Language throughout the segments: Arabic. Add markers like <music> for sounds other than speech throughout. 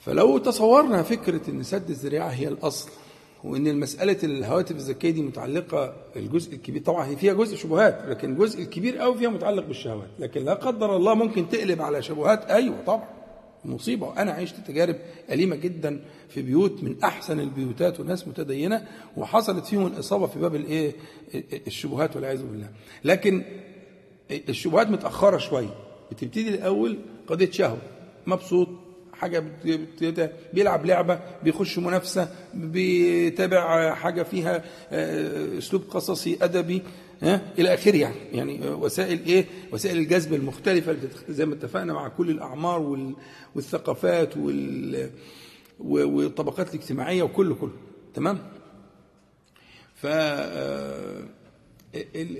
فلو تصورنا فكرة أن سد الذريعة هي الأصل وأن المسألة الهواتف الذكية دي متعلقة الجزء الكبير طبعا هي فيها جزء شبهات لكن الجزء الكبير قوي فيها متعلق بالشهوات لكن لا قدر الله ممكن تقلب على شبهات أيوة طبعا مصيبة. وأنا عشت تجارب أليمة جدا في بيوت من أحسن البيوتات وناس متدينة وحصلت فيهم الإصابة في باب الإيه؟ الشبهات والعياذ بالله. لكن الشبهات متأخرة شوية بتبتدي الأول قضية شهوة مبسوط حاجة بيلعب لعبة بيخش منافسة بيتابع حاجة فيها آه، أسلوب قصصي أدبي ها إلى آخره يعني. يعني آه، وسائل إيه؟ وسائل الجذب بتتخ- زي ما اتفقنا مع كل الأعمار وال- والثقافات وال والطبقات الاجتماعية وكله كله. تمام؟ ف آه،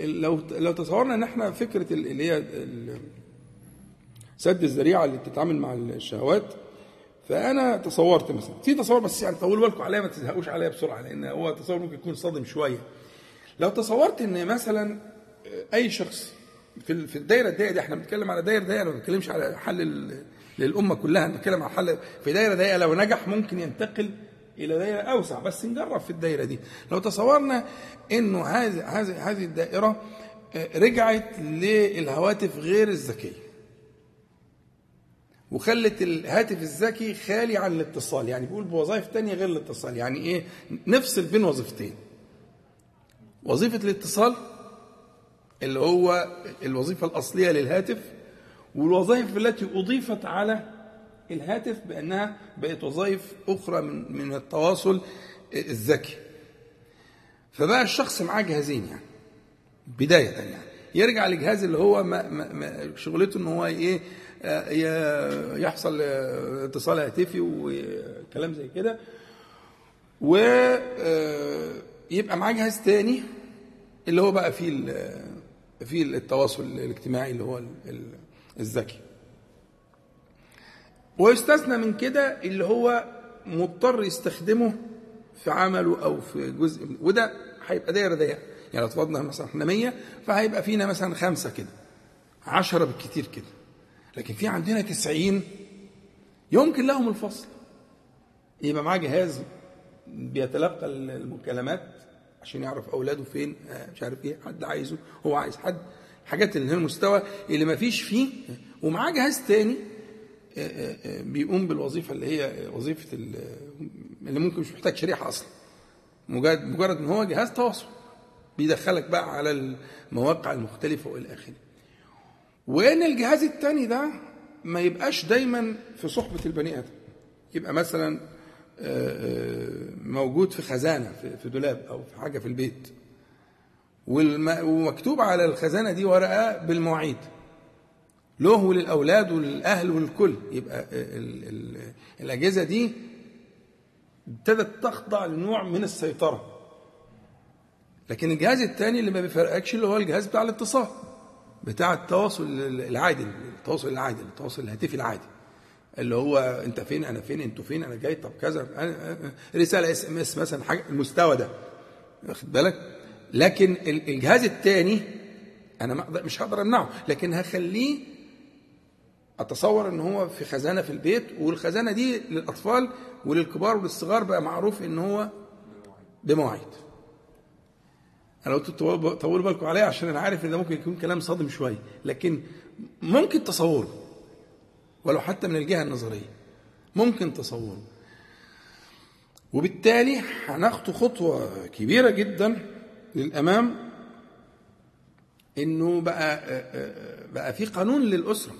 لو لو تصورنا إن إحنا فكرة ال- اللي هي سد الذريعة اللي بتتعامل مع الشهوات فأنا تصورت مثلا في تصور بس يعني طولوا بالكم عليا ما تزهقوش عليا بسرعة لأن هو تصور ممكن يكون صادم شوية. لو تصورت إن مثلا أي شخص في في الدايرة الضيقة دي إحنا بنتكلم على دايرة ضيقة ما بنتكلمش على حل للأمة كلها بنتكلم على حل في دايرة ضيقة لو نجح ممكن ينتقل إلى دايرة أوسع بس نجرب في الدايرة دي. لو تصورنا إنه هذه هذه هذه الدائرة آه، رجعت للهواتف غير الذكية. وخلت الهاتف الذكي خالي عن الاتصال. يعني بيقول بوظائف تانية غير الاتصال. يعني إيه؟ نفصل بين وظيفتين. وظيفة الاتصال اللي هو الوظيفة الأصلية للهاتف والوظائف التي أضيفت على الهاتف بأنها بقت وظائف أخرى من من التواصل الذكي. فبقى الشخص معاه جهازين يعني. بداية يعني. يرجع لجهاز اللي هو ما ما ما شغلته إن هو إيه؟ يحصل آه، اتصال هاتفي وكلام زي كده. ويبقى معاه جهاز تاني اللي هو بقى فيه فيه التواصل الاجتماعي اللي هو ال- ال- الذكي. ويستثنى من كده اللي هو مضطر يستخدمه في عمله أو في جزء وده هيبقى دايرة ضيقة. يعني لو مثلا إحنا 100 فهيبقى فينا مثلا خمسة كده 10 بالكتير كده. لكن في عندنا 90 يمكن لهم الفصل. يبقى معاه جهاز بيتلقى المكالمات عشان يعرف أولاده فين آه، مش عارف إيه حد عايزه هو عايز حد. حاجات اللي هي المستوى اللي ما فيش فيه ومعاه جهاز تاني آه، آه، بيقوم بالوظيفة اللي هي وظيفة ال- اللي ممكن مش محتاج شريحة أصلا. مجرد مجرد إن هو جهاز تواصل. بيدخلك بقى على المواقع المختلفة وإلى آخره. وإن الجهاز التاني ده ما يبقاش دايما في صحبة البني آدم. يبقى مثلا آه، آه، موجود في خزانة في- دولاب أو في حاجة في البيت. ومكتوب على الخزانة دي ورقة بالمواعيد. له وللاولاد وللأهل وللكل. يبقى ال الأجهزة دي ابتدت تخضع لنوع من السيطرة. لكن الجهاز الثاني اللي ما بيفرقكش اللي هو الجهاز بتاع الاتصال. بتاع التواصل العادي التواصل العادي التواصل الهاتفي العادي اللي هو انت فين أنا فين أنتوا فين أنا جاي طب كذا رسالة SMS مثلا حاجة المستوى ده. واخد بالك؟ لكن ال- الجهاز الثاني أنا مش هقدر أمنعه. لكن هخليه أتصور إن هو في خزانة في البيت والخزانة دي للأطفال وللكبار وللصغار بقى معروف إن هو بمواعيد. أنا قلت طولوا بالكم عليا عشان أنا عارف إن ده ممكن يكون كلام صادم شوية لكن ممكن تصوره ولو حتى من الجهة النظرية ممكن تصوره. وبالتالي هناخد خطوة كبيرة جدا للأمام إنه بقى بقى في قانون للأسرة.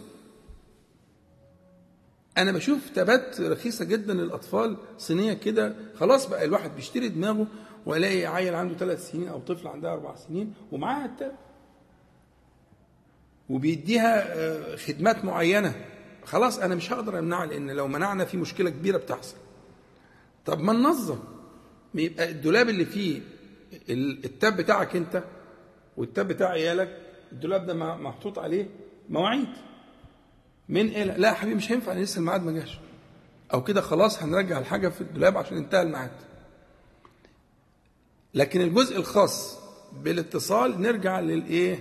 أنا بشوف تبات رخيصة جدا للأطفال صينية كده خلاص بقى الواحد بيشتري دماغه وألاقي عيل عنده ثلاث سنين أو طفل عندها أربع سنين ومعاها التاب وبيديها آه، خدمات معينة. خلاص أنا مش هقدر أمنعها لأن لو منعنا في مشكلة كبيرة بتحصل. طب ما ننظم. يبقى الدولاب اللي فيه ال- التاب بتاعك أنت والتاب بتاع عيالك الدولاب ده محطوط عليه مواعيد. من إلى لا يا حبيبي مش هينفع لسه الميعاد ما جاش. أو كده خلاص هنرجع الحاجة في الدولاب عشان انتهى الميعاد. لكن الجزء الخاص بالاتصال نرجع للإيه؟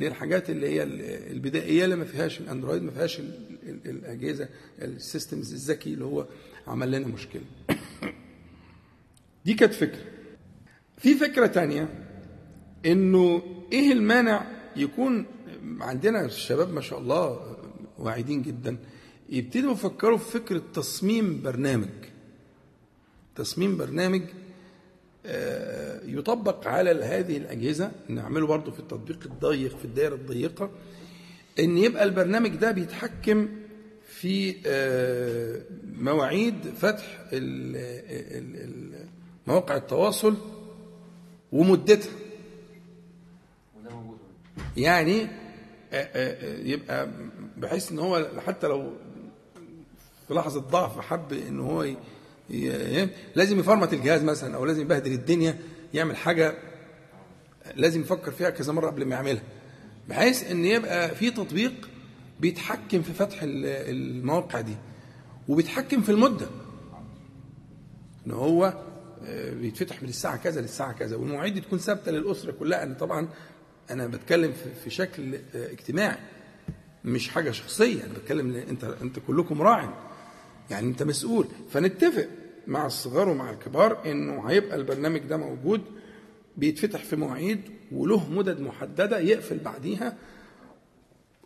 للحاجات اللي هي البدائية اللي ما فيهاش الأندرويد ما فيهاش الأجهزة السيستمز الذكي اللي هو عمل لنا مشكلة. <coughs> دي كانت فكرة. في فكرة تانية إنه إيه المانع يكون عندنا الشباب ما شاء الله واعدين جدا يبتدوا يفكروا في فكرة تصميم برنامج. تصميم برنامج يطبق على هذه الأجهزة نعمله برضه في التطبيق الضيق في الدائرة الضيقة إن يبقى البرنامج ده بيتحكم في آه، مواعيد فتح مواقع التواصل ومدتها. يعني آه، يبقى بحيث إن هو حتى لو في لحظة ضعف حب إن هو لازم يفرمت الجهاز مثلا أو لازم يبهدل الدنيا يعمل حاجة لازم يفكر فيها كذا مرة قبل ما يعملها. بحيث إن يبقى في تطبيق بيتحكم في فتح المواقع دي وبيتحكم في المدة. إن هو آه، بيتفتح من الساعة كذا للساعة كذا والمواعيد دي تكون ثابتة للأسرة كلها. أنا طبعا أنا بتكلم في شكل آه، اجتماعي مش حاجة شخصية. أنا بتكلم أنت أنت كلكم راع. يعني انت مسؤول. فنتفق مع الصغار ومع الكبار انه هيبقى البرنامج ده موجود بيتفتح في مواعيد وله مدد محددة يقفل بعديها.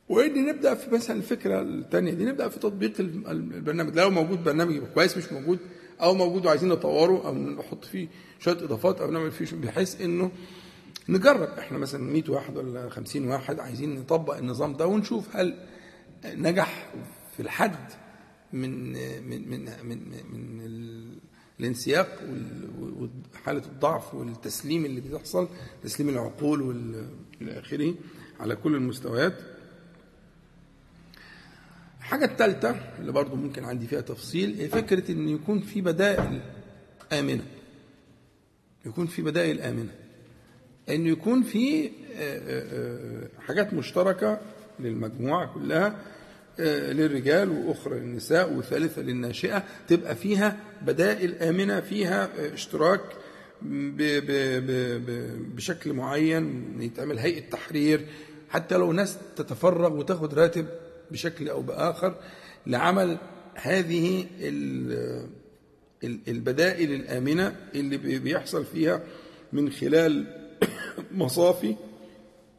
وإن نبدأ في مثلا الفكرة الثانية دي نبدأ في تطبيق البرنامج. لو موجود برنامج كويس مش موجود أو موجود وعايزين نطوره أو نحط فيه شوية إضافات أو نعمل فيه بحيث إنه نجرب. إحنا مثلا 100 واحد ولا 50 واحد عايزين نطبق النظام ده ونشوف هل نجح في الحد من من من من, من الانسياق وحالة الضعف والتسليم اللي بيحصل تسليم العقول والى آخره على كل المستويات. الحاجة الثالثة اللي برضو ممكن عندي فيها تفصيل هي فكرة أن يكون في بدائل آمنة. يكون في بدائل آمنة. أن يكون في آه، آه، آه، حاجات مشتركة للمجموعة كلها للرجال وأخرى للنساء وثالثة للناشئة تبقى فيها بدائل آمنة فيها اشتراك بشكل معين يتعمل هيئة تحرير. حتى لو ناس تتفرغ وتاخد راتب بشكل أو بآخر لعمل هذه البدائل الآمنة اللي بيحصل فيها من خلال <coughs> مصافي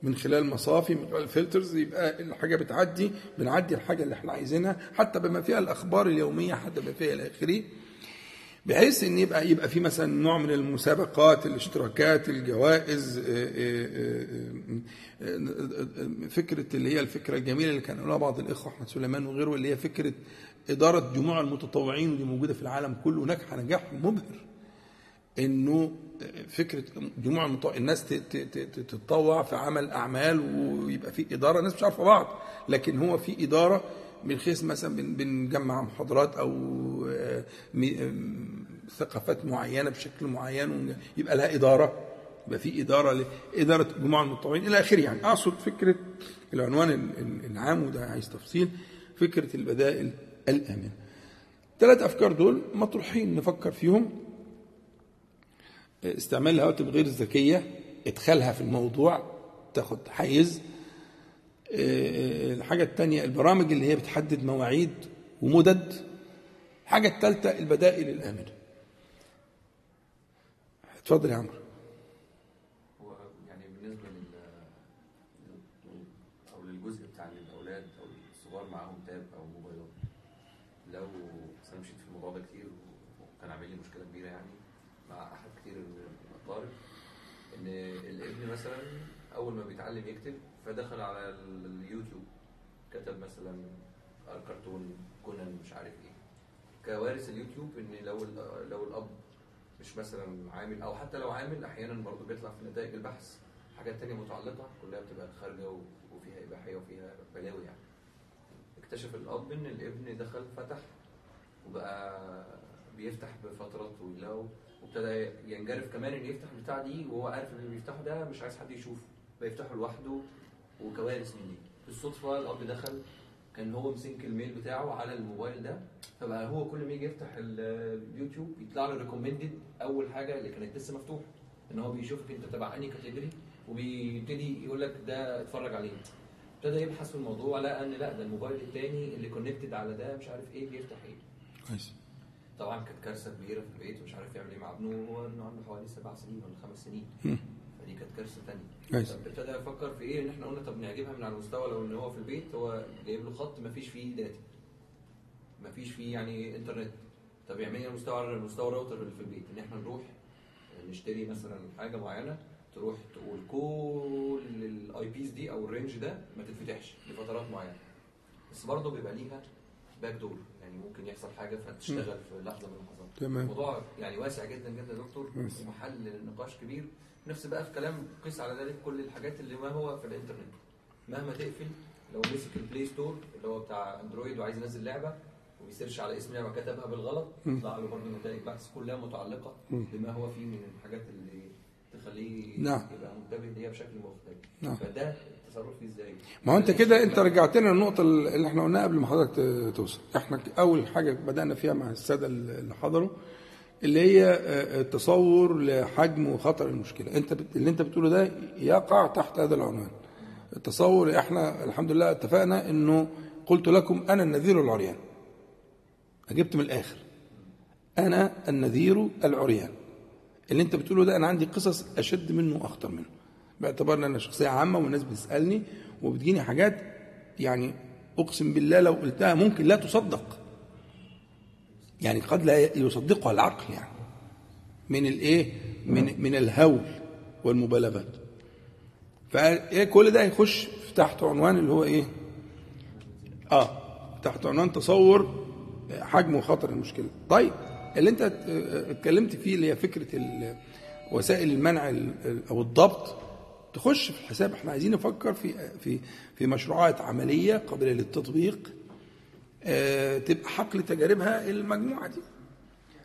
من خلال مصافي من خلال فلترز يبقى الحاجة بتعدي بنعدي الحاجة اللي إحنا عايزينها حتى بما فيها الأخبار اليومية حتى بما فيها إلى آخره بحيث إن يبقى يبقى في مثلا نوع من المسابقات الاشتراكات الجوائز آه، آه، آه، فكرة اللي هي الفكرة الجميلة اللي كان قالها بعض الإخوة أحمد سليمان وغيره اللي هي فكرة إدارة جموع المتطوعين اللي موجودة في العالم كله. ناجحه نجاح مبهر إنه فكرة جموع المطوع الناس تتطوع في عمل أعمال ويبقى في إدارة الناس مش عارفة بعض لكن هو في إدارة من حيث مثلا بنجمع محاضرات أو آه، آه، ثقافات معينة بشكل معين يبقى لها إدارة يبقى في إدارة لاداره جموع المتطوعين إلى آخره يعني. أقصد فكرة العنوان العام وده عايز تفصيل فكرة البدائل الآمنة. ثلاث أفكار دول مطروحين نفكر فيهم. استعمال الهواتف غير الذكية إدخالها في الموضوع تاخد حيز. آه، الحاجة الثانية البرامج اللي هي بتحدد مواعيد ومدد. الحاجة الثالثة البدائل الآمنة. اتفضل يا عمرو هو يعني بالنسبة لل أو للجزء بتاع الأولاد أو الصغار معاهم تاب أو موبايلات لو أنا مشيت في الموضوع ده كتير وكان عامل لي مشكلة كبيرة يعني مع احد كتير من الطالب ان الابن مثلا أول ما بيتعلم يكتب فدخل على اليوتيوب كتب مثلا كرتون كونان مش عارف إيه. كوارث اليوتيوب إن لو لو الأب مش مثلا عامل أو حتى لو عامل أحيانا برضه بيطلع في نتائج البحث حاجات تانية متعلقة كلها بتبقى خارجة وفيها إباحية وفيها بلاوي يعني. اكتشف الأب إن الابن دخل فتح وبقى بيفتح بفترات طويلة وابتدى ينجرف كمان ان يفتح البتاع دي وهو عارف إن اللي بيفتحه ده مش عايز حد يشوفه. بيفتحه لوحده وكوارث من دي. بالصدفة الأب دخل كان هو مسك الميل بتاعه على الموبايل ده فبقى هو كل ما يجي يفتح اليوتيوب يطلع له recommended أول حاجة اللي كانت لسه مفتوحة. إن هو بيشوفك أنت تبع أنهي category وبيبتدي يقول لك ده اتفرج عليه. ابتدى يبحث في الموضوع لقى إن لأ ده الموبايل التاني اللي connected على ده مش عارف إيه بيفتح إيه. كويس. طبعا كانت كارثة كبيرة في البيت ومش عارف يعمل إيه مع ابنه وهو انه عنده حوالي سبع سنين ولا خمس سنين. فدي كانت كارثة ثانية ابتدى يفكر في إيه؟ إن إحنا قلنا طب نجيبها من على المستوى لو إن هو في البيت هو جايب له خط ما فيش فيه data. ما فيش فيه يعني إنترنت. طب يعمل لي مستوى مستوى الراوتر اللي في البيت؟ إن إحنا نروح نشتري مثلا حاجة معينة تروح تقول كل ال IPs دي أو ال range ده ما تتفتحش لفترات معينة. بس برضه بيبقى ليها back door يعني ممكن يحصل حاجة فتشتغل في لحظة من اللحظات تمام الموضوع يعني واسع جدا جدا يا دكتور. ومحل نقاش كبير نفس بقى في كلام قيس على ذلك كل الحاجات اللي ما هو في الإنترنت مهما تقفل لو مسك ال Play Store اللي هو بتاع Android وعايز ينزل لعبة وبي search على اسم لعبه كتبها بالغلط. يطلع له برضه نتائج بحث كلها متعلقة. بما هو فيه من الحاجات اللي تخليه نعم. يبقى منتبه ليها بشكل مختلف نعم. فده التصرف فيه إزاي؟ ما هو أنت كده أنت رجعتنا للنقطة اللي إحنا قلناها قبل ما حضرتك توصل. إحنا أول حاجة بدأنا فيها مع السادة اللي حضروا اللي هي آه، التصور لحجم وخطر المشكلة. أنت اللي أنت بتقوله ده يقع تحت هذا العنوان. التصور إحنا الحمد لله اتفقنا إنه قلت لكم أنا النذير العريان. جبت من الآخر. أنا النذير العريان. اللي انت بتقوله ده أنا عندي قصص اشد منه واخطر منه. باعتبار ان أنا شخصية عامة والناس بتسألني وبتجيني حاجات يعني اقسم بالله لو قلتها ممكن لا تصدق. يعني قد لا يصدقها العقل يعني. من الايه؟ من من الهول والمبالغات. فايه كل ده هيخش في تحت عنوان اللي هو إيه؟ آه تحت عنوان تصور حجم وخطر المشكلة. طيب اللي انت ات- اتكلمت فيه اللي هي فكرة وسائل المنع ال- ال- أو الضبط تخش في الحساب. إحنا عايزين نفكر في في في مشروعات عملية قابلة للتطبيق آه، تبقى حقل تجاربها المجموعة دي.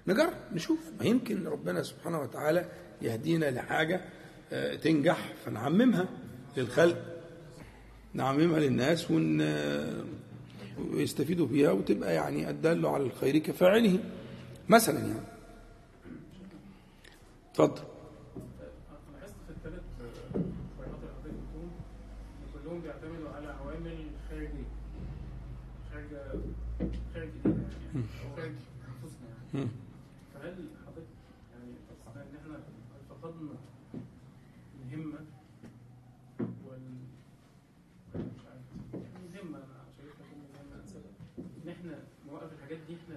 نجرب نشوف. ما يمكن ربنا سبحانه وتعالى يهدينا لحاجة آه، تنجح فنعممها للخلق. نعممها للناس ون ويستفيدوا بيها وتبقى يعني الدال على الخير كفاعله. مثلا يعني. اتفضل لاحظت في الثلاث بيانات اللي حضرتك قلتهم ان كلهم بيعتمدوا على عوامل خارجيه خارجه خارج ايدينا يعني أو خارج انفسنا يعني مم. فهل حضرتك يعني تستطيع ان إحنا هل فقدنا الهمه وال مش عارف يعني الهمه أنا شايفها كلمه الهمه انسب ان إحنا نوقف الحاجات دي إحنا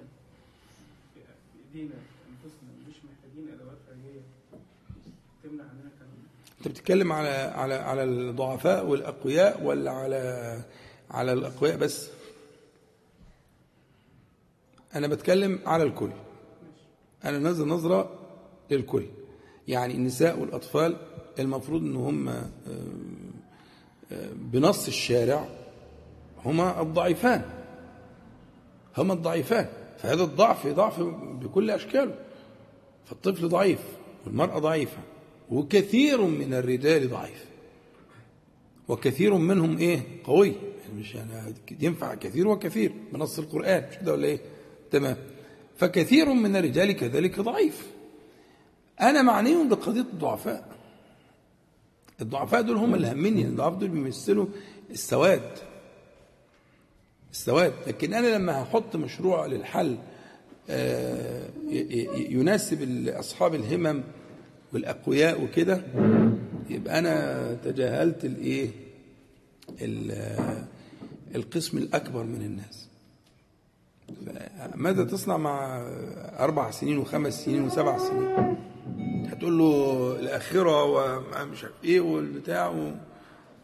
بايدينا انفسنا مش محتاجين ادوات خارجيه تمنع عننا الكلام ده انت بتتكلم على على على الضعفاء والأقوياء ولا على على الأقوياء بس؟ أنا بتكلم على الكل. أنا نازل نظرة للكل. يعني النساء والأطفال المفروض إن هم آه، آه، بنص الشارع هما الضعيفان. هما الضعيفان. فهذا الضعف ضعف بكل أشكاله. فالطفل ضعيف والمرأة ضعيفة. وكثير من الرجال ضعيف. وكثير منهم إيه؟ قوي. يعني مش يعني ينفع كثير وكثير. بنص القرآن. مش كده ولا إيه؟ تمام. فكثير من الرجال كذلك ضعيف. أنا معني بقضية الضعفاء. الضعفاء دول هم اللي همني الضعفاء دول بيمثلوا السواد. السواد. لكن أنا لما هحط مشروع للحل آه، يناسب أصحاب الهمم والأقوياء وكده يبقى أنا تجاهلت الإيه؟ ال- القسم الأكبر من الناس. ماذا تصنع مع أربع سنين وخمس سنين وسبع سنين؟ هتقول له الأخرة ومش عارف إيه والبتاع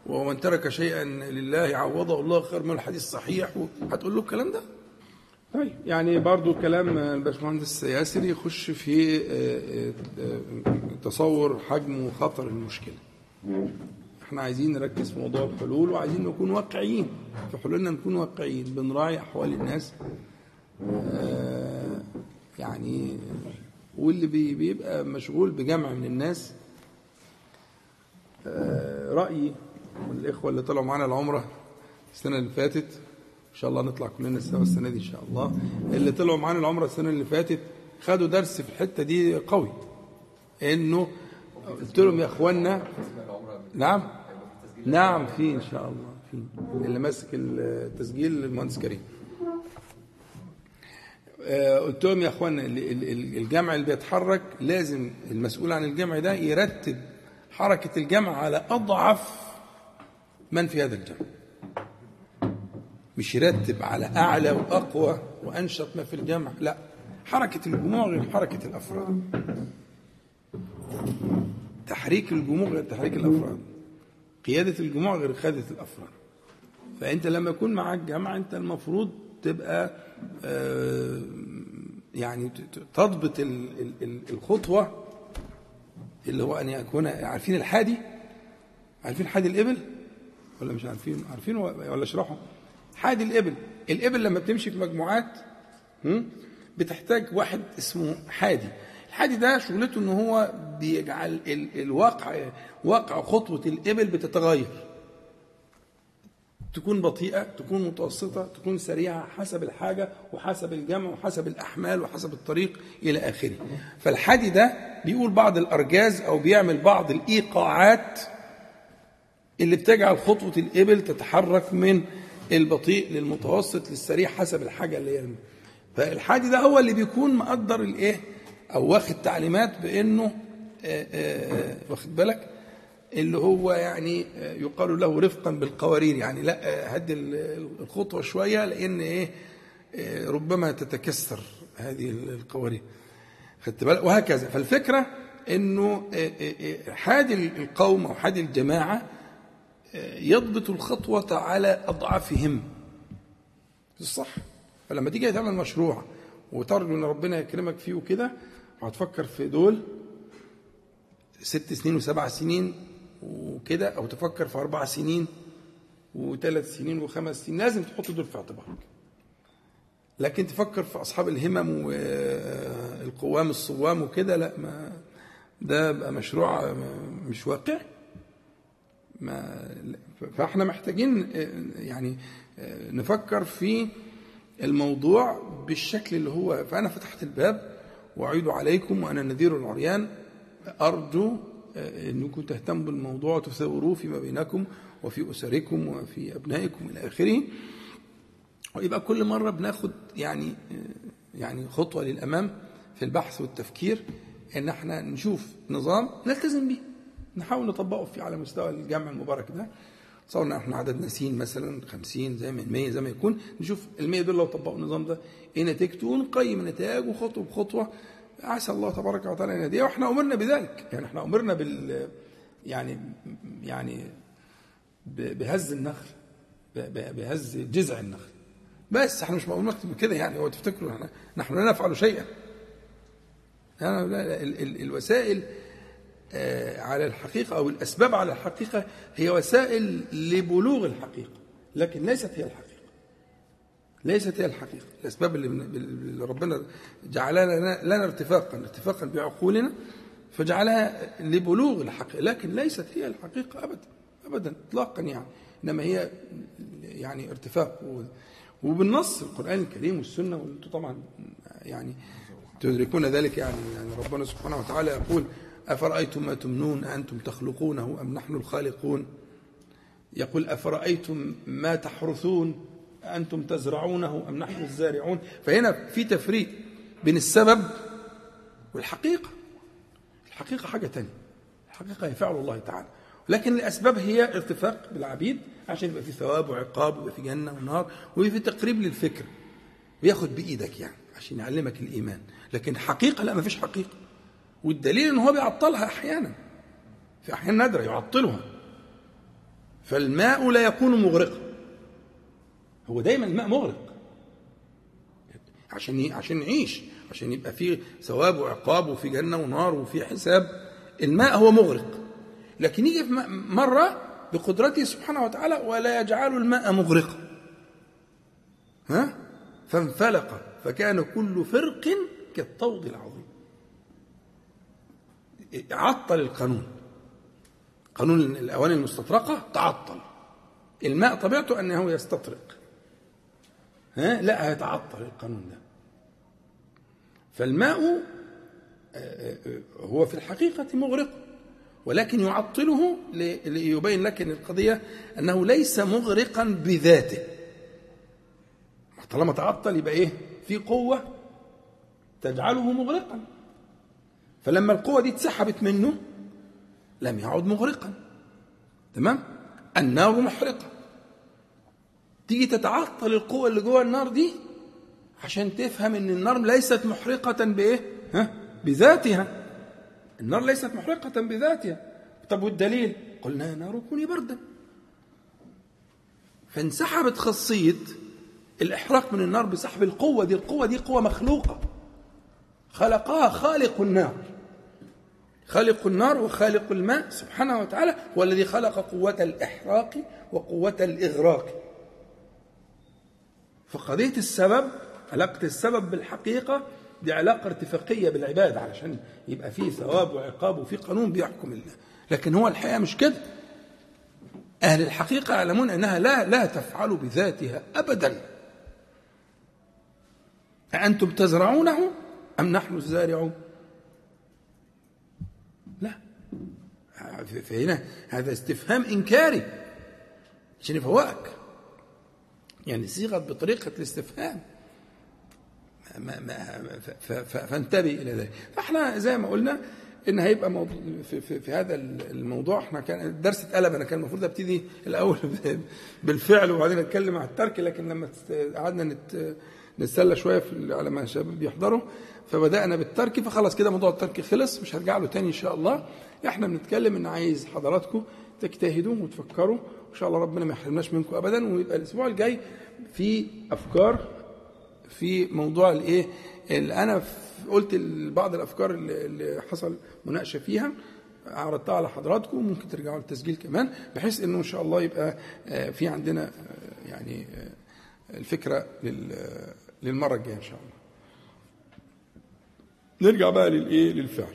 ومن ترك شيئا لله عوضه الله خير من الحديث الصحيح هتقول له الكلام ده؟ طيب يعني برضو كلام الباشمهندس ياسر يخش في آه، آه، تصور حجم وخطر المشكلة. إحنا عايزين نركز في موضوع الحلول وعايزين نكون واقعيين. في حلولنا نكون واقعيين بنراعي أحوال الناس آه، يعني واللي بي- بيبقى مشغول بجمع من الناس رأيي والإخوة اللي طلعوا معانا العمرة السنة اللي فاتت إن شاء الله نطلع كلنا سوا السنة دي إن شاء الله. اللي طلعوا معانا العمرة السنة اللي فاتت خدوا درس في الحتة دي قوي. إنه قلت لهم يا إخوانا نعم نعم في إن شاء الله في. اللي ماسك التسجيل المهندس كريم. آه، قلت لهم يا إخوانا ال- ال- ال- الجمع اللي بيتحرك لازم المسؤول عن الجمع ده يرتب حركة الجمع على أضعف من في هذا الجمع. مش يرتب على أعلى وأقوى وأنشط ما في الجمع لا. حركة الجموع غير حركة الأفراد. تحريك الجموع غير تحريك الأفراد. قيادة الجموع غير قيادة الأفراد. فأنت لما يكون معاك جمع أنت المفروض تبقى آه، يعني تضبط ال- ال- ال- الخطوة اللي هو أن يكون عارفين الحادي؟ عارفين حادي الإبل؟ ولا مش عارفين؟ عارفين ولا اشرحه حادي الإبل. الإبل لما بتمشي في مجموعات؟ بتحتاج واحد اسمه حادي. الحادي ده شغلته ان هو بيجعل ال- الواقع واقع خطوة الإبل بتتغير. تكون بطيئة تكون متوسطة تكون سريعة حسب الحاجة وحسب الجمع وحسب الأحمال وحسب الطريق إلى آخره. فالحادي ده بيقول بعض الأرجاز أو بيعمل بعض الإيقاعات اللي بتجعل خطوة الإبل تتحرك من البطيء للمتوسط للسريع حسب الحاجة اللي هي فالحادي ده هو اللي بيكون مقدر الإيه؟ أو واخد تعليمات بأنه آه، آه، آه، واخد بالك؟ اللي هو يعني آه، يقال له رفقا بالقوارير. يعني لا هدي ال- الخطوة شوية لأن إيه؟ آه، ربما تتكسر هذه القوارير. خدت بالك؟ وهكذا. فالفكرة انه حاد القوم أو حاد الجماعة آه، يضبط الخطوة على أضعافهم. الصح فلما تيجي تعمل مشروع وترجو إن ربنا يكرمك فيه وكده وهتفكر في دول ست سنين وسبع سنين وكده أو تفكر في أربع سنين وثلاث سنين وخمس سنين. لازم تحط دول في اعتبارك. لكن تفكر في أصحاب الهمم والقوام الصوام وكده لا ما ده بقى مشروع مش واقعي ما فاحنا محتاجين يعني نفكر في الموضوع بالشكل اللي هو فأنا فتحت الباب وأعيد عليكم وأنا نذير العريان أرجو إنكم تهتموا بالموضوع وتثوروه فيما بينكم وفي أسركم وفي أبنائكم إلى آخره. ويبقى كل مرة بناخد يعني يعني خطوة للأمام في البحث والتفكير إن إحنا نشوف نظام نلتزم به نحاول نطبقه في على مستوى الجامع المبارك ده. صورنا إحنا عددنا سين مثلا 50 زي ما 100 زي ما يكون. نشوف ال 100 دول لو طبقوا النظام ده إيه نتيجته ونقيم النتائج وخطوة بخطوة. عسى الله تبارك وتعالى أن يهديه وإحنا أمرنا بذلك. يعني إحنا أمرنا بال يعني يعني بهز النخل بهز جذع النخل. بس إحنا مش مأمورين كده يعني. هو تفتكروا إحنا نحن لا نفعل شيئا. يعني الوسائل على الحقيقة أو الأسباب على الحقيقة هي وسائل لبلوغ الحقيقة لكن ليست هي الحقيقة. ليست هي الحقيقة. الأسباب اللي, ربنا جعلها لنا, لنا ارتفاقا ارتفاقا بعقولنا فجعلها لبلوغ الحقيقة لكن ليست هي الحقيقة أبدا أبدا إطلاقا يعني. إنما هي يعني ارتفاق. وبالنص القرآن الكريم والسنة وأنتم طبعا يعني تدركون ذلك يعني, يعني ربنا سبحانه وتعالى يقول أفرأيتم ما تمنون؟ أنتم تخلقونه أم نحن الخالقون؟ يقول أفرأيتم ما تحرثون؟ أنتم تزرعونه أم نحن الزارعون؟ فهنا في تفريق بين السبب والحقيقة. الحقيقة حاجة تانية. الحقيقة هي فعل الله تعالى. لكن الأسباب هي ارتفاق بالعبيد عشان يبقى في ثواب وعقاب ويبقى في جنة ونار ويبقى في تقريب للفكر. وياخد بإيدك يعني عشان يعلمك الإيمان. لكن حقيقة لا ما فيش حقيقة. والدليل إن هو بيعطلها أحيانا في أحيان نادرة يعطلها فالماء لا يكون مغرقا. هو دايما الماء مغرق. عشان عشان نعيش عشان يبقى فيه ثواب وعقاب وفي جنة ونار وفي حساب الماء هو مغرق. لكن يجي مرة بقدرته سبحانه وتعالى ولا يجعل الماء مغرقا. ها؟ فانفلق فكان كل فرق كالطود العظيم. عطل القانون. قانون الأواني المستطرقة تعطل. الماء طبيعته أنه يستطرق. ها؟ لا هيتعطل القانون ده. فالماء هو في الحقيقة مغرق ولكن يعطله ليبين لك إن القضية أنه ليس مغرقا بذاته. طالما تعطل يبقى إيه؟ في قوة تجعله مغرقا. فلما القوة دي اتسحبت منه لم يعد مغرقا. تمام؟ النار محرقة. تيجي تتعطل القوة اللي جوه النار دي عشان تفهم إن النار ليست محرقة بإيه؟ ها؟ بذاتها. النار ليست محرقة بذاتها. طب والدليل؟ قلنا يا نار كوني بردا. فانسحبت خاصية الإحراق من النار بسحب القوة دي. القوة دي قوة مخلوقة. خلقها خالق النار. خالق النار وخالق الماء سبحانه وتعالى هو الذي خلق قوة الإحراق وقوة الإغراق. فقضية السبب علاقة السبب بالحقيقة دي علاقة ارتفاقية بالعباد علشان يبقى فيه ثواب وعقاب وفيه قانون بيحكم الله. لكن هو الحقيقة مش كده. أهل الحقيقة يعلمون أنها لا لا تفعل بذاتها أبدا. أأنتم تزرعونه أم نحن الزارعون لا فهنا هذا استفهام إنكاري. عشان يفوقك يعني صيغة بطريقة الاستفهام. ما ما فانتبه إلى ذلك. فإحنا زي ما قلنا إن هيبقى موضوع في, في, في هذا الموضوع. إحنا كان الدرس اتقلب. أنا كان المفروض أبتدي الأول <laughs> بالفعل وبعدين أتكلم عن الترك لكن لما قعدنا نت نتسلى شوية على ما الشباب بيحضروا فبدأنا بالترك فخلاص كده موضوع الترك خلص. مش هرجع له تاني إن شاء الله. إحنا بنتكلم إن عايز حضراتكم تجتهدوا وتفكروا إن شاء الله ربنا ما يحرمناش منكم ابدا ويبقى الأسبوع الجاي في أفكار في موضوع الإيه اللي أنا قلت بعض الأفكار اللي حصل مناقشة فيها عرضتها على حضراتكم ممكن ترجعوا للتسجيل كمان بحيث إنه إن شاء الله يبقى آه، في عندنا آه، يعني آه، الفكرة لل- للمرة الجاية إن شاء الله. نرجع بقى للإيه للفعل.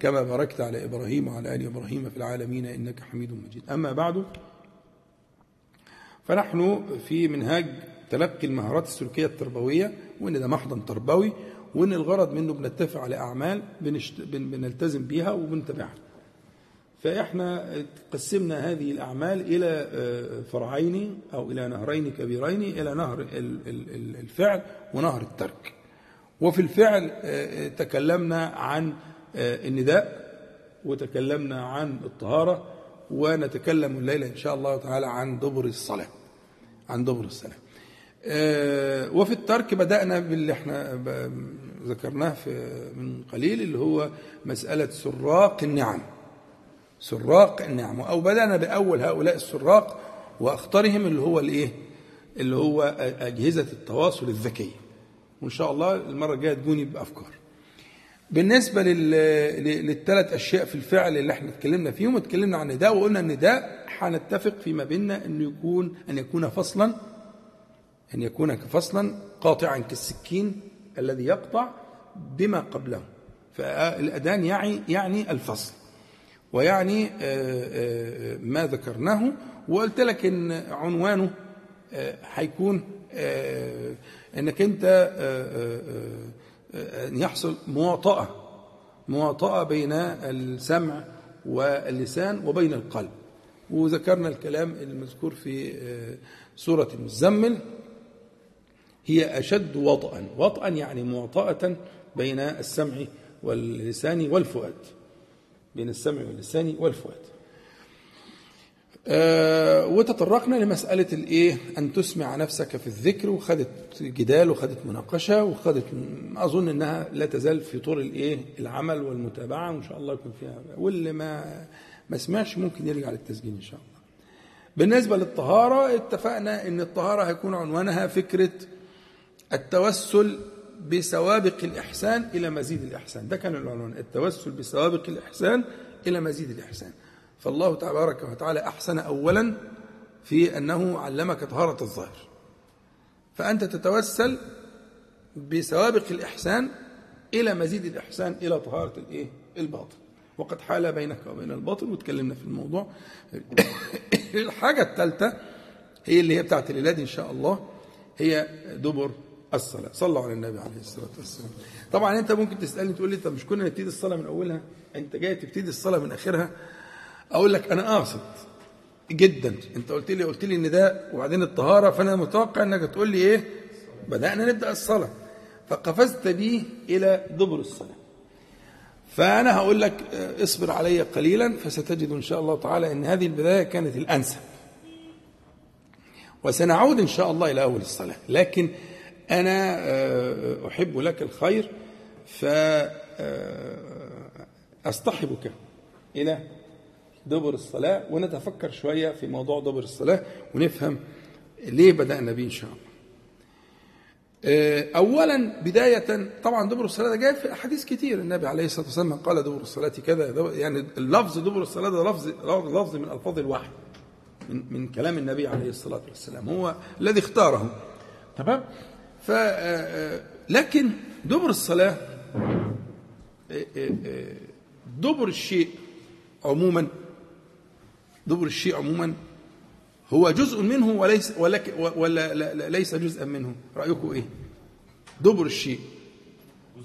كما باركت على إبراهيم وعلى آل إبراهيم في العالمين إنك حميد مجيد. أما بعد فنحن في منهاج تلقي المهارات السلوكية التربوية وإن ده محضن تربوي وإن الغرض منه بنتفق على أعمال بنشت... بن... بنلتزم بيها وبنتبعها فإحنا قسمنا هذه الأعمال إلى آه، فرعين أو إلى نهرين كبيرين إلى نهر ال- ال- ال- الفعل ونهر الترك. وفي الفعل آه، تكلمنا عن آه، النداء وتكلمنا عن الطهارة ونتكلم الليلة إن شاء الله تعالى عن دبر الصلاة عن دبر الصلاة. آه، وفي الترك بدأنا باللي إحنا ذكرناه في من قليل اللي هو مسألة سراق النعم. سراق النعم. أو بدأنا بأول هؤلاء السراق وأخطرهم اللي هو الإيه؟ اللي هو أجهزة التواصل الذكية. وإن شاء الله المرة الجاية تجوني بأفكار. بالنسبة لل... ل- للثلاث أشياء في الفعل اللي إحنا اتكلمنا فيهم اتكلمنا عن النداء وقلنا النداء هنتفق فيما بيننا أن يكون أن يكون فصلا أن يكون فصلا قاطعا كالسكين الذي يقطع بما قبله. فالأذان يعني يعني الفصل. ويعني آه، آه، ما ذكرناه وقلت لك إن عنوانه هيكون آه، إنك أنت أن يحصل مواطأة مواطأة بين السمع واللسان وبين القلب. وذكرنا الكلام المذكور في آه، سورة المزمل هي أشد وطئا. وطئا يعني مواطأة بين السمع واللسان والفؤاد بين السمع واللسان والفؤاد. وتطرقنا لمسألة الإيه؟ أن تسمع نفسك في الذكر وخدت جدال وخدت مناقشة وخدت أظن أنها لا تزال في طور الإيه؟ العمل والمتابعة وإن شاء الله يكون فيها. واللي ما ما سمعش ممكن يرجع للتسجيل إن شاء الله. بالنسبة للطهارة اتفقنا أن الطهارة هيكون عنوانها فكرة التوسل بسوابق الإحسان إلى مزيد الإحسان. ده كان العنوان التوسل بسوابق الإحسان إلى مزيد الإحسان. فالله تبارك وتعالى أحسن أولا في أنه علمك طهارة الظاهر فأنت تتوسل بسوابق الإحسان إلى مزيد الإحسان إلى طهارة الإيه؟ الباطن. وقد حال بينك وبين الباطل وتكلمنا في الموضوع. الحاجة الثالثة هي اللي هي بتاعت الولاد إن شاء الله هي دبر الصلاة. صلوا على النبي عليه الصلاة والسلام. طبعا أنت ممكن تسألني تقول لي طب مش كنا نبتدي الصلاة من أولها؟ أنت جاي تبتدي الصلاة من آخرها؟ أقول لك أنا قاصد جدا. أنت قلت لي قلت لي إن ده وبعدين الطهارة فأنا متوقع إنك تقول لي إيه؟ بدأنا نبدأ الصلاة. فقفزت بي إلى دبر الصلاة. فأنا هقول لك آه، اصبر علي قليلا فستجد إن شاء الله تعالى أن هذه البداية كانت الأنسب. وسنعود إن شاء الله إلى أول الصلاة. لكن أنا آه، أحب لك الخير فأصطحبك إلى دبر الصلاة ونتفكر شوية في موضوع دبر الصلاة ونفهم ليه بدأنا به إن شاء الله. آه، اولا بداية طبعا دبر الصلاة ده جاي في احاديث كتير. النبي عليه الصلاة والسلام قال دبر الصلاة كذا يعني اللفظ دبر الصلاة ده لفظ لفظ من ألفاظ الوحي من من كلام النبي عليه الصلاة والسلام هو الذي اختاره. تمام؟ ف آه، آه، لكن دبر آه، دبر الشيء عموما دبر الشيء عموما هو جزء منه وليس ولك ولا لا- ليس جزءا منه. رأيكم إيه؟ دبر الشيء.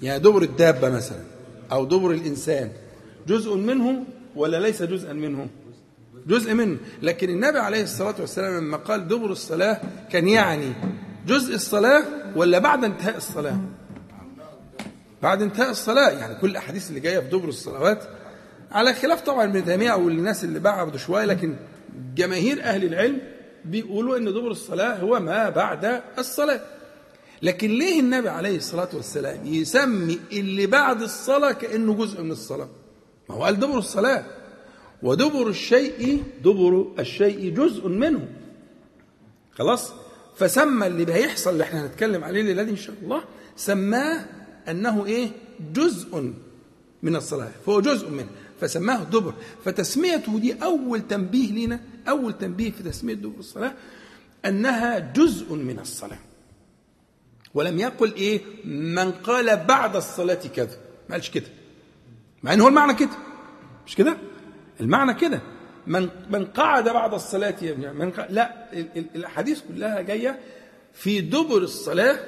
يعني دبر الدابة مثلا أو دبر الإنسان. جزء منه ولا ليس جزءا منه؟ جزء منه. لكن النبي عليه الصلاة والسلام لما قال دبر الصلاة كان يعني جزء الصلاة ولا بعد انتهاء الصلاة؟ بعد انتهاء الصلاة. يعني كل الأحاديث اللي جاية في دبر الصلوات على خلاف طبعا ابن تيميه والناس اللي بعدوا شوية لكن جماهير أهل العلم بيقولوا إن دبر الصلاة هو ما بعد الصلاة. لكن ليه النبي عليه الصلاة والسلام يسمي اللي بعد الصلاة كأنه جزء من الصلاة؟ ما هو قال دبر الصلاة. ودبر الشيء دبر الشيء جزء منه. خلاص؟ فسمى اللي هيحصل اللي إحنا هنتكلم عليه الليلة دي إن شاء الله سماه أنه إيه؟ جزء من الصلاة. فهو جزء منه. فسماه دبر. فتسميته دي أول تنبيه لنا أول تنبيه في تسمية دبر الصلاة أنها جزء من الصلاة. ولم يقل إيه؟ من قال بعد الصلاة كذا. ما قالش كده. مع ان هو المعنى كده. مش كده؟ المعنى كده. من من قعد بعد الصلاة يا من قعد لا ال- ال- الأحاديث كلها جاية في دبر الصلاة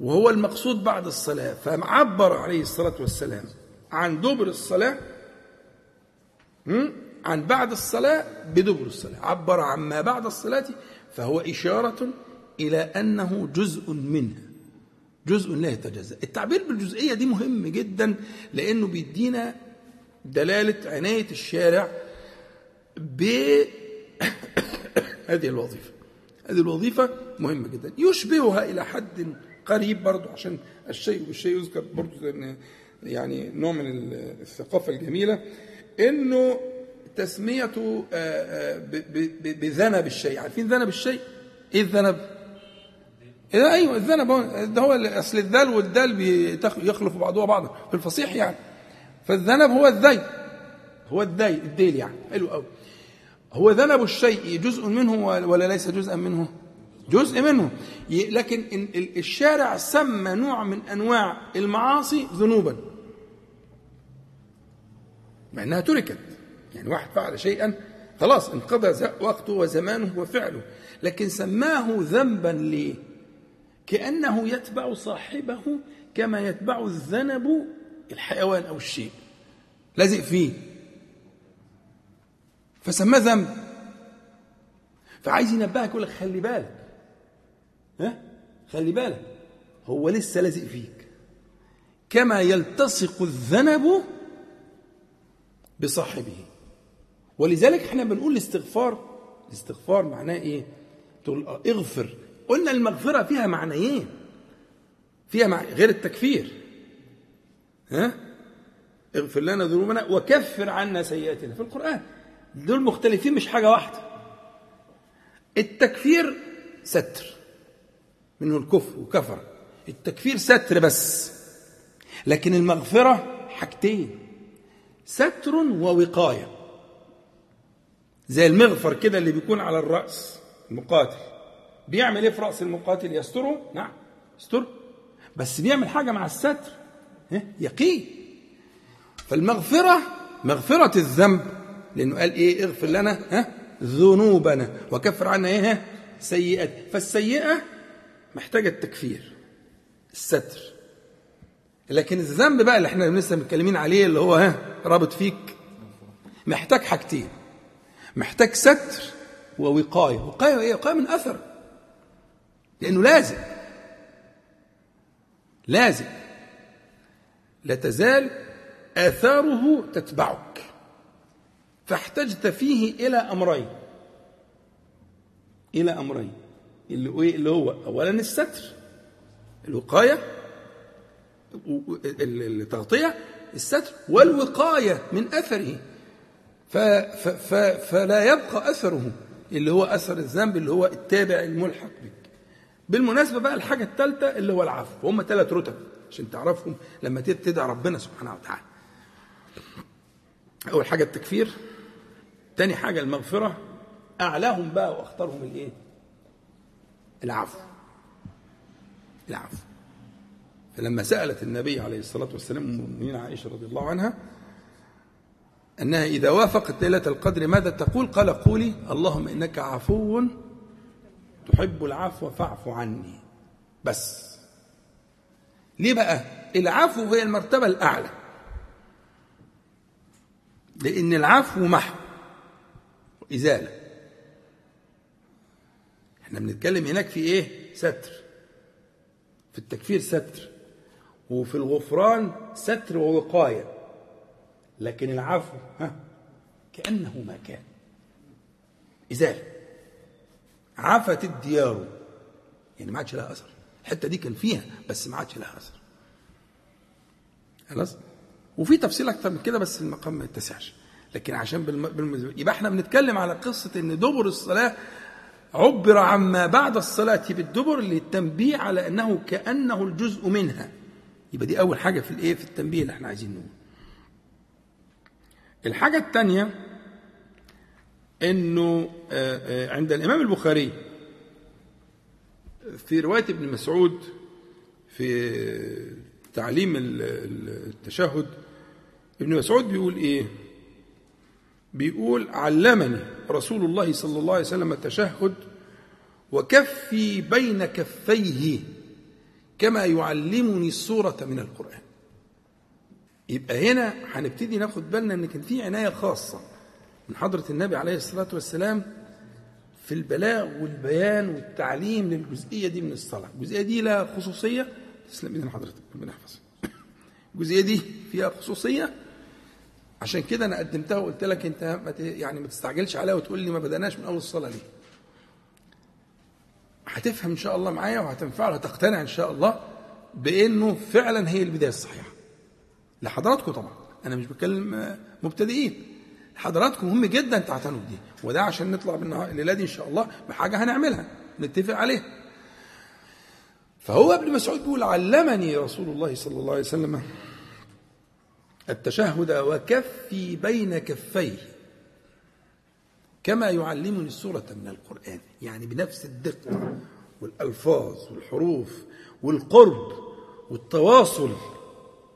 وهو المقصود بعد الصلاة. فعبر عليه الصلاة والسلام. عن دبر الصلاة؟ عن بعد الصلاة بدبر الصلاة. عبر عن ما بعد الصلاة فهو إشارة إلى أنه جزء منها. جزء لا يتجزأ. التعبير بالجزئية دي مهم جدا لأنه بيدينا دلالة عناية الشارع بهذه <coughs> الوظيفة. هذه الوظيفة مهمة جدا. يشبهها إلى حد قريب برضو عشان الشيء بالشيء يذكر برضو يعني نوع من الثقافة الجميلة إنه تسميته آه، آه، بذنب الشيء. عارفين ذنب الشيء؟ إيه الذنب؟ إذا أيوه الذنب هو ده هو أصل الذال والدال يخلف بعضها بعضا في الفصيح يعني. فالذنب هو الذيل هو الديل الديل يعني. حلو قوي هو ذنب الشيء جزء منه ولا ليس جزءا منه؟ جزء منه. لكن ال- ال- الشارع سمى نوع من أنواع المعاصي ذنوبا. مع أنها تركت. يعني واحد فعل شيئا خلاص انقضى وقته وزمانه وفعله. لكن سماه ذنبا ليه؟ كأنه يتبع صاحبه كما يتبع الذنب الحيوان أو الشيء. لازق فيه. فسماه ذنب. فعايز ينبهك يقول لك خلي بالك. ها؟ خلي بالك. هو لسه لازق فيك. كما يلتصق الذنب بصاحبه. ولذلك إحنا بنقول الاستغفار الاستغفار معناه إيه؟ تقول آه اغفر. قلنا المغفرة فيها معنيين. فيها مع... غير التكفير. ها؟ اغفر لنا ذنوبنا وكفر عنا سيئاتنا. في القرآن. دول مختلفين مش حاجة واحدة. التكفير ستر. منه الكفر وكفر. التكفير ستر بس. لكن المغفرة حاجتين. ستر ووقاية. زي المغفر كده اللي بيكون على الرأس المقاتل. بيعمل إيه في رأس المقاتل؟ يستره؟ نعم يستره. بس بيعمل حاجة مع الستر. ها؟ يقين. فالمغفرة مغفرة الذنب. لأنه قال إيه؟ اغفر لنا ها ذنوبنا. وكفر عنا ها؟ سيئات. فالسيئة محتاجة التكفير. الستر. لكن الذنب بقى اللي إحنا لسه متكلمين عليه اللي هو ها رابط فيك. محتاج حاجتين. محتاج ستر ووقاية. وقاية إيه؟ وقاية من أثر. لأنه لازم. لازم. لا تزال آثاره تتبعك. فاحتجت فيه إلى أمرين. إلى أمرين. اللي هو إيه؟ أولا الستر الوقاية التغطية الستر والوقاية من أثره. فلا يبقى أثره اللي هو أثر الذنب اللي هو التابع الملحق بك. بالمناسبة بقى الحاجة الثالثة اللي هو العفو. هم ثلاث رتب عشان تعرفهم لما تدعي ربنا سبحانه وتعالى. أول حاجة التكفير تاني حاجة المغفرة أعلاهم بقى وأخطرهم الإيه؟ العفو. العفو. فلما سألت النبي عليه الصلاة والسلام المؤمنين عائشة رضي الله عنها أنها إذا وافقت ليلة القدر ماذا تقول؟ قال قولي اللهم إنك عفو تحب العفو فاعف عني. بس. ليه بقى؟ العفو هي المرتبة الأعلى. لأن العفو محو إزالة إحنا بنتكلم هناك في إيه؟ ستر. في التكفير ستر. وفي الغفران ستر ووقاية. لكن العفو ها كأنه ما كان. إزالة عفت الديار. يعني ما عادش لها أثر. الحتة دي كان فيها بس ما عادش لها أثر. خلاص؟ وفي تفصيل أكتر من كده بس المقام ما يتسعش. لكن عشان بالم... بالم... يبقى إحنا بنتكلم على قصة إن دبر الصلاة عبر عما بعد الصلاة بالدبر للتنبيه على أنه كأنه الجزء منها. يبقى دي أول حاجة في الإيه؟ في التنبيه اللي إحنا عايزين نقول. الحاجة الثانية إنه عند الإمام البخاري في رواية ابن مسعود في تعليم التشهد ابن مسعود بيقول إيه؟ بيقول علمني رسول الله صلى الله عليه وسلم التشهد وكفي بين كفيه. كما يعلمني السورة من القرآن. يبقى هنا هنبتدي ناخد بالنا إن كان في عناية خاصة من حضرة النبي عليه الصلاة والسلام في البلاغ والبيان والتعليم للجزئية دي من الصلاة. الجزئية دي لها خصوصية تسلم ايدنا حضرتك ربنا يحفظك. الجزئية دي فيها خصوصية عشان كده أنا قدمتها وقلت لك أنت يعني ما تستعجلش عليها وتقول لي ما بدأناش من أول الصلاة ليه. هتفهم إن شاء الله معايا وهتنفع وهتقتنع إن شاء الله بإنه فعلا هي البدايه الصحيحة. لحضراتكم طبعا أنا مش بتكلم مبتدئين. حضراتكم مهم جدا تعتنوا بدي وده عشان نطلع بالنهار الليلة دي إن شاء الله بحاجة هنعملها نتفق عليها. فهو ابن مسعود بيقول علمني رسول الله صلى الله عليه وسلم التشهد وكفي بين كفيه. كما يعلمني السورة من القرآن يعني بنفس الدقة والألفاظ والحروف والقرب والتواصل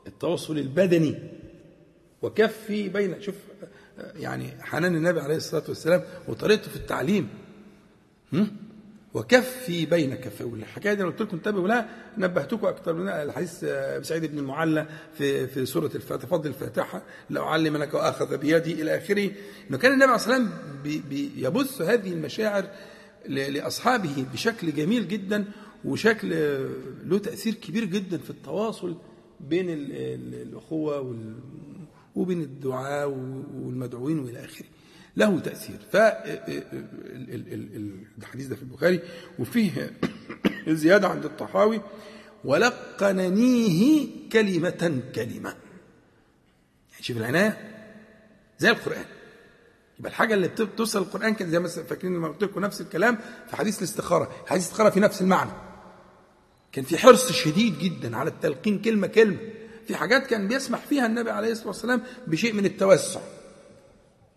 التواصل البدني وكفي بين شوف يعني حنان النبي عليه الصلاة والسلام وطريقته في التعليم وكفي بين كفي والحكايه دي أنا قلت لكم انتبهوا لها نبهتكم أكثر من الحديث سعيد بن المعلى في في سورة الفاتحة فضل الفاتحة لو علمنك وأخذ بيدي إلى آخره. إنه كان النبي عليه الصلاه والسلام بيبث هذه المشاعر لأصحابه بشكل جميل جدا وشكل له تأثير كبير جدا في التواصل بين الأخوة وبين الدعاء والمدعوين وإلى آخره. له تأثير. فالحديث ده في البخاري وفيه <coughs> زيادة عند الطحاوي ولقننيه كلمة كلمة. يعني شوف العناية زي القرآن. يبقى الحاجة اللي بتوصل القرآن كان زي ما فاكرين لما قلت لكم نفس الكلام في حديث الاستخارة. حديث الاستخارة في نفس المعنى. كان في حرص شديد جدا على التلقين كلمة كلمة. في حاجات كان بيسمح فيها النبي عليه الصلاة والسلام بشيء من التوسع.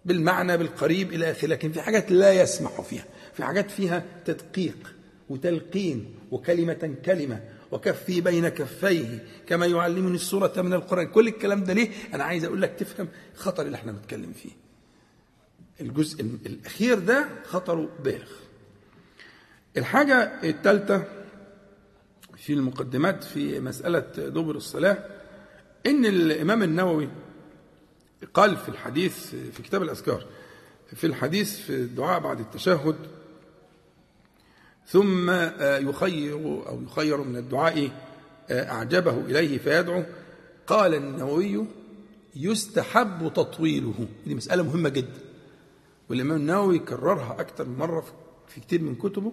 بالمعنى بالقريب إلى آخره لكن في حاجات لا يسمح فيها في حاجات فيها تدقيق وتلقين وكلمة كلمة وكفي بين كفيه كما يعلمني السورة من القرآن. كل الكلام ده ليه؟ أنا عايز أقول لك تفهم خطر اللي إحنا بنتكلم فيه. الجزء الأخير ده خطره بالغ. الحاجة الثالثة في المقدمات في مسألة دبر الصلاة إن الإمام النووي قال في الحديث في كتاب الأذكار في الحديث في الدعاء بعد التشهد ثم يخير أو يخير من الدعاء أعجبه إليه فيدعو قال النووي يستحب تطويله. دي مسألة مهمة جدا. والإمام النووي كررها أكثر من مرة في كتير من كتبه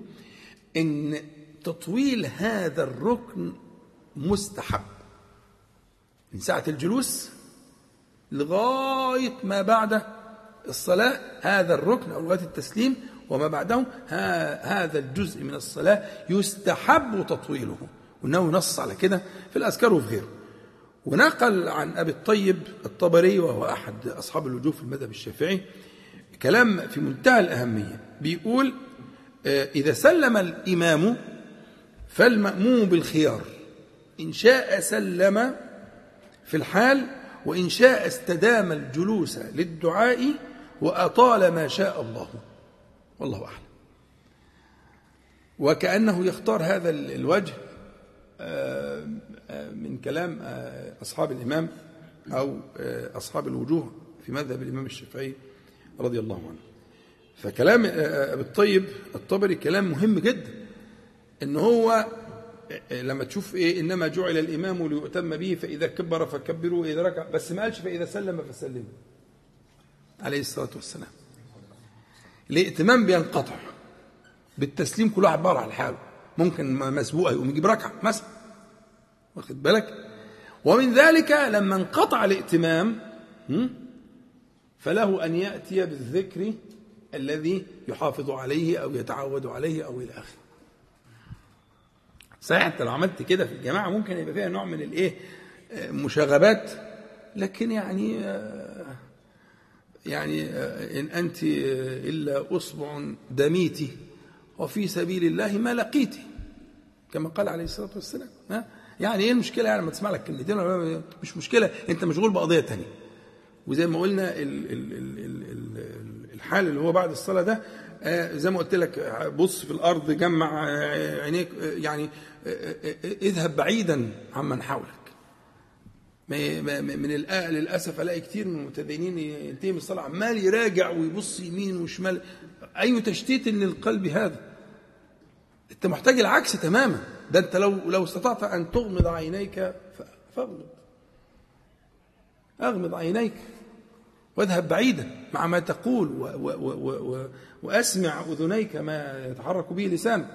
إن تطويل هذا الركن مستحب. من ساعة الجلوس لغاية ما بعد الصلاة هذا الركن أو لغاية التسليم وما بعده هذا الجزء من الصلاة يستحب تطويله. وأنه نص على كده في الأذكار وفي غيره. ونقل عن أبي الطيب الطبري وهو أحد أصحاب الوجوه في المذهب الشافعي كلام في منتهى الأهمية. بيقول إذا سلم الإمام فالمأموم بالخيار. إن شاء سلم في الحال وإن شاء استدام الجلوس للدعاء وأطال ما شاء الله. والله أعلم. وكأنه يختار هذا الوجه من كلام أصحاب الإمام أو أصحاب الوجوه في مذهب الإمام الشافعي رضي الله عنه. فكلام أبي الطيب الطبري كلام مهم جدا إن هو لما تشوف إيه إنما جعل الإمام ليؤتم به فإذا كبر فكبروا وإذا ركع. بس ما قالش فإذا سلم فسلموا عليه الصلاة والسلام. الائتمام بينقطع بالتسليم كل واحد بره على حاله. ممكن مسبوق يقوم يجيب ركعة مثلا. واخد بالك؟ ومن ذلك لما انقطع الائتمام فله أن يأتي بالذكر الذي يحافظ عليه أو يتعود عليه أو إلى آخره. صحيح انت لو عملت كده في الجماعة ممكن يبقى فيها نوع من الإيه مشاغبات. لكن يعني يعني إن أنت إلا أصبع دميت وفي سبيل الله ما لقيت كما قال عليه الصلاة والسلام يعني إيه المشكلة؟ يعني لما تسمع لك كلمتين مش مشكلة أنت مشغول بقضية ثانية وزي ما قلنا ال ال ال الحال اللي هو بعد الصلاة ده زي ما قلت لك بص في الأرض جمع عينيك يعني اذهب بعيدا عمن حولك. من للأسف ألاقي كتير من المتدينين ينتهي من الصلاة عمال يراجع ويبص يمين وشمال. أي تشتيت للقلب هذا؟ أنت محتاج العكس تماما. ده أنت لو لو استطعت أن تغمض عينيك فاغمض. أغمض عينيك واذهب بعيدا مع ما تقول و و و و وأسمع أذنيك ما يتحرك به لسانك.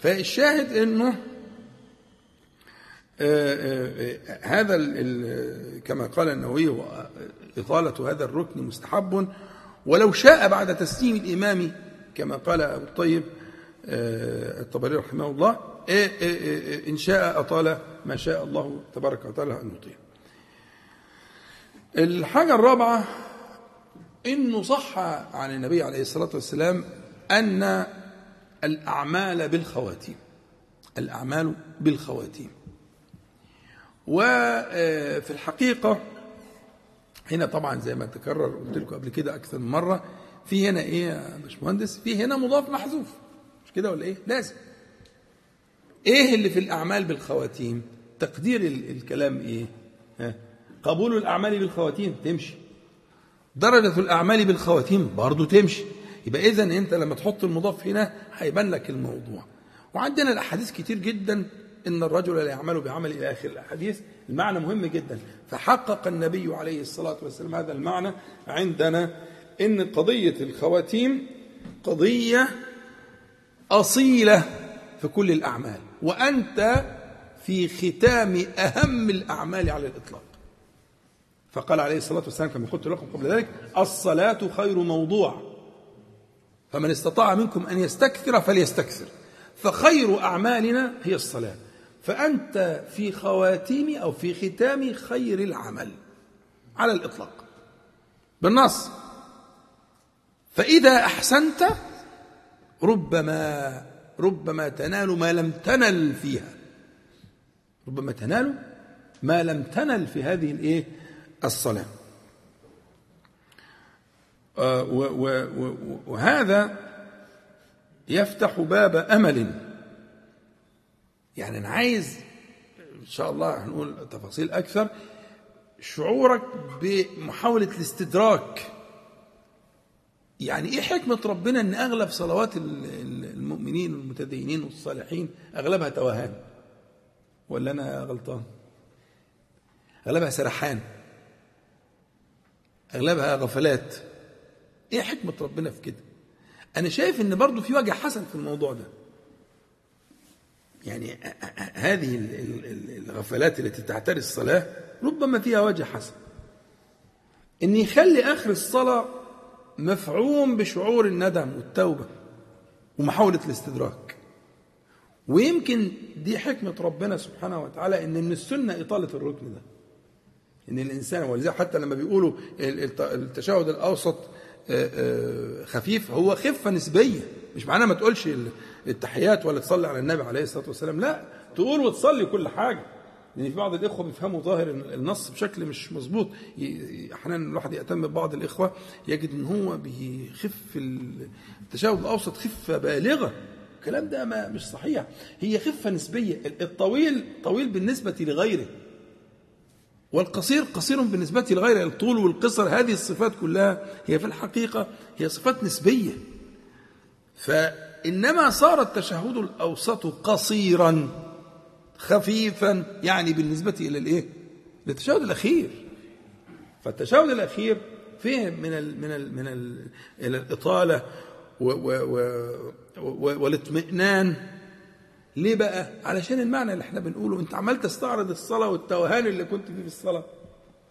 فالشاهد إنه هذا كما قال النووي إطالة هذا الركن مستحب. ولو شاء بعد تسليم الإمام كما قال أبو الطيب الطبري رحمه الله إن شاء أطال ما شاء الله تبارك وتعالى أن يطيل الحاجة الرابعة إنه صح عن النبي عليه الصلاة والسلام أن الأعمال بالخواتيم الأعمال بالخواتيم. وفي الحقيقة هنا طبعا زي ما تكرر قلت لكم قبل كده أكثر من مرة في هنا إيه يا باشمهندس؟ في هنا مضاف محذوف. مش كده ولا إيه؟ لازم. إيه اللي في الأعمال بالخواتيم؟ تقدير الكلام إيه؟ ها؟ قبول الأعمال بالخواتيم تمشي. درجة الأعمال بالخواتيم برضو تمشي. يبقى إذا أنت لما تحط المضاف هنا هيبان لك الموضوع. وعندنا الأحاديث كتير جدا إن الرجل لا يعمل بعمل إلى آخر الأحاديث المعنى مهم جدا. فحقق النبي عليه الصلاة والسلام هذا المعنى عندنا إن قضية الخواتيم قضية أصيلة في كل الأعمال وأنت في ختام أهم الأعمال على الإطلاق. فقال عليه الصلاة والسلام كما قلت لكم قبل ذلك الصلاة خير موضوع فمن استطاع منكم أن يستكثر فليستكثر. فخير أعمالنا هي الصلاة. فأنت في خواتيم أو في ختام خير العمل. على الإطلاق. بالنص. فإذا أحسنت ربما ربما تنال ما لم تنل فيها. ربما تنال ما لم تنل في هذه الإيه؟ الصلاة. آه، وهذا يفتح باب أمل. يعني أنا عايز إن شاء الله هنقول تفاصيل أكثر شعورك بمحاولة الاستدراك. يعني إيه حكمة ربنا إن أغلب صلوات ال- ال- المؤمنين والمتدينين والصالحين أغلبها توهان؟ ولا أنا غلطان؟ أغلبها سرحان. أغلبها غفلات. إيه حكمة ربنا في كده؟ أنا شايف إن برضو في وجه حسن في الموضوع ده. يعني هذه ال- ال- ال- الغفلات التي تعتري الصلاة ربما فيها وجه حسن. ان يخلي آخر الصلاة مفعوم بشعور الندم والتوبة ومحاولة الاستدراك. ويمكن دي حكمة ربنا سبحانه وتعالى إن من السنة إطالة الركن ده. إن الإنسان ولذلك حتى لما بيقولوا ال- الت- التشهد الأوسط آه، آه، خفيف هو خفة نسبية. مش معناه ما تقولش ال- التحيات ولا تصلي على النبي عليه الصلاة والسلام لا تقول وتصلي كل حاجة. لأن في بعض الإخوة بيفهموا ظاهر النص بشكل مش مظبوط. أحيانا الواحد يهتم ببعض الإخوة يجد إن هو بيخف ال- التشهد الأوسط خفة بالغة. الكلام ده ما مش صحيح. هي خفة نسبية. الطويل طويل بالنسبة لغيره. والقصير قصير بالنسبة لغيره. الطول والقصر هذه الصفات كلها هي في الحقيقة هي صفات نسبية. فإنما صار التشهد الأوسط قصيرا خفيفا يعني بالنسبة إلى الإيه؟ للتشهد الأخير فالتشهد الأخير فيه من ال من ال من ال الإطالة و و و والاطمئنان ليه بقى؟ علشان المعنى اللي إحنا بنقوله أنت عمال تستعرض الصلاة والتوهان اللي كنت فيه في الصلاة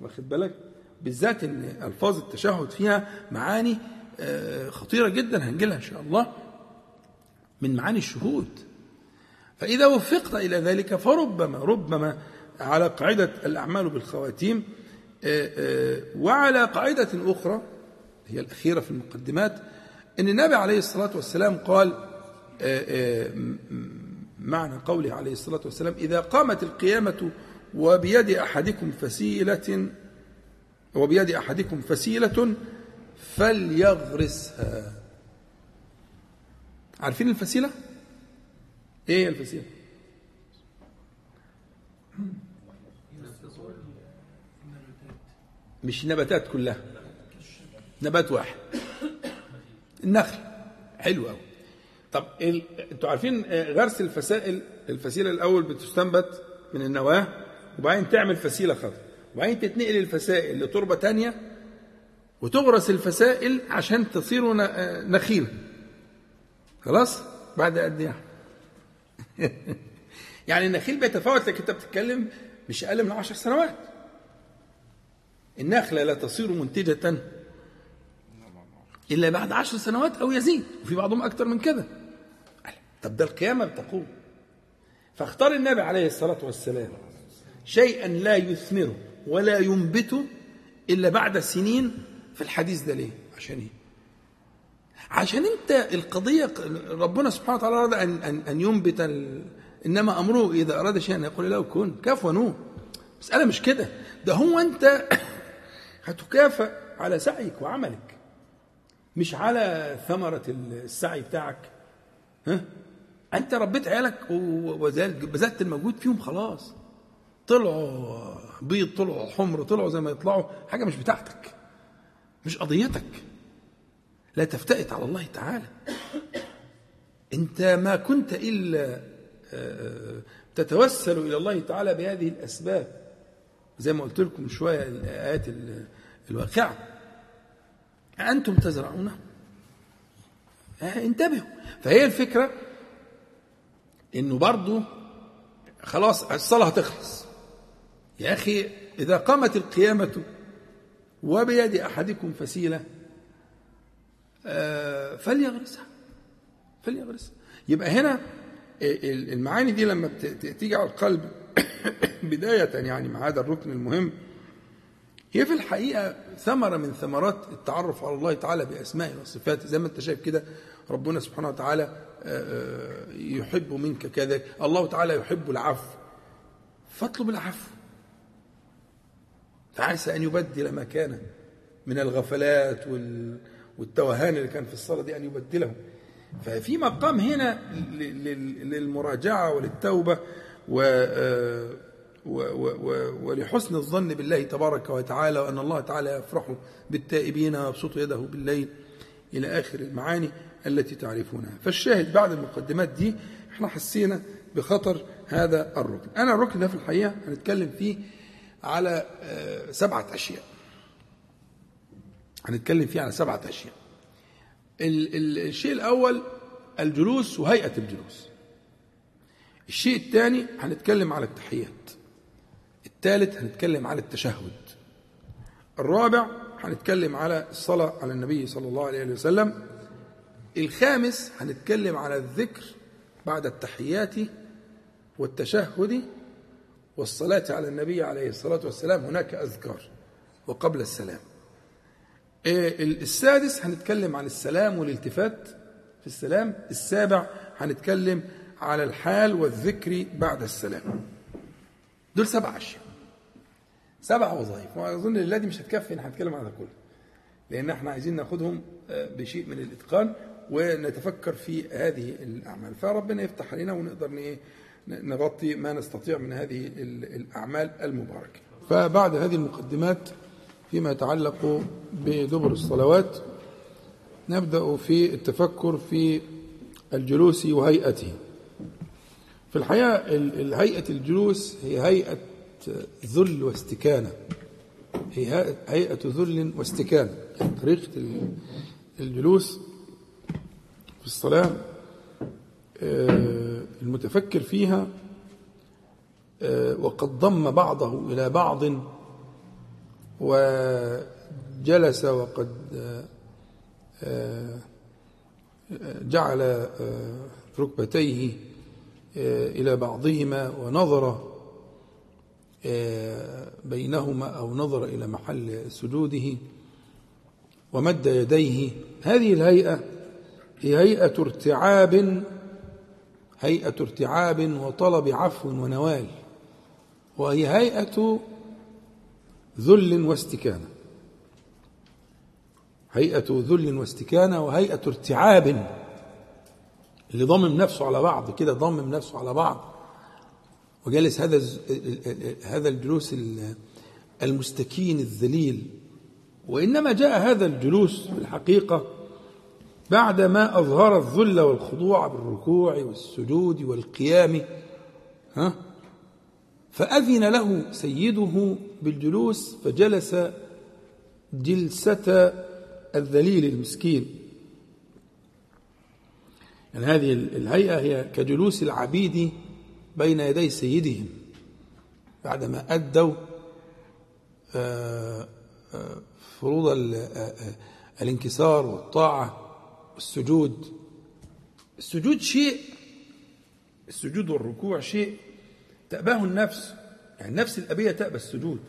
واخد بالك؟ بالذات إن ألفاظ التشهد فيها معاني آه، خطيرة جدا هنجي لها إن شاء الله من معاني الشهود. فإذا وفقت إلى ذلك فربما ربما على قاعدة الأعمال بالخواتيم آه، آه، وعلى قاعدة أخرى هي الأخيرة في المقدمات إن النبي عليه الصلاة والسلام قال معنى قوله عليه الصلاة والسلام إذا قامت القيامة وبيد أحدكم فسيلة وبيد أحدكم فسيلة فليغرسها. عارفين الفسيلة؟ إيه هي الفسيلة؟ مش النباتات كلها. نبات واحد. النخل. حلو قوي طب ال... أنتوا عارفين آه، غرس الفسائل الفسيلة الأول بتستنبت من النواة وبعدين تعمل فسيلة خضراء. وبعدين تتنقل الفسائل لتربة تانية وتغرس الفسائل عشان تصير ن- آه، نخيل. خلاص؟ بعد قد إيه <laughs> يعني النخيل بيتفاوت لكن انت بتتكلم مش أقل من عشر سنوات. النخلة لا تصير منتجة إلا بعد عشر سنوات أو يزيد وفي بعضهم أكثر من كده. طب ده القيامة بتقوم فاختار النبي عليه الصلاة والسلام شيئا لا يثمره ولا ينبته إلا بعد سنين في الحديث ده ليه؟ عشان إيه؟ عشان أنت القضية ربنا سبحانه وتعالى أراد أن, أن, أن ينبت ال... إنما أمره إذا أراد شيئا يقول له كن. كاف ونون مسألة مش كده. ده هو أنت <coughs> هتكافئ على سعيك وعملك. مش على ثمرة السعي بتاعك. ها؟ أنت ربيت عيالك و- وذلك بذلت الموجود فيهم خلاص. طلعوا بيض طلعوا حمر طلعوا زي ما يطلعوا. حاجة مش بتاعتك. مش قضيتك. لا تفتئت على الله تعالى. أنت ما كنت إلا آه، تتوسل إلى الله تعالى بهذه الأسباب. زي ما قلت لكم من شوية الآيات ال- الواقعة. أنتم تزرعونه آه، انتبهوا. فهي الفكرة إنه برضو خلاص الصلاة هتخلص. يا أخي إذا قامت القيامة وبيد أحدكم فسيلة آه، فليغرسها فليغرسها. يبقى هنا ال- المعاني دي لما تيجي على القلب <coughs> بداية يعني مع هذا الركن المهم هي في الحقيقة ثمرة من ثمرات التعرف على الله تعالى بأسمائه وصفاته. زي ما أنت شايف كده ربنا سبحانه وتعالى آه، آه، يحب منك كذلك الله تعالى يحب العفو. فاطلب العفو. فعسى أن يبدل ما كان من الغفلات وال- والتوهان اللي كان في الصلاة دي أن يبدله. ففي مقام هنا للمراجعة وللتوبة و- ولحسن الظن بالله تبارك وتعالى وأن الله تعالى يفرح بالتائبين ويبسط يده بالليل إلى آخر المعاني التي تعرفونها. فالشاهد بعد المقدمات دي إحنا حسينا بخطر هذا الركن. أنا الركن ده في الحقيقة هنتكلم فيه على آه، سبعة أشياء. هنتكلم فيه على سبعة أشياء. ال- ال- الشيء الأول الجلوس وهيئة الجلوس. الشيء الثاني هنتكلم على التحيات. الثالث هنتكلم على التشهد. الرابع هنتكلم على الصلاة على النبي صلى الله عليه وسلم. الخامس هنتكلم على الذكر بعد التحيات والتشهد والصلاة على النبي عليه الصلاة والسلام هناك أذكار وقبل السلام. إيه، السادس هنتكلم عن السلام والالتفات في السلام. السابع هنتكلم على الحال والذكر بعد السلام. دول سبع أشياء. سبع وظائف. وأظن الليلة دي مش هتكفي إن هنتكلم ده كله. لأن إحنا عايزين ناخدهم آه، بشيء من الإتقان ونتفكر في هذه الأعمال. فربنا يفتح علينا ونقدر نغطي ما نستطيع من هذه ال- الأعمال المباركة. فبعد هذه المقدمات فيما يتعلق بدبر الصلوات نبدأ في التفكر في الجلوس وهيئته. في الحقيقة ال- ال- هيئة الجلوس هي هيئة ذل واستكانة. هي هيئة- ذل واستكانة. يعني طريقة ال- الجلوس في الصلاة المتفكر فيها آه، وقد ضم بعضه إلى بعض وجلس وقد آه، آه، جعل آه، ركبتيه آه، إلى بعضهما ونظر آه، بينهما أو نظر إلى محل سجوده ومد يديه. هذه الهيئة هي هيئة ارتعاب هيئة ارتعاب وطلب عفو ونوال وهي هيئة ذل واستكانة. هيئة ذل واستكانة وهيئة ارتعاب اللي ضمم نفسه على بعض كده ضمم نفسه على بعض. وجالس هذا هذا الجلوس ال- المستكين الذليل. وإنما جاء هذا الجلوس في الحقيقة بعدما أظهر الذل والخضوع بالركوع والسجود والقيام ها فأذن له سيده بالجلوس فجلس جلسة الذليل المسكين. يعني هذه الهيئة هي كجلوس العبيد بين يدي سيدهم. بعدما أدوا آه، آه، فروض آه، الانكسار والطاعة والسجود السجود شيء السجود والركوع شيء. تأباه النفس. يعني النفس الأبية تأبى السجود.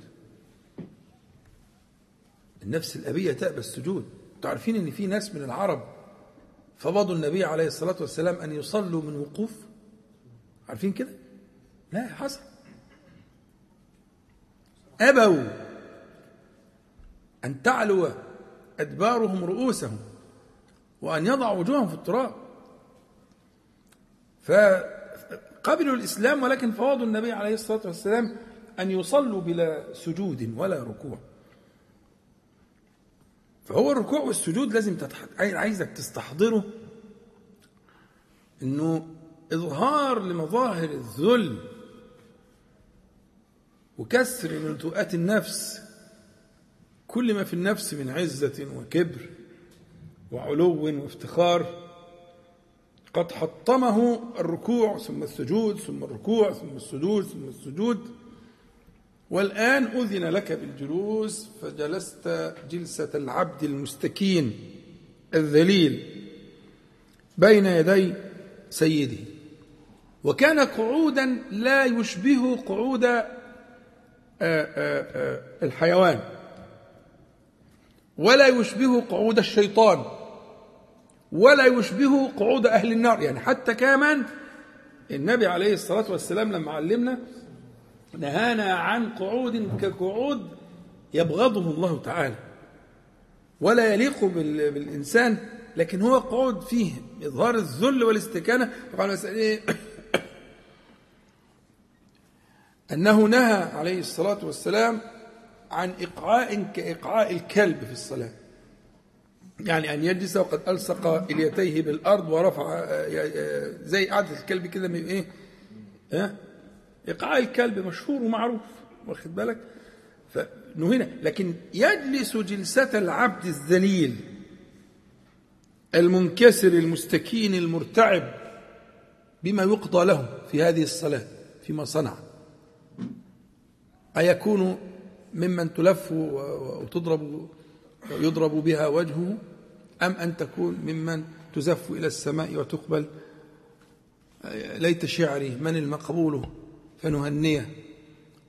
النفس الأبية تأبى السجود. تعرفين أن في ناس من العرب فبضوا النبي عليه الصلاة والسلام أن يصلوا من وقوف؟ عارفين كده؟ لا حصل. أبوا أن تعلو أدبارهم رؤوسهم. وأن يضعوا وجوههم في التراب. فقبلوا الإسلام ولكن فوضوا النبي عليه الصلاة والسلام أن يصلوا بلا سجود ولا ركوع. فهو الركوع والسجود لازم تتح... عايزك تستحضره إنه إظهار لمظاهر الذل وكسر لنتوءات النفس. كل ما في النفس من عزة وكبر. وعلو وافتخار قد حطمه الركوع ثم السجود ثم الركوع ثم السجود ثم السجود. والآن أذن لك بالجلوس فجلست جلسة العبد المستكين الذليل بين يدي سيده وكان قعودا لا يشبه قعود آآ آآ الحيوان ولا يشبه قعود الشيطان. ولا يشبه قعود أهل النار. يعني حتى كمان النبي عليه الصلاة والسلام لما علمنا نهانا عن قعود كقعود يبغضه الله تعالى ولا يليق بال- بالإنسان لكن هو قعود فيه إظهار الذل والاستكانة. طبعا مسألة؟ <coughs> أنه نهى عليه الصلاة والسلام عن إقعاء كإقعاء الكلب في الصلاة. يعني أن يجلس وقد ألصق إليتيه بالأرض ورفع آه، آه، زي قعدة الكلب كده من إيه؟ ها؟ إقعاء الكلب مشهور ومعروف واخد بالك؟ فنهينا. لكن يجلس جلسة العبد الذليل المنكسر المستكين المرتعب بما يقضى له في هذه الصلاة فيما صنع. أيكون ممن تلف وتضرب ويضرب بها وجهه أم أن تكون ممن تزف إلى السماء وتقبل ليت شعري من المقبول فنهنيه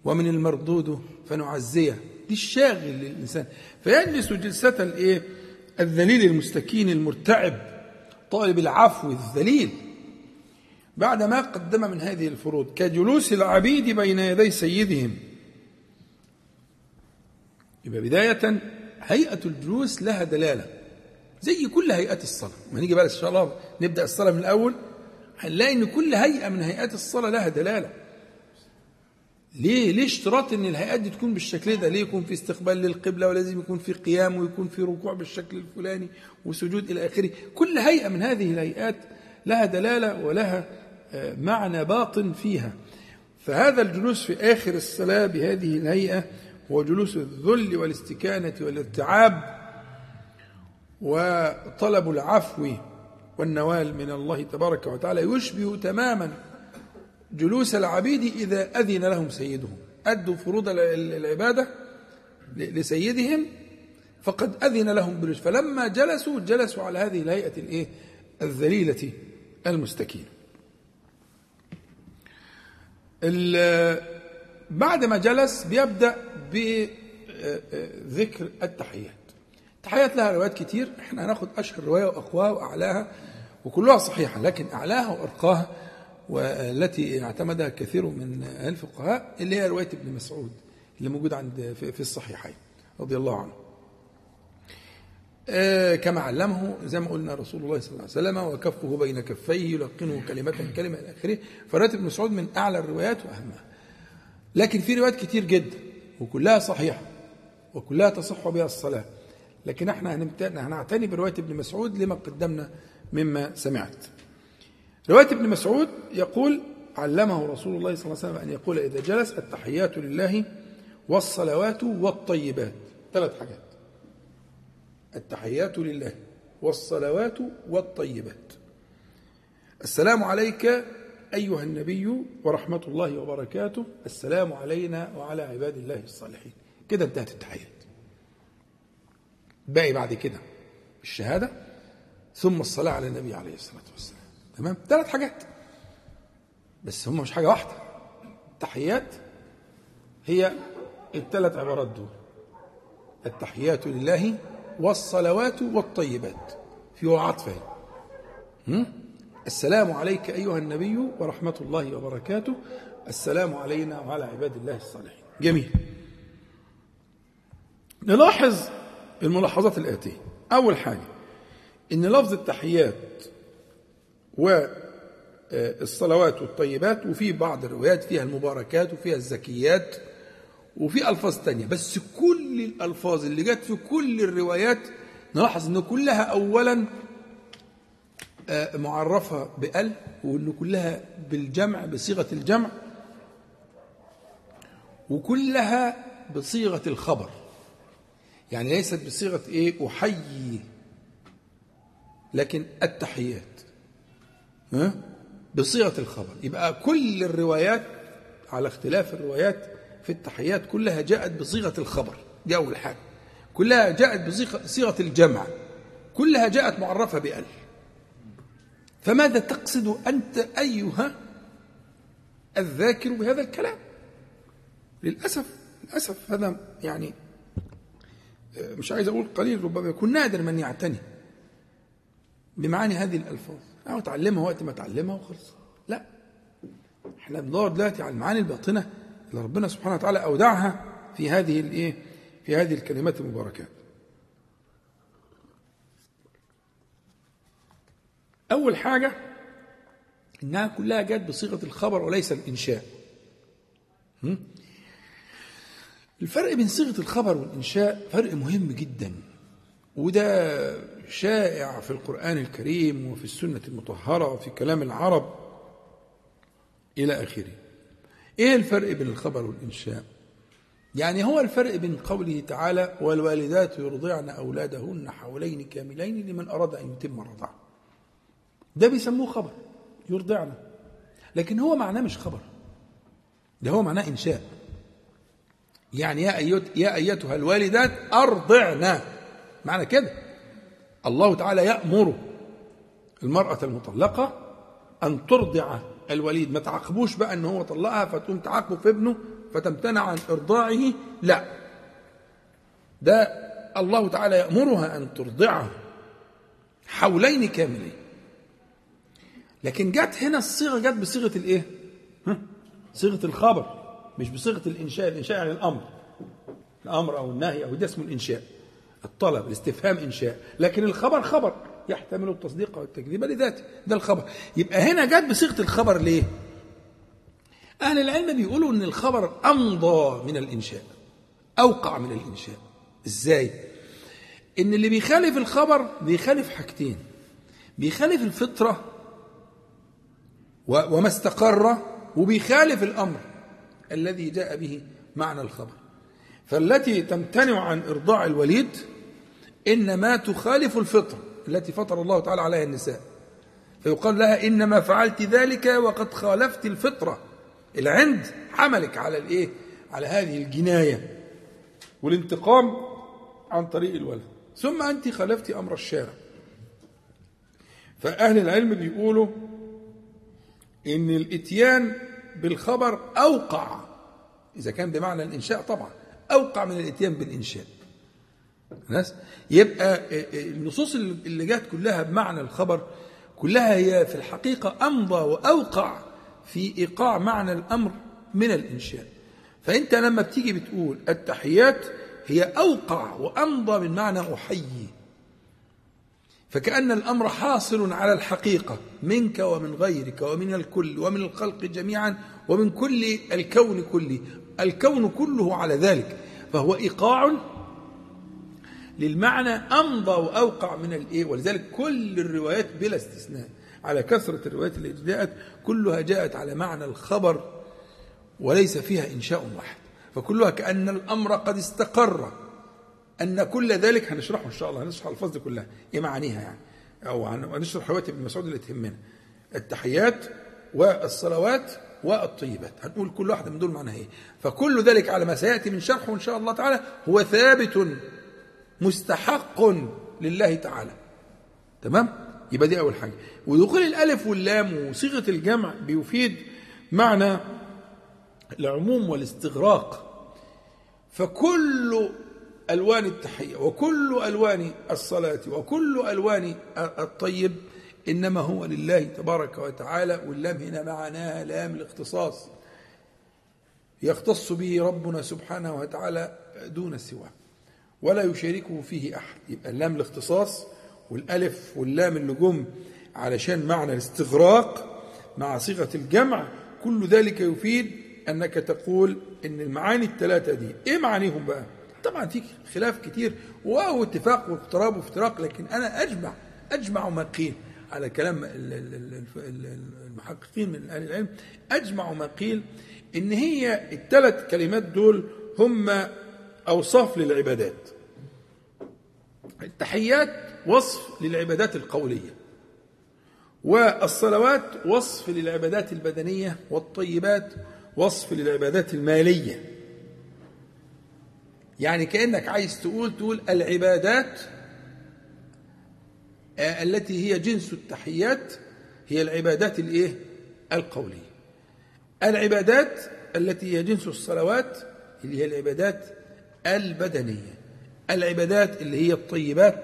ومن المردود فنعزيه. دي الشاغل للإنسان. فيجلس جلسة الإيه؟ الذليل المستكين المرتعب طالب العفو الذليل. بعد ما قدم من هذه الفروض كجلوس العبيد بين يدي سيدهم. يبقى بداية هيئة الجلوس لها دلالة زي كل هيئات الصلاة. ما نيجي بقى إن شاء الله نبدأ الصلاة من الأول. هنلاقي إن كل هيئة من هيئات الصلاة لها دلالة. ليه؟ ليه اشتراط إن الهيئات دي تكون بالشكل ده؟ ليه يكون في استقبال للقبلة ولازم يكون في قيام ويكون في ركوع بالشكل الفلاني وسجود إلى آخره؟ كل هيئة من هذه الهيئات لها دلالة ولها آه، معنى باطن فيها. فهذا الجلوس في آخر الصلاة بهذه الهيئة هو جلوس الذل والاستكانة والارتعاب وطلب العفو والنوال من الله تبارك وتعالى يشبه تماما جلوس العبيد إذا أذن لهم سيدهم. أدوا فروض ال- ال- العبادة لسيدهم فقد أذن لهم فلما جلسوا جلسوا على هذه الهيئة الإيه؟ الذليلة المستكينة ال- بعد ما جلس بيبدأ بذكر التحيات. التحيات لها روايات كتير إحنا هناخد أشهر رواية وأقواها وأعلاها وكلها صحيحة لكن أعلاها وأرقاها والتي اعتمدها كثير من الفقهاء اللي هي رواية ابن مسعود اللي موجود عند في في الصحيحين رضي الله عنه. آه، كما علمه زي ما قلنا رسول الله صلى الله عليه وسلم وكفه بين كفيه يلقنه كلمة كلمة إلى آخره. فرواية ابن مسعود من أعلى الروايات وأهمها. لكن في روايات كتير جدا. وكلها صحيحة وكلها تصح بها الصلاة. لكن إحنا هنعتني برواية ابن مسعود لما قدمنا مما سمعت. رواية ابن مسعود يقول علمه رسول الله صلى الله عليه وسلم أن يقول إذا جلس التحيات لله والصلوات والطيبات ثلاث حاجات. التحيات لله والصلوات والطيبات. السلام عليك أيها النبي ورحمة الله وبركاته السلام علينا وعلى عباد الله الصالحين. كده انتهت التحيات. باقي بعد كده الشهادة ثم الصلاة على النبي عليه الصلاة والسلام. تمام؟ ثلاث حاجات. بس هم مش حاجة واحدة. التحيات هي الثلاث عبارات دول. التحيات لله والصلوات والطيبات. في عطف هنا. هم؟ السلام عليك أيها النبي ورحمة الله وبركاته. السلام علينا وعلى عباد الله الصالحين. جميل. نلاحظ الملاحظات الآتية. أول حاجة إن لفظ التحيات والصلوات والطيبات وفي بعض الروايات فيها المباركات وفيها الزكيات وفي ألفاظ تانية. بس كل الألفاظ اللي جت في كل الروايات نلاحظ أن كلها أولا آه، معرفة بأل وأن كلها بالجمع بصيغة الجمع وكلها بصيغة الخبر. يعني ليست بصيغة إيه؟ أحيي لكن التحيات. ها؟ بصيغة الخبر. يبقى كل الروايات على اختلاف الروايات في التحيات كلها جاءت بصيغة الخبر. دي أول حاجة. كلها جاءت بصيغة صيغة الجمع. كلها جاءت معرفة بأل. فماذا تقصد أنت أيها الذاكر بهذا الكلام؟ للأسف للأسف هذا يعني مش عايز أقول قليل ربما يكون نادر من يعتني بمعاني هذه الألفاظ. أو تعلمها وقت ما تعلمها وخلص لا إحنا بندور دلوقتي على المعاني الباطنة اللي ربنا سبحانه وتعالى أودعها في هذه الإيه في هذه الكلمات المباركات. أول حاجة إنها كلها جت بصيغة الخبر وليس الإنشاء؟ الفرق بين صيغة الخبر والإنشاء فرق مهم جدا وده شائع في القرآن الكريم وفي السنة المطهرة وفي كلام العرب إلى آخره. إيه الفرق بين الخبر والإنشاء؟ يعني هو الفرق بين قوله تعالى والوالدات يرضعن أولادهن حولين كاملين لمن أراد أن يتم الرضاعة ده بيسموه خبر يرضعن لكن هو معناه مش خبر. ده هو معناه إنشاء. يعني يا, أيت يا أيتها الوالدات أرضعن معنى كده. الله تعالى يأمر المرأة المطلقة أن ترضع الوليد. ما تعاقبوش بقى أن هو طلقها فتقوم تعاقبه في ابنه فتمتنع عن إرضاعه. لا. ده الله تعالى يأمرها أن ترضعه حولين كاملين. لكن جت هنا الصيغة جت بصيغة الإيه؟ ها؟ صيغة الخبر مش بصيغة الإنشاء الإنشاء يعني الأمر. الأمر أو النهي أو ده اسمه الإنشاء. الطلب الاستفهام إنشاء. لكن الخبر خبر. يحتمل التصديق والتكذيب لذاته. ده الخبر. يبقى هنا جت بصيغة الخبر ليه؟ أهل العلم بيقولوا أن الخبر أمضى من الإنشاء أوقع من الإنشاء. إزاي؟ إن اللي بيخالف الخبر بيخالف حاجتين. بيخالف الفطرة وما استقر وبيخالف الأمر الذي جاء به معنى الخبر. فالتي تمتنع عن إرضاع الوليد إنما تخالف الفطرة التي فطر الله تعالى عليها النساء. فيقال لها إنما فعلت ذلك وقد خالفت الفطرة. العند حملك على الإيه؟ على هذه الجناية والانتقام عن طريق الولد. ثم أنت خالفت أمر الشارع. فأهل العلم بيقولوا إن الإتيان بالخبر أوقع. إذا كان بمعنى الإنشاء طبعا أوقع من الإتيان بالإنشاء. ناس يبقى النصوص اللي جات كلها بمعنى الخبر كلها هي في الحقيقة أمضى وأوقع في إيقاع معنى الأمر من الإنشاء. فأنت لما بتيجي بتقول التحيات هي أوقع وأمضى من معنى أحيي. فكأن الأمر حاصل على الحقيقة منك ومن غيرك ومن الكل ومن الخلق جميعا ومن كل الكون كله. الكون كله على ذلك فهو إيقاع للمعنى أمضى وأوقع من الإيه ولذلك كل الروايات بلا استثناء على كثرة الروايات التي جاءت كلها جاءت على معنى الخبر وليس فيها إنشاء واحد. فكلها كأن الأمر قد استقر. أن كل ذلك هنشرحه إن شاء الله هنشرح الألفاظ دي كلها إيه معانيها يعني؟ أو هنشرح رواية ابن مسعود اللي تهمنا. التحيات والصلوات والطيبات. هنقول كل واحدة من دول معناها إيه؟ فكل ذلك على ما سيأتي من شرحه إن شاء الله تعالى هو ثابت مستحق لله تعالى. تمام؟ يبقى دي أول حاجة. ودخول الألف واللام وصيغة الجمع بيفيد معنى العموم والاستغراق. فكل ألوان التحية وكل ألوان الصلاة وكل ألوان الطيب إنما هو لله تبارك وتعالى واللام هنا معناها لام الاختصاص. يختص به ربنا سبحانه وتعالى دون سواه ولا يشاركه فيه أحد. يبقى اللام الاختصاص والألف واللام اللي جم علشان معنى الاستغراق مع صيغة الجمع كل ذلك يفيد أنك تقول أن المعاني الثلاثة دي إيه معانيهم بقى؟ طبعا في خلاف كتير وهو اتفاق واقتراب وافتراق لكن أنا أجمع أجمع ما قيل على كلام المحققين من أهل العلم. أجمع ما قيل إن هي الثلاث كلمات دول هم أوصاف للعبادات. التحيات وصف للعبادات القولية والصلوات وصف للعبادات البدنية والطيبات وصف للعبادات المالية. يعني كأنك عايز تقول تقول العبادات التي هي جنس التحيات هي العبادات الإيه؟ القولية. العبادات التي هي جنس الصلوات اللي هي العبادات البدنية. العبادات اللي هي الطيبات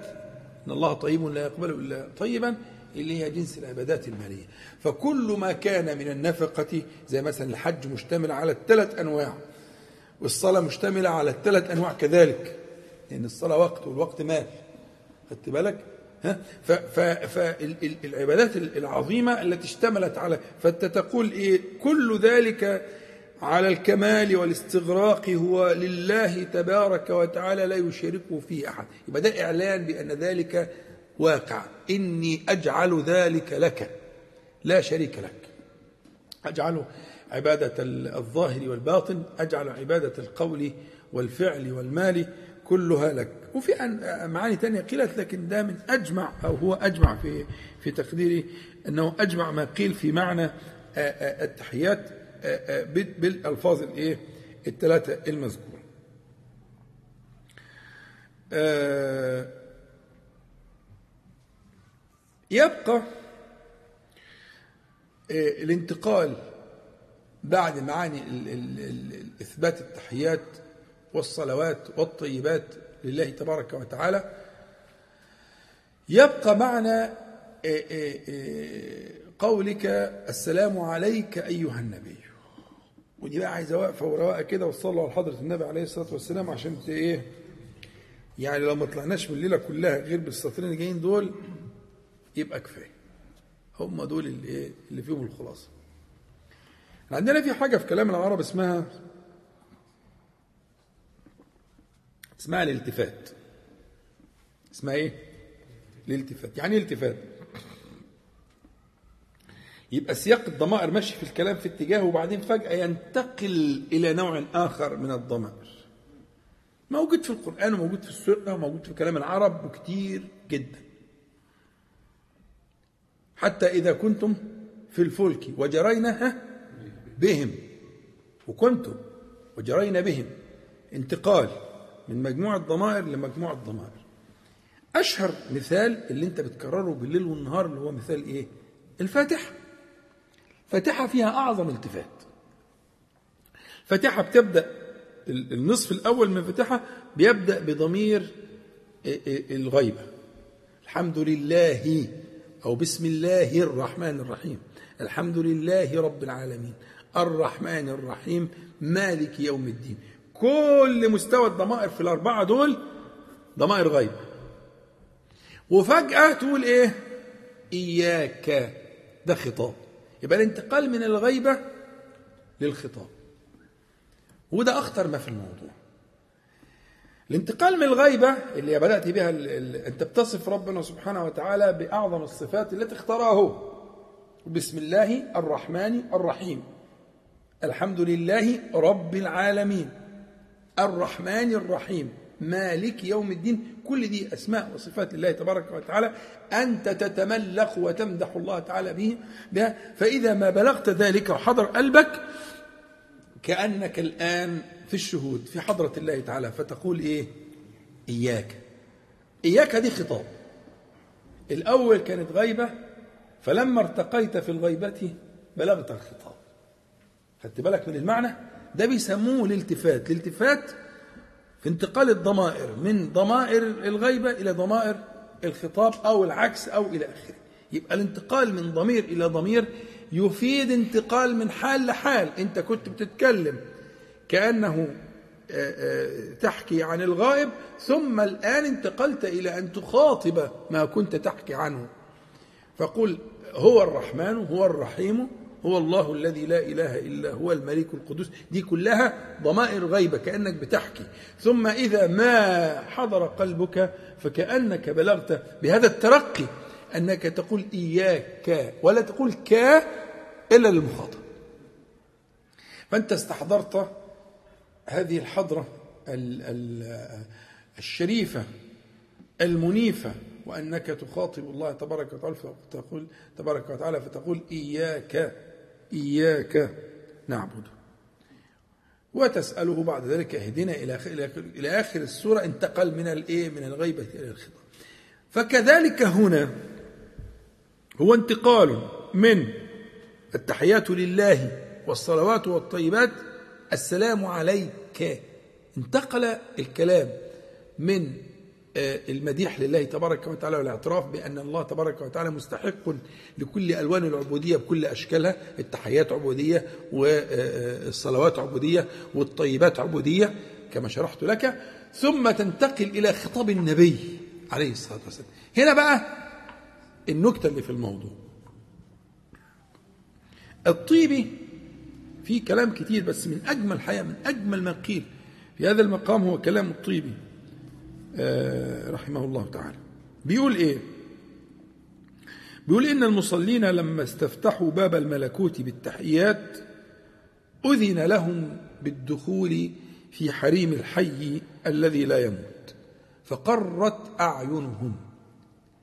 إن الله طيب لا يقبل إلا طيبا اللي هي جنس العبادات المالية. فكل ما كان من النفقة زي مثلا الحج مشتمل على الثلاث أنواع. والصلاة مشتملة على الثلاث أنواع كذلك. لأن الصلاة وقت والوقت مال خدت بالك؟ ها؟ فالعبادات العظيمة التي اشتملت على فأنت تقول إيه؟ كل ذلك على الكمال والاستغراق هو لله تبارك وتعالى لا يشاركه فيه أحد. يبقى ده إعلان بأن ذلك واقع. إني أجعل ذلك لك. لا شريك لك. أجعل عبادة الظاهر والباطن أجعل عبادة القول والفعل والمال كلها لك. وفي معاني تانية قيلت لكن ده من أجمع أو هو أجمع في في تقديري أنه أجمع ما قيل في معنى التحيات بالألفاظ الإيه؟ الثلاثة المذكورة. يبقى الانتقال بعد معاني إثبات التحيات والصلوات والطيبات لله تبارك وتعالى يبقى معنى قولك السلام عليك أيها النبي. ودي بقى عايزة واقفة ورواقة كده وصلوا على حضرة النبي عليه الصلاة والسلام عشان إيه؟ يعني لو ما طلعناش من الليلة كلها غير بالسطرين اللي جايين دول يبقى كفاية. هم دول اللي, إيه؟ اللي فيهم الخلاصة. عندنا في حاجة في كلام العرب اسمها اسمها الالتفات. اسمها إيه؟ الالتفات. يعني إيه التفات يبقى سياق الضمائر ماشي في الكلام في اتجاه وبعدين فجأة ينتقل إلى نوع آخر من الضمائر. موجود في القرآن وموجود في السنة وموجود في كلام العرب وكتير جدا. حتى إذا كنتم في الفلك وجرينا بهم وكنتم وجرينا بهم. انتقال من مجموعة ضمائر لمجموعة ضمائر. أشهر مثال اللي أنت بتكرره بالليل والنهار اللي هو مثال إيه؟ الفاتحة. فاتحة فيها أعظم التفات. فاتحة بتبدأ النصف الأول من فاتحة بيبدأ بضمير الغيبة. الحمد لله أو بسم الله الرحمن الرحيم. الحمد لله رب العالمين. الرحمن الرحيم مالك يوم الدين. كل مستوى الضمائر في الأربعة دول ضمائر غيبة وفجأة تقول إيه؟ إياك. ده خطاب. يبقى الانتقال من الغيبة للخطاب. وده أخطر ما في الموضوع. الانتقال من الغيبة اللي بدأت بها ال ال أنت بتصف ربنا سبحانه وتعالى بأعظم الصفات التي اختارها هو بسم الله الرحمن الرحيم. الحمد لله رب العالمين. الرحمن الرحيم. مالك يوم الدين. كل دي أسماء وصفات الله تبارك وتعالى. أنت تتملق وتمدح الله تعالى به. بها فإذا ما بلغت ذلك وحضر قلبك كأنك الآن في الشهود في حضرة الله تعالى. فتقول إيه؟ إياك. إياك دي خطاب. الأول كانت غيبة فلما ارتقيت في الغيبة بلغت الخطاب. خدت بالك من المعنى؟ ده بيسموه الالتفات. الالتفات في انتقال الضمائر من ضمائر الغيبة إلى ضمائر الخطاب أو العكس أو إلى آخره. يبقى الانتقال من ضمير إلى ضمير يفيد انتقال من حال لحال. أنت كنت بتتكلم كأنه تحكي عن الغائب ثم الآن انتقلت إلى أن تخاطب ما كنت تحكي عنه. فقل هو الرحمن هو الرحيم هو الله الذي لا إله إلا هو الملك القدوس. دي كلها ضمائر غيبة كأنك بتحكي. ثم إذا ما حضر قلبك فكأنك بلغت بهذا الترقي أنك تقول إياك ولا تقول كا إلا للمخاطب. فأنت استحضرت هذه الحضرة الشريفة المنيفة وأنك تخاطب الله تبارك وتعالى فتقول تبارك وتعالى فتقول إياك. إياك نعبد. وتسأله بعد ذلك اهدنا إلى إلى آخر السورة انتقل من الإيه؟ من الغيبة إلى الخطاب فكذلك هنا هو انتقال من التحيات لله والصلوات والطيبات السلام عليك. انتقل الكلام من المديح لله تبارك وتعالى والاعتراف بأن الله تبارك وتعالى مستحق لكل ألوان العبودية بكل أشكالها التحيات عبودية والصلوات عبودية والطيبات عبودية كما شرحت لك. ثم تنتقل إلى خطاب النبي عليه الصلاة والسلام. هنا بقى النكتة اللي في الموضوع. الطيبي في كلام كتير بس من أجمل حقيقة من أجمل ما قيل في هذا المقام هو كلام الطيبي رحمه الله تعالى. بيقول إيه؟ بيقول إن المصلين لما استفتحوا باب الملكوت بالتحيات أذن لهم بالدخول في حريم الحي الذي لا يموت فقرت أعينهم.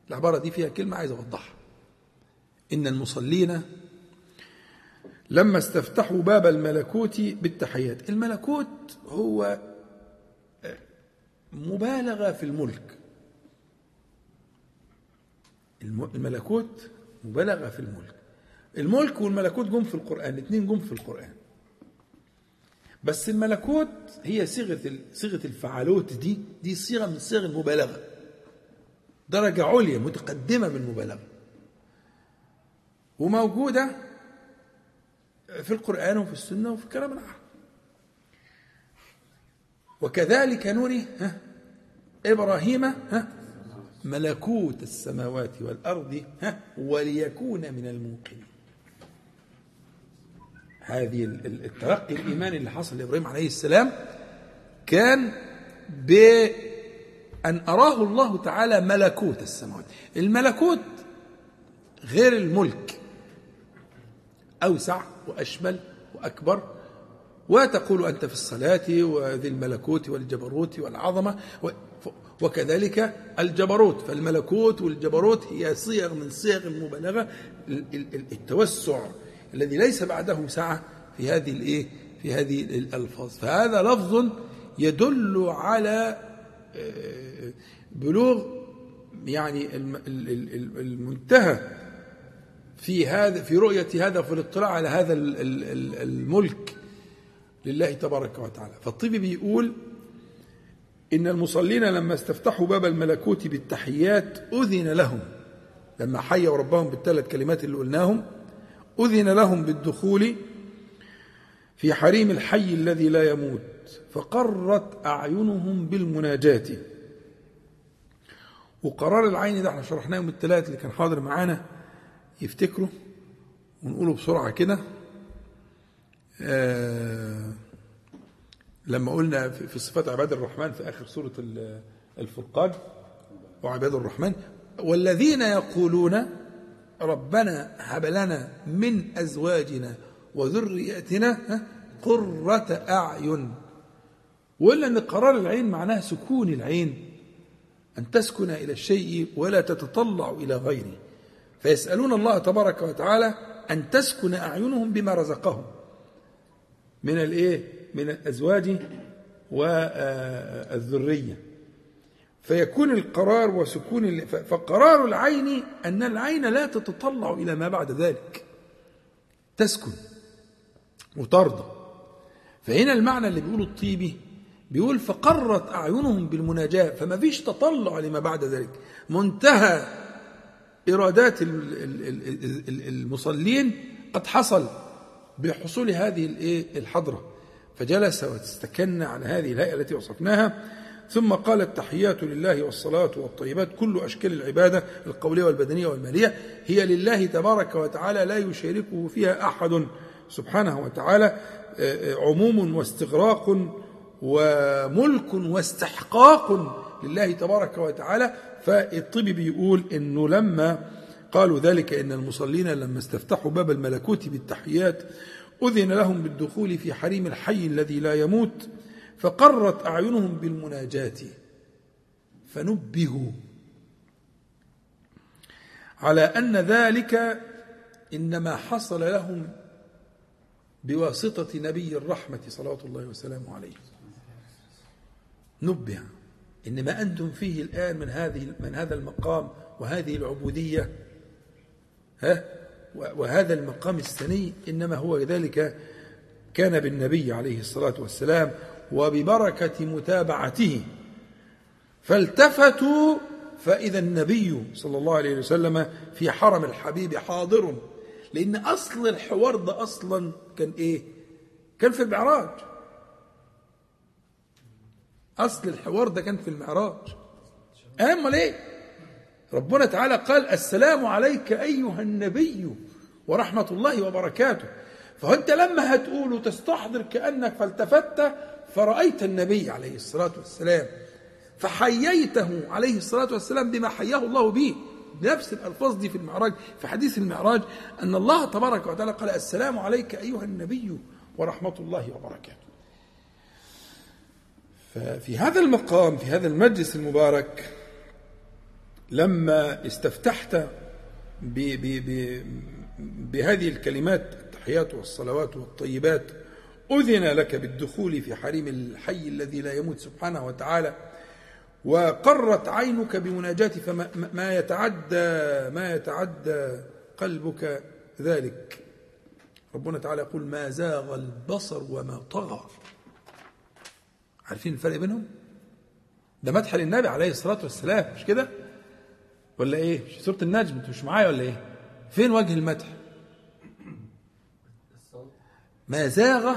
العبارة دي فيها كلمة عايز أوضحها. إن المصلين لما استفتحوا باب الملكوت بالتحيات. الملكوت هو مبالغة في الملك. الم- الملكوت مبالغة في الملك. الملك والملكوت جم في القرآن الاثنين جم في القرآن. بس الملكوت هي صيغة ال- صيغة الفعالوت دي دي صيغة من صيغ المبالغة. درجة عليا متقدمة من المبالغة وموجودة في القرآن وفي السنة وفي كلام العرب وكذلك نري ها إبراهيم ها ملكوت السماوات والأرض ها وليكون من الموقنين. هذه ال- ال- الترقي الإيماني اللي حصل لإبراهيم عليه السلام كان بأن أراه الله تعالى ملكوت السماوات. الملكوت غير الملك أوسع وأشمل وأكبر وتقول أنت في الصلاة وذي الملكوت والجبروت والعظمة وكذلك الجبروت. فالملكوت والجبروت هي صيغ من صيغ المبالغة ال- ال- ال- التوسع الذي ليس بعده سعة في هذه الايه في هذه الألفاظ. فهذا لفظ يدل على آه، بلوغ يعني الم- ال- ال- ال- المنتهى في هذا في رؤية هذا في الاطلاع على هذا ال- ال- ال- الملك. لله تبارك وتعالى. فالطبي بيقول إن المصلين لما استفتحوا باب الملكوت بالتحيات أذن لهم. لما حيوا ربهم بالثلاث كلمات اللي قلناهم أذن لهم بالدخول في حريم الحي الذي لا يموت. فقرت أعينهم بالمناجاة. وقرار العين ده إحنا شرحناه يوم الثلاث اللي كان حاضر معانا يفتكروا ونقوله بسرعة كده. لما قلنا في صفات عباد الرحمن في آخر سورة ال- الفرقان وعباد الرحمن والذين يقولون ربنا هب لنا من أزواجنا وذرياتنا قرة أعين. وإلا أن قرار العين معناه سكون العين أن تسكن إلى الشيء ولا تتطلع إلى غيره. فيسألون الله تبارك وتعالى أن تسكن أعينهم بما رزقهم. من الإيه؟ من الأزواج والذرية. فيكون القرار وسكون فقرار العين أن العين لا تتطلع إلى ما بعد ذلك. تسكن وترضى. فهنا المعنى اللي بيقوله الطيبي بيقول فقرت أعينهم بالمناجاة فما فيش تطلع لما بعد ذلك. منتهى ال- المصلين قد حصل بحصول هذه؟ الحضرة. فجلس واستكن على هذه الهيئة التي وصفناها ثم قال التحيات لله والصلاة والطيبات. كل أشكال العبادة القولية والبدنية والمالية هي لله تبارك وتعالى لا يشاركه فيها أحد. سبحانه وتعالى آه، آه، عموم واستغراق وملك واستحقاق لله تبارك وتعالى. فالطبي بيقول إنه لما قالوا ذلك إن المصلين لما استفتحوا باب الملكوت بالتحيات أذن لهم بالدخول في حريم الحي الذي لا يموت فقرت أعينهم بالمناجاة. فنبهوا على أن ذلك إنما حصل لهم بواسطة نبي الرحمة صلوات الله وسلامه عليه. نبه. ان ما أنتم فيه الآن من هذه من هذا المقام وهذه العبودية. ها؟ وهذا المقام السني إنما هو ذلك كان بالنبي عليه الصلاة والسلام وببركة متابعته. فالتفتوا فإذا النبي صلى الله عليه وسلم في حرم الحبيب حاضر لأن أصل الحوار ده أصلا كان إيه؟ كان في المعراج. أصل الحوار ده كان في المعراج. أمال إيه؟ ربنا تعالى قال السلام عليك أيها النبي ورحمة الله وبركاته. فأنت لما هتقول وتستحضر كأنك فالتفت فرأيت النبي عليه الصلاة والسلام فحييته عليه الصلاة والسلام بما حياه الله به. بنفس الألفاظ دي في المعراج في حديث المعراج أن الله تبارك وتعالى قال السلام عليك أيها النبي ورحمة الله وبركاته. ففي هذا المقام في هذا المجلس المبارك لما استفتحت ب ب ب بهذه الكلمات التحيات والصلوات والطيبات أذن لك بالدخول في حريم الحي الذي لا يموت سبحانه وتعالى وقرت عينك بمناجاة فما ما يتعدى ما يتعدى قلبك ذلك. ربنا تعالى يقول ما زاغ البصر وما طغى. عارفين الفرق بينهم؟ ده مدح للنبي عليه الصلاة والسلام مش كده؟ ولا إيه؟ مش سورة النجم أنتوا مش معايا ولا إيه؟ فين وجه المدح؟ ما زاغ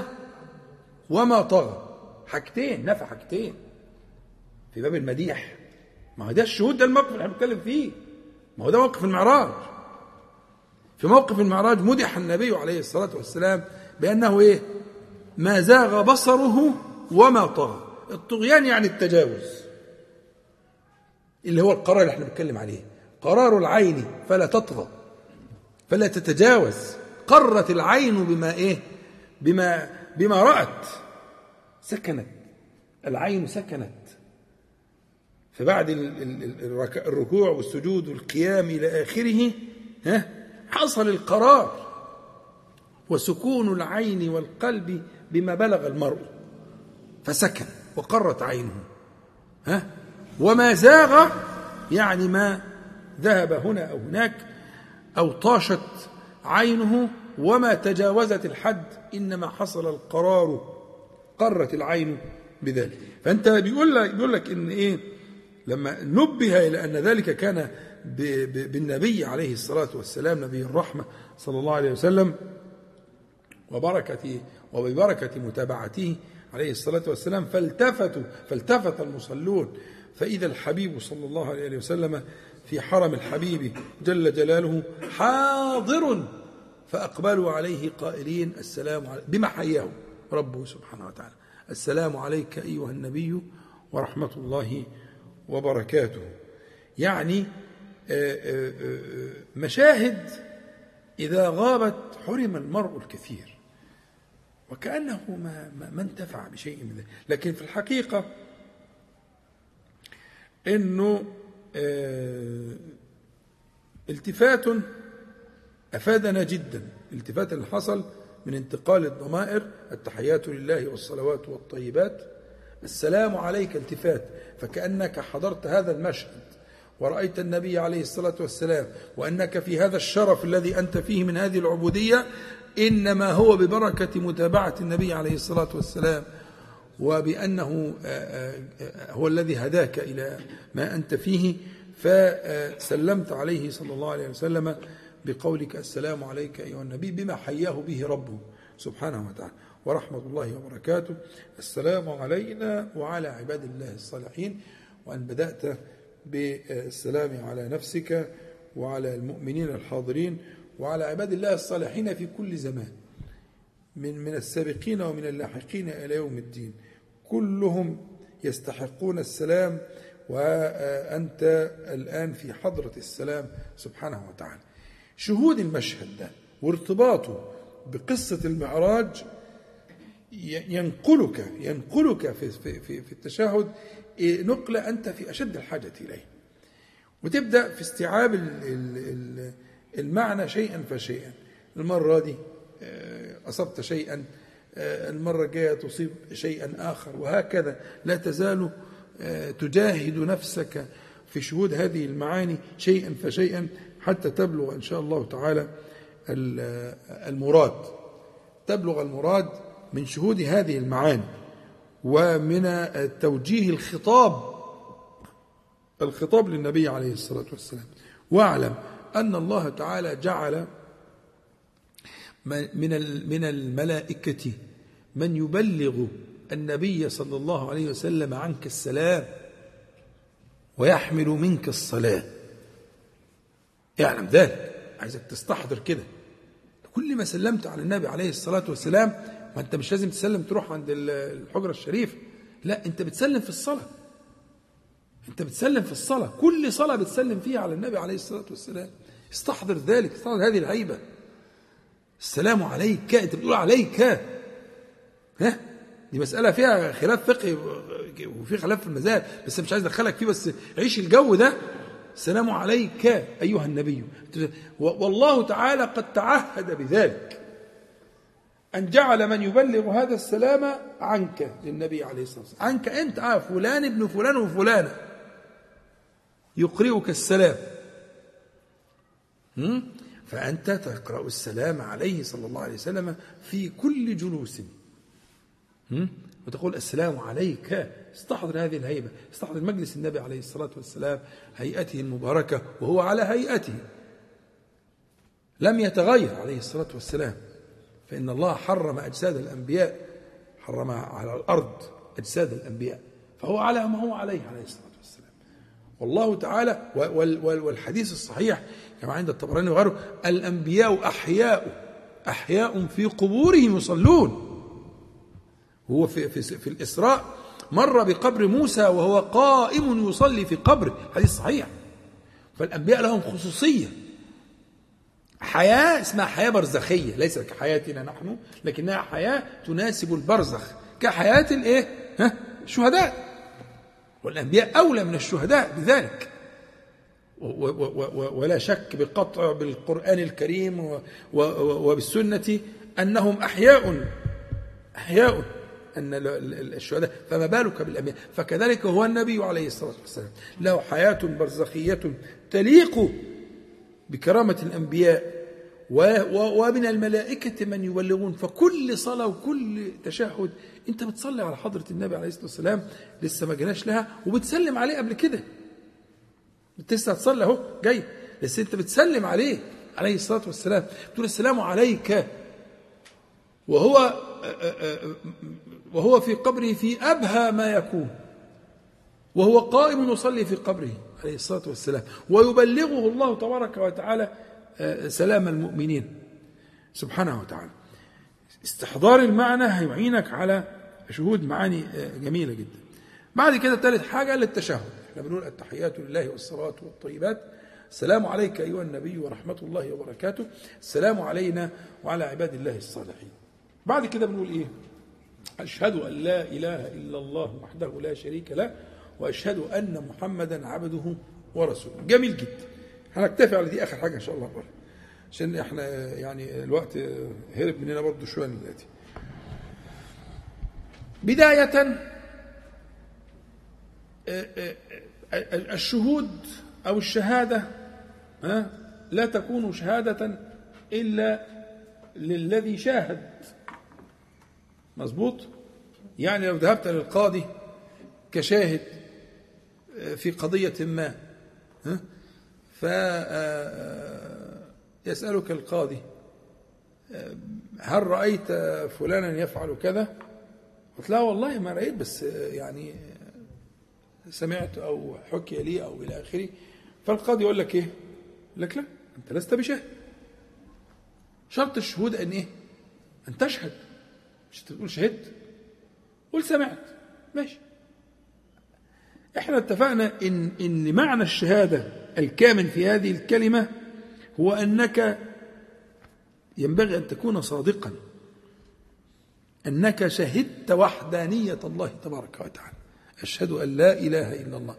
وما طغى. حاجتين نفى حاجتين. في باب المديح. ما هو ده الشهود ده الموقف اللي إحنا بنتكلم فيه. ما هو ده موقف المعراج. في موقف المعراج مدح النبي عليه الصلاة والسلام بأنه إيه؟ ما زاغ بصره وما طغى. الطغيان يعني التجاوز. اللي هو القرار اللي إحنا بنتكلم عليه. قرار العين فلا تطغى فلا تتجاوز. قرت العين بما إيه؟ بما بما رأت. سكنت. العين سكنت. فبعد الركوع والسجود والقيام إلى آخره ها حصل القرار. وسكون العين والقلب بما بلغ المرء. فسكن وقرت عينه ها. وما زاغ يعني ما ذهب هنا أو هناك أو طاشت عينه وما تجاوزت الحد إنما حصل القرار قرت العين بذلك. فأنت بيقول لك بيقول لك إن إيه؟ لما نبه إلى أن ذلك كان بالنبي عليه الصلاة والسلام نبي الرحمة صلى الله عليه وسلم وبركة وببركة متابعته عليه الصلاة والسلام فالتفتوا فالتفت المصلون. فإذا الحبيب صلى الله عليه وسلم في حرم الحبيب جل جلاله حاضر فأقبلوا عليه قائلين السلام عليك بما حياه ربه سبحانه وتعالى. السلام عليك أيها النبي ورحمة الله وبركاته. يعني مشاهد إذا غابت حرم المرء الكثير. وكأنه ما, ما انتفع بشيء من ذلك. لكن في الحقيقة أنه التفات أفادنا جدا. التفات اللي حصل من انتقال الضمائر التحيات لله والصلوات والطيبات. السلام عليك التفات فكأنك حضرت هذا المشهد ورأيت النبي عليه الصلاة والسلام وأنك في هذا الشرف الذي أنت فيه من هذه العبودية إنما هو ببركة متابعة النبي عليه الصلاة والسلام. وبأنه هو الذي هداك إلى ما أنت فيه فسلمت عليه صلى الله عليه وسلم بقولك السلام عليك أيها النبي بما حياه به ربه سبحانه وتعالى. ورحمة الله وبركاته. السلام علينا وعلى عباد الله الصالحين. وأن بدأت بالسلام على نفسك وعلى المؤمنين الحاضرين وعلى عباد الله الصالحين في كل زمان من من السابقين ومن اللاحقين إلى يوم الدين. كلهم يستحقون السلام وأنت الآن في حضرة السلام سبحانه وتعالى. شهود المشهد ده وارتباطه بقصة المعراج ينقلك ينقلك في, في, في, في التشهد نقلة أنت في أشد الحاجة إليه. وتبدأ في استيعاب المعنى شيئا فشيئا. المرة دي أصبت شيئا المرة الجاية تصيب شيئا آخر. وهكذا لا تزال تجاهد نفسك في شهود هذه المعاني شيئا فشيئا حتى تبلغ إن شاء الله تعالى المراد. تبلغ المراد من شهود هذه المعاني ومن توجيه الخطاب الخطاب للنبي عليه الصلاة والسلام. واعلم أن الله تعالى جعل من من الملائكة من يبلغ النبي صلى الله عليه وسلم عنك السلام ويحمل منك الصلاة. اعلم ذلك. عايزك تستحضر كده. كل ما سلمت على النبي عليه الصلاة والسلام ما انت مش لازم تسلم تروح عند الحجرة الشريف. لا انت بتسلم في الصلاة. انت بتسلم في الصلاة. كل صلاة بتسلم فيها على النبي عليه الصلاة والسلام. استحضر ذلك استحضر هذه الهيبة. السلام عليك انت بتقول عليك. ها؟ دي مسألة فيها خلاف فقهي وفي خلاف في المذاهب بس مش عايز أدخلك فيه بس عيش الجو ده. السلام عليك أيها النبي. والله تعالى قد تعهد بذلك أن جعل من يبلغ هذا السلام عنك للنبي عليه الصلاة والسلام. عنك أنت آه فلان ابن فلان وفلانة. يقرئك السلام. فأنت تقرأ السلام عليه صلى الله عليه وسلم في كل جلوس. وتقول السلام عليك. استحضر هذه الهيبة. استحضر مجلس النبي عليه الصلاة والسلام هيئته المباركة وهو على هيئته. لم يتغير عليه الصلاة والسلام. فإن الله حرم أجساد الأنبياء حرم على الأرض أجساد الأنبياء. فهو على ما هو عليه عليه الصلاة والسلام. والله تعالى والحديث الصحيح كما عند الطبراني وغيره الأنبياء أحياء أحياء في قبورهم يصلون. هو في, في, في الإسراء مر بقبر موسى وهو قائم يصلي في قبره حديث صحيح. فالأنبياء لهم خصوصية. حياة اسمها حياة برزخية. ليس كحياتنا نحن لكنها حياة تناسب البرزخ. كحياة الإيه؟ ها؟ الشهداء. والأنبياء أولى من الشهداء بذلك. ولا شك بقطع بالقرآن الكريم وبالسنة أنهم أحياء. أحياء. أن الشهداء فما بالك بالأنبياء فكذلك هو النبي عليه الصلاة والسلام. له حياة برزخية تليق بكرامة الأنبياء ومن الملائكة من يبلغون. فكل صلاة وكل تشهد أنت بتصلي على حضرة النبي عليه الصلاة والسلام لسه ما جيناش لها وبتسلم عليه قبل كده. لسه هتصلي أهو جاي. بس أنت بتسلم عليه عليه الصلاة والسلام. بتقول السلام عليك. وهو وهو في قبره في أبهى ما يكون. وهو قائم يصلي في قبره عليه الصلاة والسلام. ويبلغه الله تبارك وتعالى آه، سلام المؤمنين. سبحانه وتعالى. استحضار المعنى هيعينك على شهود معاني آه، جميلة جدا. بعد كده ثالث حاجة للتشهد. إحنا بنقول التحيات لله والصلاة والطيبات. السلام عليك أيها النبي ورحمة الله وبركاته. السلام علينا وعلى عباد الله الصالحين. بعد كده بنقول إيه؟ أشهد أن لا إله إلا الله وحده لا شريك له وأشهد أن محمدا عبده ورسوله. جميل جدا. هنكتفي على دي آخر حاجة إن شاء الله بقى. عشان إحنا يعني الوقت هرب مننا برضه شوية دلوقتي. بداية الشهود أو الشهادة لا تكون شهادة إلا للذي شاهد. مظبوط؟ يعني لو ذهبت للقاضي كشاهد آه، في قضية ما فيسألك آه، القاضي آه، هل رأيت فلانا يفعل كذا؟ قلت لا والله ما رأيت بس يعني سمعت أو حكي لي أو إلى آخره. فالقاضي يقول لك إيه؟ يقول لك لا أنت لست بشاهد. شرط الشهود أن إيه؟ أن تشهد. مش تقول شهدت قول سمعت. ماشي. إحنا اتفقنا إن إن معنى الشهادة الكامن في هذه الكلمة هو أنك ينبغي أن تكون صادقا. أنك شهدت وحدانية الله تبارك وتعالى. أشهد أن لا إله إلا الله.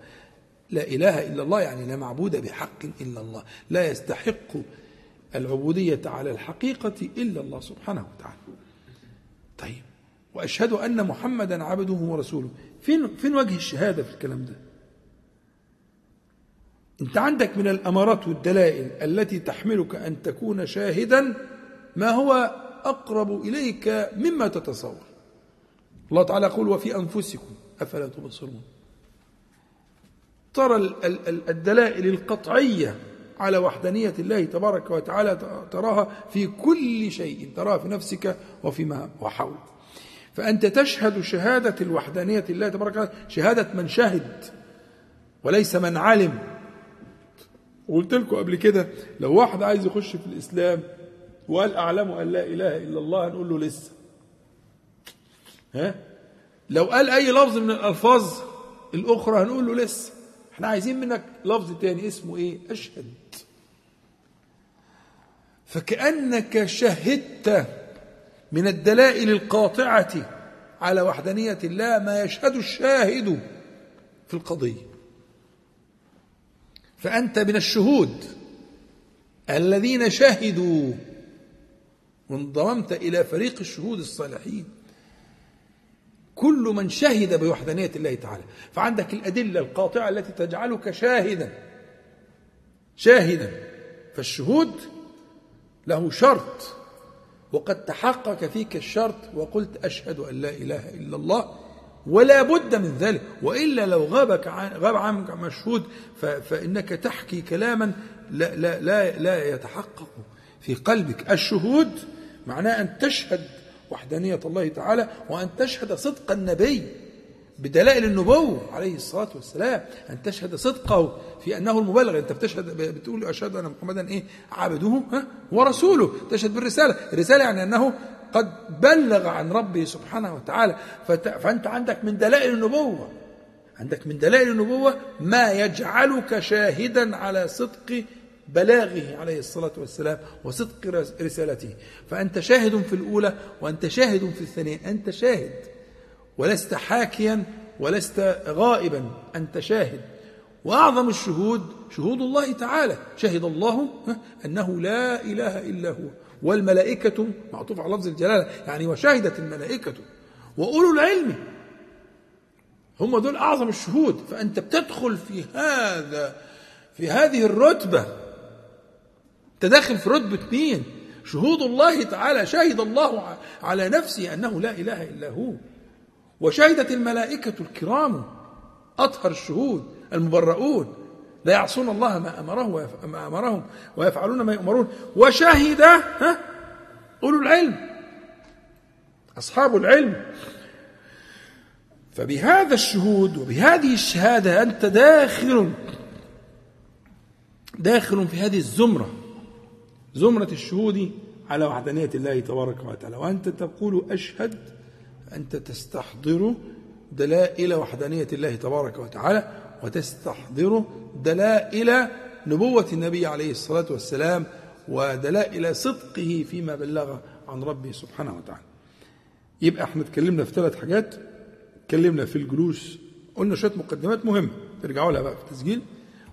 لا إله إلا الله يعني لا معبود بحق إلا الله. لا يستحق العبودية على الحقيقة إلا الله سبحانه وتعالى. طيب. وأشهد أن محمدا عبده ورسوله. فين, فين وجه الشهادة في الكلام ده؟ أنت عندك من الأمارات والدلائل التي تحملك أن تكون شاهدا ما هو أقرب إليك مما تتصور. الله تعالى يقول وفي أنفسكم أفلا تبصرون. ترى ال- ال- ال- الدلائل القطعية على وحدانية الله تبارك وتعالى تراها في كل شيء تراها في نفسك وفيما وحولك. فأنت تشهد شهادة الوحدانية الله تبارك وتعالى شهادة من شهد وليس من علم. وقلت لكم قبل كده لو واحد عايز يخش في الإسلام وقال أعلم أن لا إله إلا الله هنقول له لسه. ها؟ لو قال أي لفظ من الألفاظ الأخرى هنقول له لسه. إحنا عايزين منك لفظ تاني اسمه إيه؟ أشهد. فكأنك شهدت من الدلائل القاطعة على وحدانية الله ما يشهد الشاهد في القضية. فأنت من الشهود الذين شهدوا وانضممت إلى فريق الشهود الصالحين. كل من شهد بوحدانية الله تعالى. فعندك الأدلة القاطعة التي تجعلك شاهدا. شاهدا. فالشهود له شرط. وقد تحقق فيك الشرط وقلت أشهد أن لا إله إلا الله ولا بد من ذلك. وإلا لو غابك عن غاب عنك مشهود فإنك تحكي كلاما لا, لا, لا, لا يتحقق في قلبك. الشهود معناه أن تشهد وحدانية الله تعالى وأن تشهد صدق النبي بدلائل النبوة عليه الصلاة والسلام. أن تشهد صدقه في أنه المبلغ أنت بتشهد بتقول أشهد أن محمدا إيه؟ عبده ها؟ ورسوله تشهد بالرسالة. الرسالة يعني أنه قد بلغ عن ربه سبحانه وتعالى. فأنت عندك من دلائل النبوة. عندك من دلائل النبوة ما يجعلك شاهدا على صدق بلاغه عليه الصلاة والسلام وصدق رس- رسالته. فأنت شاهد في الأولى وأنت شاهد في الثانية. أنت شاهد. ولست حاكيا ولست غائبا. أنت شاهد. وأعظم الشهود شهود الله تعالى. شهد الله أنه لا إله إلا هو. والملائكة معطوف على لفظ الجلالة. يعني وشهدت الملائكة. وأولو العلم. هم دول أعظم الشهود. فأنت بتدخل في هذا في هذه الرتبة. أنت داخل في رتبة مين شهود الله تعالى شهد الله على نفسه أنه لا إله إلا هو. وشهدت الملائكة الكرام أطهر الشهود المبرؤون. لا يعصون الله ما ويف- ما أمرهم ويفعلون ما يؤمرون. وشهد ها أولو العلم أصحاب العلم. فبهذا الشهود وبهذه الشهادة أنت داخل داخل في هذه الزمرة. زمرة الشهود على وحدانية الله تبارك وتعالى. وأنت تقول أشهد أنت تستحضر دلائل وحدانية الله تبارك وتعالى وتستحضر دلائل نبوة النبي عليه الصلاة والسلام ودلائل صدقه فيما بلغ عن ربه سبحانه وتعالى. يبقى إحنا اتكلمنا في ثلاث حاجات. اتكلمنا في الجلوس قلنا شوية مقدمات مهمة. ترجعوا لها بقى في التسجيل.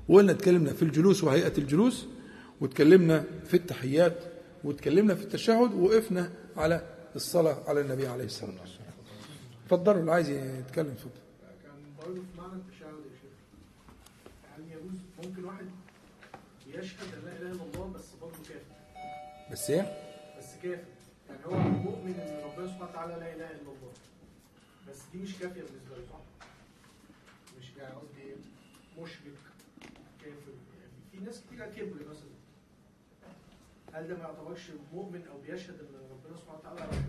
وقلنا اتكلمنا في الجلوس وهيئة الجلوس. واتكلمنا في التحيات واتكلمنا في التشهد ووقفنا على الصلاة على النبي عليه الصلاة والسلام. اتفضلوا اللي عايز يتكلم اتفضل. كان برضه في معنى التشهد يا شيخ. هل يجوز ممكن واحد يشهد أن لا إله إلا الله بس برضه كافر؟ بس إيه؟ بس كافر. يعني هو مؤمن إن ربنا سبحانه وتعالى لا إله إلا الله. بس دي مش كافية بالنسبة له صح؟ مش يعني قصدي مشرك كافر. يعني في ناس كتير كبر مثلا. هل ده ما يعتبرش مؤمن أو بيشهد ان ربنا سبحانه وتعالى.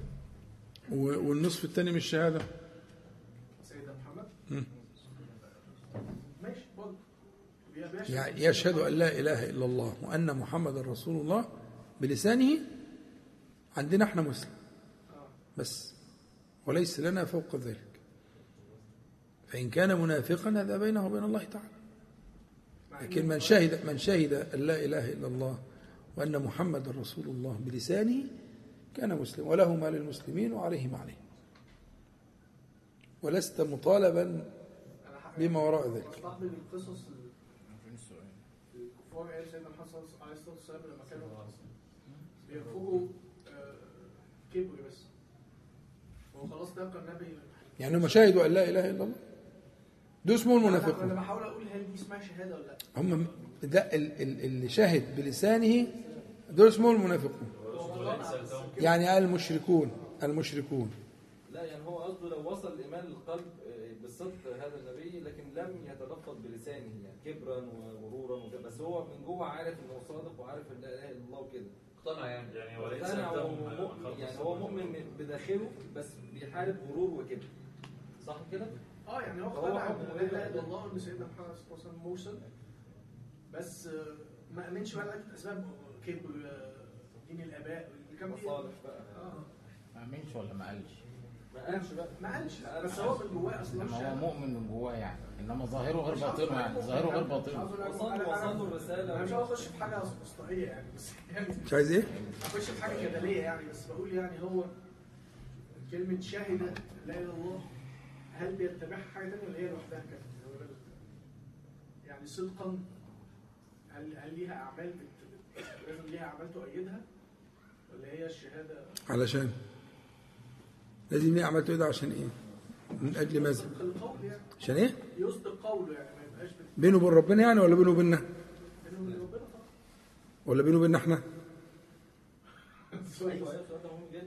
والنصف الثاني من الشهادة؟ سيدنا محمد؟ ماشي برضه يعني يشهد أن لا إله إلا الله وأن محمدا رسول الله بلسانه عندنا إحنا مسلم. آه. بس وليس لنا فوق ذلك. فإن كان منافقا هذا بينه وبين الله تعالى. لكن من شهد من شهد أن لا إله إلا الله وأن محمد رسول الله بلسانه كان مسلم وله ما للمسلمين وعليه ما عليه. ولست مطالبا بما وراء ذلك. القصص ال- الكفار سيدنا محمد عليه الصلاه والسلام لما كانوا بينفقوا آه، كبر بس. هو خلاص ده كان نبي يعني هم شهدوا أن لا إله إلا الله؟ دول اسمهم أنا المنافقون. أنا بحاول أقول هل دي اسمها شهادة ولا لأ؟ هم ده ال- ال- اللي شهد بلسانه دول اسمهم المنافقون. يعني المشركون المشركون. لا يعني هو قصده لو وصل الإيمان للقلب آه، بالصدق هذا النبي لكن لم يتلفظ بلسانه يعني كبرا وغرورا وكده. بس هو من جوه عارف إنه صادق وعارف إن لا إله إلا الله وكده. اقتنع يعني يعني وليس اقتنع له ومؤمن- يعني هو مؤمن بداخله بس بيحارب غرور وكبر صح كده؟ آه يعني هو هو اقتنع ان لا إله إلا الله وان سيدنا محمد صلى الله عليه وسلم مرسل بس آه، ما آمنش بقى لعده اسباب كبر آه، دين الآباء اللي كان مصالح بقى. آه. ما آمنش ولا ما قالش؟ ما قالش بقى. ما قالش. بس هو من جواه أصلا. هو مؤمن من جواه يعني. إنما ظاهره غير باطنه يعني. ظاهره غير باطنه. وصل وصل له الرسالة. أنا مش عاوز أخش في حاجة اسطوريه يعني بس يعني مش عايز إيه؟ أخش في حاجة جدلية يعني. بس بقول يعني هو كلمة شاهد لا إله إلا الله هل بيتبعها حاجة ثانية ولا هي لوحدها كده؟ يعني صدقا هل هل ليها أعمال بت... لازم ليها أعمال تؤيدها؟ ولا هي الشهادة؟ علشان. لازم ليه عملته ده عشان إيه؟ من أجل ماذا؟ يعني. عشان إيه؟ يصدق قوله يعني ما يبقاش بت- بينه وبين ربنا يعني ولا بينه وبيننا؟ بينه وبين ربنا طبعا. ولا بينه وبيننا إحنا؟ أيوه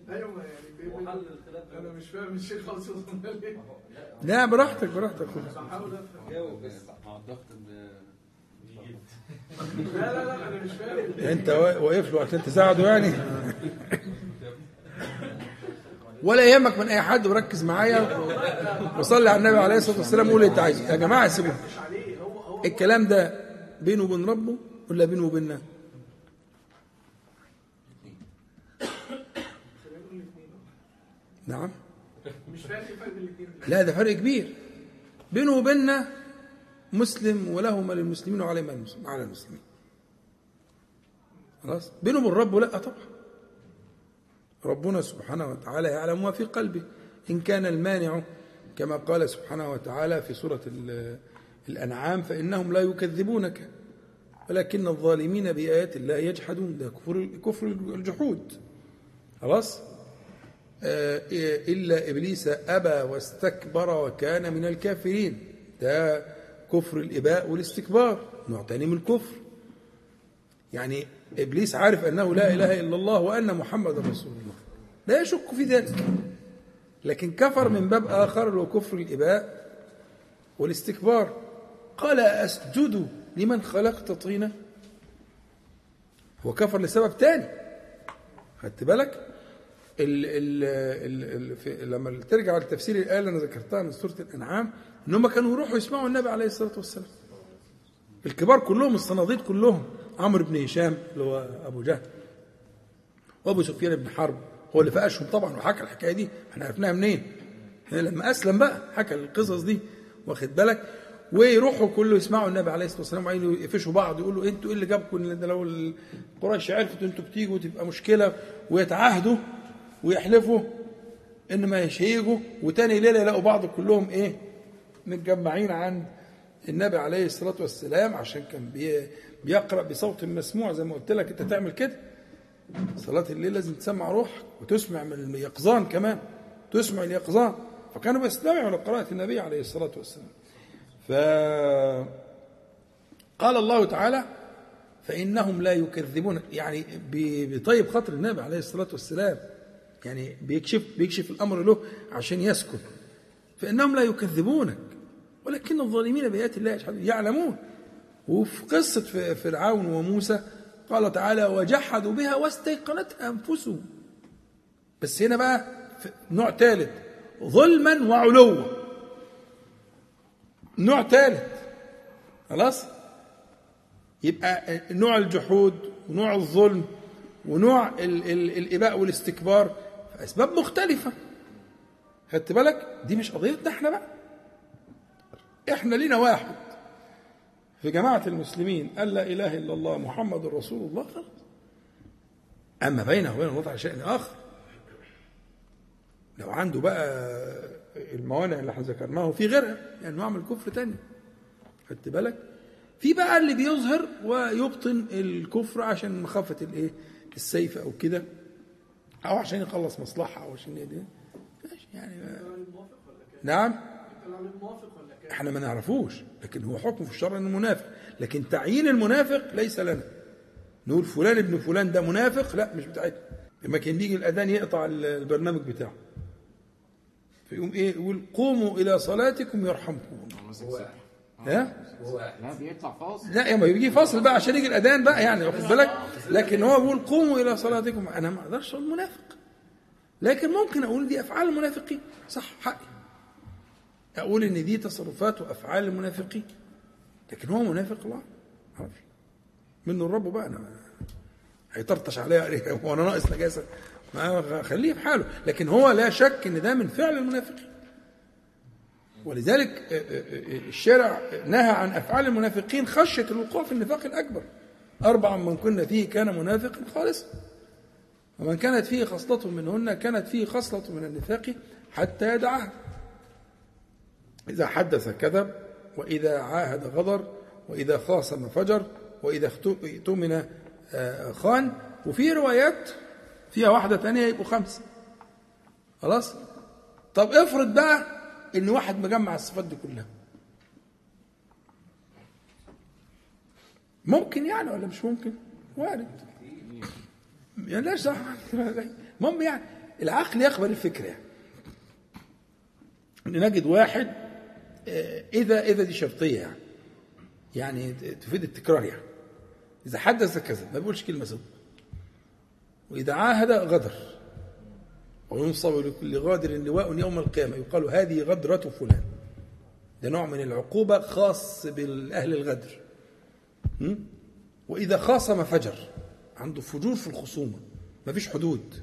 يعني أنا مش فاهم الشيخ خالص. لا. لا براحتك براحتك. بحاول افهم جاوب بس. مع الضغط لا لا لا أنا مش فاهم انت وا- واقف له عشان تساعده يعني. ولا يهمك من اي حد وركز معايا وصلي على النبي عليه الصلاة والسلام وقول اللي انت عايزه. يا جماعة سيبوه. الكلام ده بينه وبين ربه ولا بينه وبيننا؟ نعم. مش بين الاثنين لا ده فرق كبير. بينه وبيننا مسلم وله ما للمسلمين وعليه ما على المسلمين. خلاص؟ بينه وبين ربه لا طبعا. ربنا سبحانه وتعالى يعلم ما في قلبه. إن كان المانع كما قال سبحانه وتعالى في سورة ال- الأنعام فإنهم لا يكذبونك. ولكن الظالمين بآيات الله يجحدون. ده كفر كفر الجحود. خلاص؟ آه، إلا إبليس أبى واستكبر وكان من الكافرين. ده كفر الإباء والاستكبار من الكفر يعني إبليس عارف أنه لا إله إلا الله وأن محمد رسول الله. لا يشك في ذلك. لكن كفر من باب آخر وهو كفر الإباء والاستكبار. قال أسجد لمن خلقت طينا. هو كفر لسبب تاني. خدت بالك؟ ال ال ال لما ترجع لتفسير الآية اللي أنا ذكرتها من سورة الأنعام إن هم كانوا يروحوا يسمعوا النبي عليه الصلاة والسلام. الكبار كلهم الصناديد كلهم. عمرو بن هشام اللي هو أبو جهل. وأبو سفيان بن حرب هو اللي فقشهم طبعا وحكى الحكاية دي. إحنا عرفناها منين؟ لما أسلم بقى حكى القصص دي. واخد بالك؟ ويروحوا كله يسمعوا النبي عليه الصلاة والسلام وعايزين يقفشوا بعض يقولوا إنتوا إيه اللي جابكم؟ ده لو قريش عرفت إنتوا بتيجوا تبقى مشكلة. ويتعاهدوا ويحلفوا ان ما هيجوا. وتاني ليلة يلاقوا بعض كلهم إيه؟ متجمعين عند النبي عليه الصلاة والسلام عشان كان بي بيقرأ بصوت مسموع زي ما قلت لك. أنت تعمل كده؟ صلاة الليل لازم تسمع روحك وتسمع من اليقظان كمان. تسمع اليقظان. فكانوا بيستمعوا لقراءة النبي عليه الصلاة والسلام. ف قال الله تعالى فإنهم لا يكذبون. يعني بطيب خاطر النبي عليه الصلاة والسلام. يعني بيكشف بيكشف الأمر له عشان يسكت. فإنهم لا يكذبونك. ولكن الظالمين بآيات الله يعلمون. وفي قصة فرعون وموسى قال تعالى وجحدوا بها واستيقنتها أنفسهم. بس هنا بقى نوع ثالث ظلما وعلوا. نوع ثالث خلاص؟ يبقى نوع الجحود ونوع الظلم ونوع ال ال الإباء والاستكبار في أسباب مختلفة. خدت بالك؟ دي مش قضيتنا إحنا بقى. إحنا لينا واحد. في جماعة المسلمين قال لا إله إلا الله محمد رسول الله. خلاص أما بينه وبين على شيء آخر. لو عنده بقى الموانع اللي إحنا ذكرناها في غيرها يعني نوع من الكفر تاني. خدت بالك؟ في بقى اللي بيظهر ويبطن الكفر عشان مخافة الإيه؟ السيف أو كده أو عشان يخلص مصلحة أو عشان يدي. ماشي يعني؟ نعم؟ انت إحنا ما نعرفوش لكن هو حكم في الشرع إنه منافق. لكن تعيين المنافق ليس لنا. نقول فلان ابن فلان ده منافق؟ لا مش بتاعتنا. لما كان بيجي الأذان يقطع البرنامج بتاعه. فيقوم إيه؟ يقول قوموا إلى صلاتكم يرحمكم. الله ها؟ لا بيطلع فاصل. لا يا ما بيجي فاصل بقى عشان يجي الأذان بقى يعني واخد بالك؟ لكن هو بيقول قوموا إلى صلاتكم. أنا ما أقدرش أقول منافق. لكن ممكن أقول دي أفعال المنافقين. صح حقي. أقول إن دي تصرفات وأفعال المنافقين. لكن هو منافق ما أعرفش منه الرب بقى. أنا هيطرطش عليها <laughs> هو أنا ناقص نجاسة. ما خليه في حاله. لكن هو لا شك إن ده من فعل المنافقين. ولذلك آه، آه، آه، الشارع نهى عن أفعال المنافقين خشية الوقوع في النفاق الأكبر. أربع من كنا فيه كان منافقا خالصا. ومن كانت فيه خصلة منهن كانت فيه خصلة من النفاق حتى يدعها إذا حدث كذب وإذا عاهد غدر وإذا خاصم فجر وإذا اؤتمن آه، خان. وفي روايات فيها واحدة تانية يبقوا خمسة خلاص؟ طب افرض بقى إن واحد مجمع الصفات دي كلها. ممكن يعني ولا مش ممكن؟ وارد. يعني لا صح؟ المهم يعني العقل يقبل الفكرة يعني. نجد واحد اذا إذا دي شرطية. يعني يعني تفيد التكرار يعني. إذا حدث كذا ما بيقولش كلمة صدق وإذا عاهد غدر. وينصب لكل غادر لواء يوم القيامة. يقال هذه غدرة فلان. ده نوع من العقوبة خاص بالأهل الغدر. م? وإذا خاصم فجر. عنده فجور في الخصومة. مفيش حدود.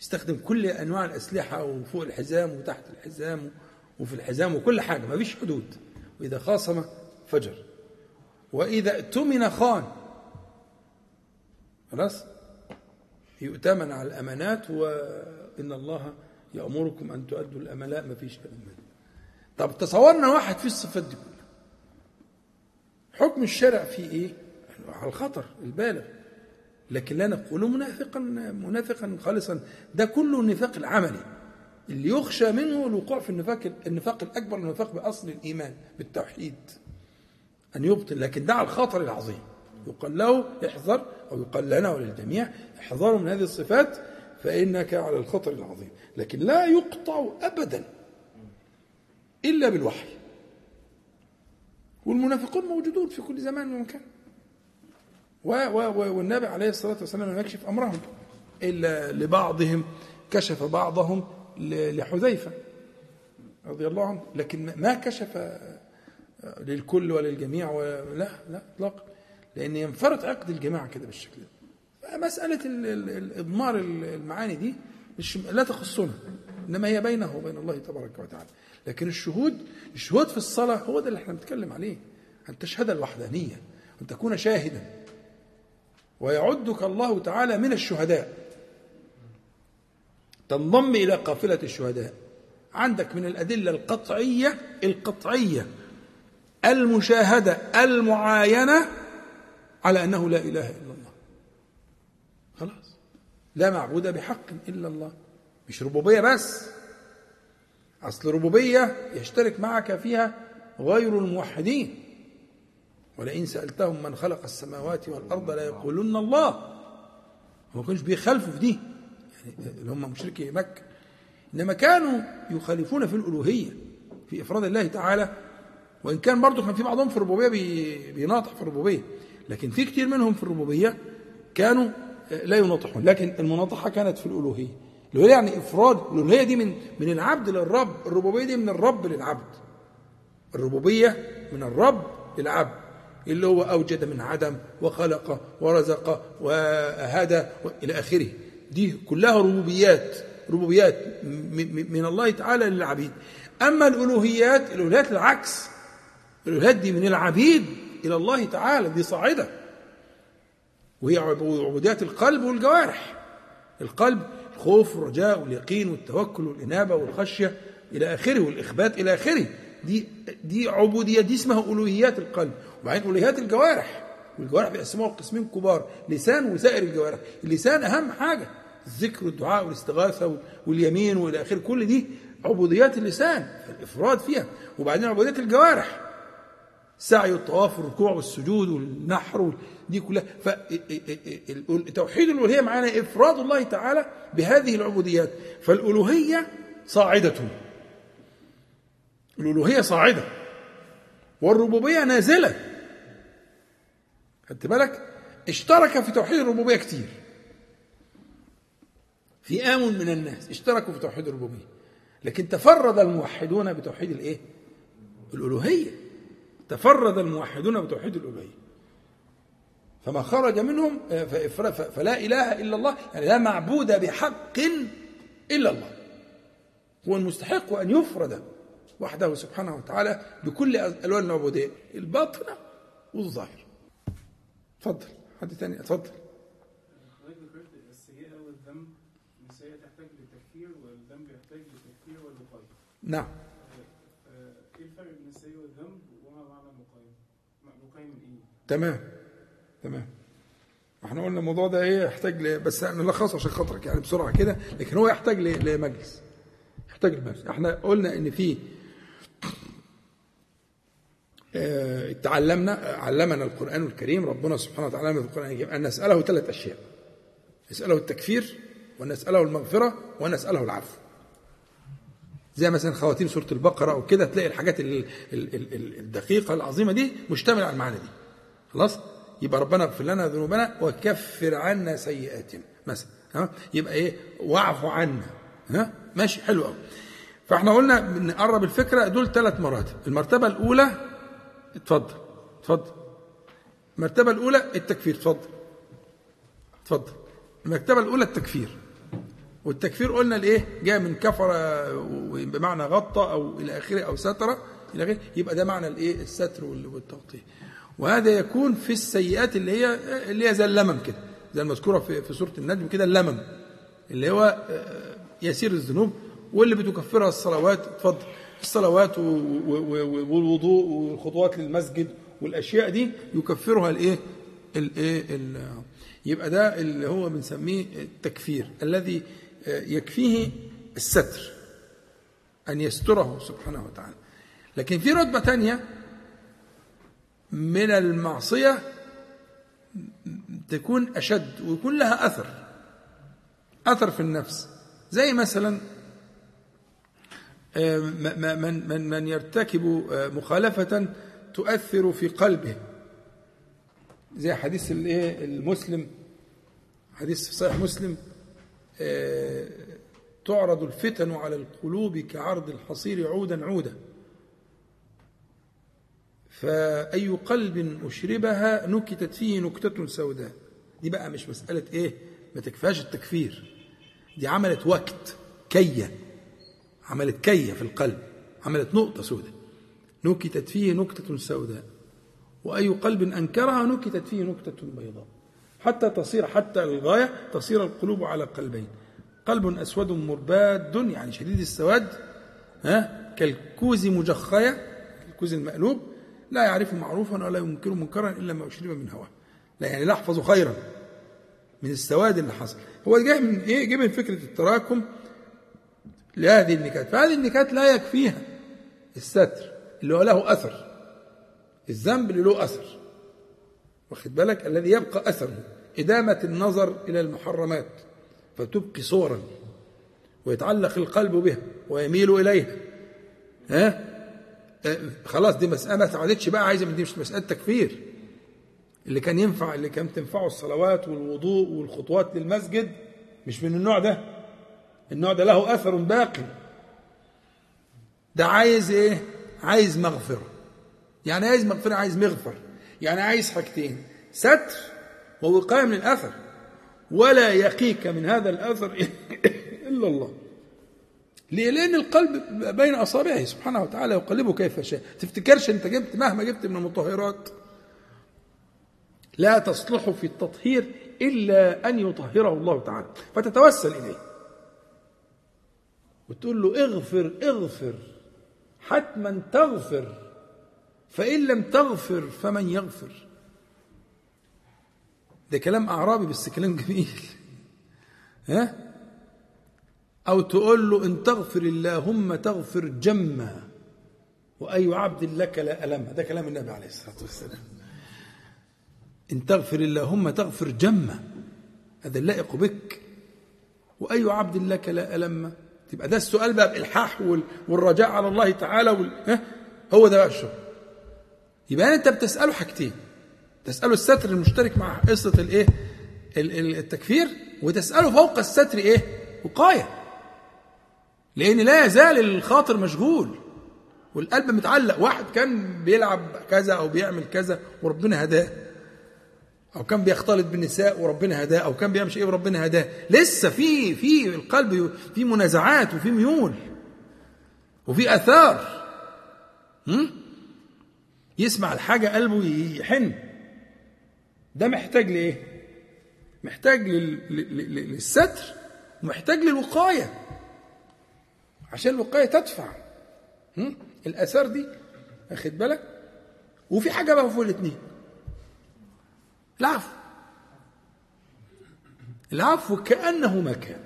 يستخدم كل أنواع الأسلحة وفوق الحزام وتحت الحزام. وفي الحزام وكل حاجة مفيش حدود. وإذا خاصم فجر. وإذا اؤتمن خان. خلاص؟ يؤتمن على الأمانات وان الله يأمركم أن تؤدوا الامانات مفيش كلام من ده. طب تصورنا واحد فيه الصفات دي كلها. حكم الشرع فيه إيه؟ على الخطر البالغ. لكن لا نقول منافقا منافقا خالصا. ده كله النفاق العملي. اللي يخشى منه الوقوع في النفاق النفاق الأكبر النفاق بأصل الإيمان بالتوحيد. أن يبطل لكن ده على الخطر العظيم. يقال له احذر أو يقال لنا وللجميع احذروا من هذه الصفات فإنك على الخطر العظيم. لكن لا يقطع ابدا إلا بالوحي. والمنافقون موجودون في كل زمان ومكان. و و والنبي عليه الصلاة والسلام لم يكشف أمرهم إلا لبعضهم كشف بعضهم لحذيفة رضي الله عنه لكن ما كشف للكل وللجميع لا لا اطلاقا لأن ينفرط عقد الجماعة كده بالشكل ده. إضمار ال- المعاني دي مش لا تخصنا إنما هي بينه وبين الله تبارك وتعالى. لكن الشهود الشهود في الصلاة هو ده اللي إحنا بنتكلم عليه أن تشهد الوحدانية أن تكون شاهدا. ويعدك الله تعالى من الشهداء. تنضم إلى قافلة الشهداء. عندك من الأدلة القطعية القطعية المشاهدة المعاينة على أنه لا إله إلا الله. خلاص. لا معبود بحق إلا الله. مش ربوبية بس. أصل ربوبية يشترك معك فيها غير الموحدين. ولئن سألتهم من خلق السماوات والأرض لا يقولون الله ما كانوش بيخالفوا في دي اللي هم مشركي مكة. إنما كانوا يخالفون في الألوهية في إفراد الله تعالى. وإن كان برضه كان في بعضهم في الربوبية بي- بيناطح في الربوبية. لكن في كتير منهم في الربوبية كانوا لا يناطحون. لكن المناطحة كانت في الألوهية. الألوهية يعني إفراد الألوهية دي من من العبد للرب. الربوبية دي من الرب للعبد. الربوبية من الرب للعبد. اللي هو أوجد من عدم وخلق ورزق وهدى إلى آخره. دي كلها ربوبيات ربوبيات من الله تعالى للعبيد. أما الألوهيات الألوهيات العكس. الألوهيات دي من العبيد إلى الله تعالى دي صاعدة. وهي عبوديات القلب والجوارح. القلب الخوف والرجاء واليقين والتوكل والإنابة والخشية إلى آخره والإخبات إلى آخره. دي دي عبودية دي اسمها ألوهيات القلب. وبعدين ألوهيات الجوارح. والجوارح بيقسموها قسمين كبار لسان وسائر الجوارح. اللسان أهم حاجة الذكر والدعاء والاستغاثة واليمين وإلى آخره كل دي عبوديات اللسان الإفراد فيها. وبعدين عبوديات الجوارح السعي والطواف والركوع والسجود والنحر وال- دي كلها. فتوحيد الالوهيه معناه إفراد الله تعالى بهذه العبوديات. فالألوهية صاعدة. الألوهية صاعدة. والربوبية نازلة. خدت بالك؟ اشترك في توحيد الربوبية كتير. فئام من الناس اشتركوا في توحيد الربوبية. لكن تفرد الموحدون بتوحيد الإيه؟ الألوهية. تفرد الموحدون بتوحيد الألوهية. فما خرج منهم آه، فلا إله إلا الله يعني لا معبود بحق إلا الله. هو المستحق أن يفرد وحده سبحانه وتعالى بكل ألوان العبودية الباطنة والظاهر اتفضل حد تاني اتفضل السيئة والذنب السيئة تحتاج للتكفير والذنب يحتاج للتكفير والوقاية. نعم آه، إيه الفرق بين السيئة والذنب وما معنى الوقاية؟ وقاية من إيه؟ تمام تمام إحنا قلنا الموضوع ده إيه يحتاج ل... بس نلخصه عشان خاطرك يعني بسرعة كده لكن هو يحتاج ل... لمجلس يحتاج لمجلس إحنا قلنا إن في تعلمنا علمنا القرآن الكريم ربنا سبحانه وتعالى في القرآن الكريم أن نسأله ثلاث أشياء. نسأله التكفير ونسأله المغفرة ونسأله العفو. زي مثلا خواتيم سورة البقرة أو كده تلاقي الحاجات ال- ال- ال- ال- الدقيقة العظيمة دي مشتملة على المعاني دي. خلاص؟ يبقى ربنا اغفر لنا ذنوبنا وكفر عنا سيئاتنا. مثلا ها؟ يبقى إيه؟ واعف عنا. ها؟ ماشي حلو قوي فإحنا قلنا نقرب الفكرة دول ثلاث مراتب. المرتبة الأولى اتفضل اتفضل. المرتبه الأولى التكفير اتفضل. اتفضل. المرتبه الأولى التكفير. والتكفير قلنا الايه جاء من كفر بمعنى غطى أو إلى آخره أو ستر. إلى آخره يبقى ده معنى الإيه؟ الستر وال- والتغطية. وهذا يكون في السيئات اللي هي اللي هي زي اللمم كده زي المذكورة في في سورة النجم كده اللمم. اللي هو آه، يسير الذنوب واللي بتكفرها الصلوات. اتفضل. الصلوات والوضوء والخطوات للمسجد والأشياء دي يكفرها الإيه؟ الإيه؟ ال- يبقى ده اللي هو بنسميه التكفير الذي آه، يكفيه الستر أن يستره سبحانه وتعالى. لكن في رتبة تانية من المعصية تكون أشد ويكون لها أثر أثر في النفس. زي مثلا من من من يرتكب مخالفة تؤثر في قلبه. زي حديث الايه المسلم. حديث في صحيح مسلم آه، تعرض الفتن على القلوب كعرض الحصير عودا عودا. فأي قلب أشربها نكتت فيه نكتة سوداء. دي بقى مش مسألة إيه ما تكفاش التكفير. دي عملت وقت كية. عملت كية في القلب عملت نقطة سوداء. نكتت فيه نكتة سوداء. وأي قلب أنكرها نكتت فيه نكتة بيضاء. حتى تصير حتى الغاية تصير القلوب على قلبين. قلب أسود مرباد يعني شديد السواد ها كالكوز مجخية الكوز المقلوب لا يعرف معروفا ولا ينكر منكرا إلا ما أشرب من هواه. لا يعني لا يحفظ خيرا من السواد اللي حصل. هو جاي من إيه؟ جاي من فكرة التراكم لهذه النكات. فهذه النكات لا يكفيها الستر اللي هو له أثر الذنب اللي له أثر. واخد بالك؟ الذي يبقى أثره إدامة النظر إلى المحرمات فتبقي صورا ويتعلق القلب بها ويميل إليها. ها؟ آه، خلاص دي مسألة ما تعادتش بقى عايزة دي مش مسألة تكفير. اللي كان ينفع اللي كان تنفعه الصلوات والوضوء والخطوات للمسجد مش من النوع ده. النوع ده له أثر باقي. ده عايز إيه؟ عايز مغفرة. يعني عايز مغفرة عايز مغفر. يعني عايز حاجتين ستر ووقايه من الاثر ولا يقيك من هذا الأثر <laughs> إلا الله. ليه؟ لأن القلب بين أصابعه سبحانه وتعالى يقلبه كيف شاء. تفتكرش أنت جبت مهما جبت من المطهرات لا تصلح في التطهير إلا أن يطهره الله تعالى. فتتوسل إليه. وتقول له اغفر اغفر. حتما تغفر. فإن لم تغفر فمن يغفر. ده كلام أعرابي بس كلام جميل. <laughs> ها؟ أو تقول له إن تغفر اللهم تغفر جما. وأي عبد لك لا ألم. ده كلام النبي عليه الصلاة والسلام. إن تغفر اللهم تغفر جما. هذا اللائق بك. وأي عبد لك لا ألم. تبقى ده السؤال بقى بإلحاح وال- والرجاء على الله تعالى وال... ها؟ هو ده بقى الشغل. يبقى أنت بتسأله حاجتين. تسأله الستر المشترك مع قصة الإيه؟ ال- ال- التكفير وتسأله فوق الستر إيه؟ وقاية. لأن لا يزال الخاطر مشغول. والقلب متعلق. واحد كان بيلعب كذا أو بيعمل كذا وربنا هداه. أو كان بيختلط بالنساء وربنا هداه أو كان بيعمل شيء وربنا هداه. لسه في في القلب في منازعات وفي ميول وفي آثار. هم؟ يسمع الحاجة قلبه يحن. ده محتاج لإيه؟ محتاج لل- لل- لل- للستر ومحتاج للوقاية. عشان الوقاية تدفع؟ الآثار دي واخد بالك؟ وفي حاجة بقى فوق الاثنين العفو العفو كأنه ما كان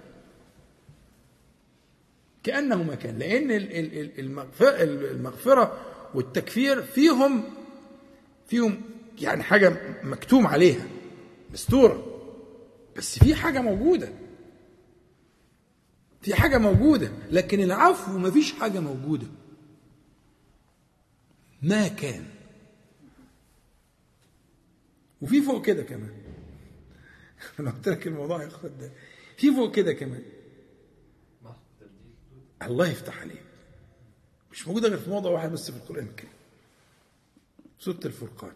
كأنه ما كان لأن ال- ال- ال- المغفرة, المغفرة والتكفير فيهم فيهم يعني حاجة مكتوم عليها مستورة. بس في حاجة موجودة. في حاجة موجودة لكن العفو ما فيش حاجة موجودة. ما كان. وفي فوق كده كمان. <laughs> أنا قلت لك الموضوع ياخد ده. في فوق كده كمان. الله يفتح عليك. مش موجودة غير في موضع واحد بس في القرآن الكريم. سورة الفرقان.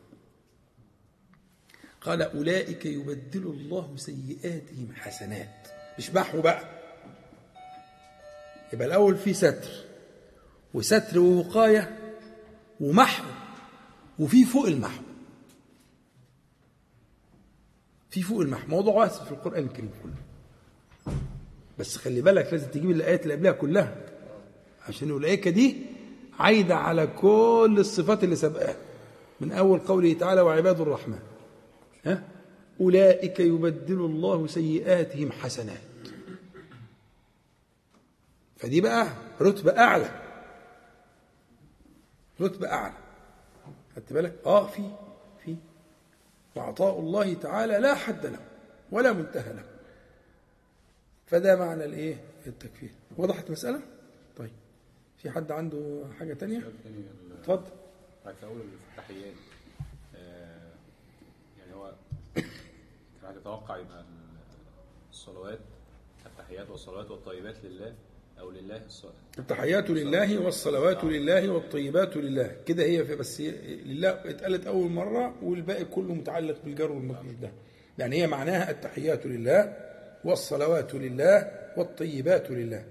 قال أولئك يبدل الله سيئاتهم حسنات. مش محو بقى. يبقى الأول في ستر. وستر ووقاية ومحو. وفي فوق المحو. في فوق المحو موضوع واسع في القرآن الكريم كله. بس خلي بالك لازم تجيب الآيات اللي قبلها كلها عشان الآية دي عايدة على كل الصفات اللي سبقها. من أول قوله تعالى وعباد الرحمن ها؟ أولئك يبدل الله سيئاتهم حسنات. فدي بقى رتبة أعلى. رتبة أعلى. خدت بالك؟ في في. وعطاء الله تعالى لا حد له ولا منتهى له. فده معنى الايه؟ التكفير. وضحت المسألة؟ طيب. في حد عنده حاجة تانية؟ اتفضل. بعد اول التحيات آه، يعني هو كان يتوقع يبقى الصلوات التحيات والصلوات والطيبات لله. أو لله الصلاة. التحيات لله والصلوات لله والطيبات لله. كده هي في بس لله اتقالت أول مرة والباقي كله متعلق بالجر والمجرور ده. يعني هي معناها التحيات لله والصلوات لله والطيبات لله.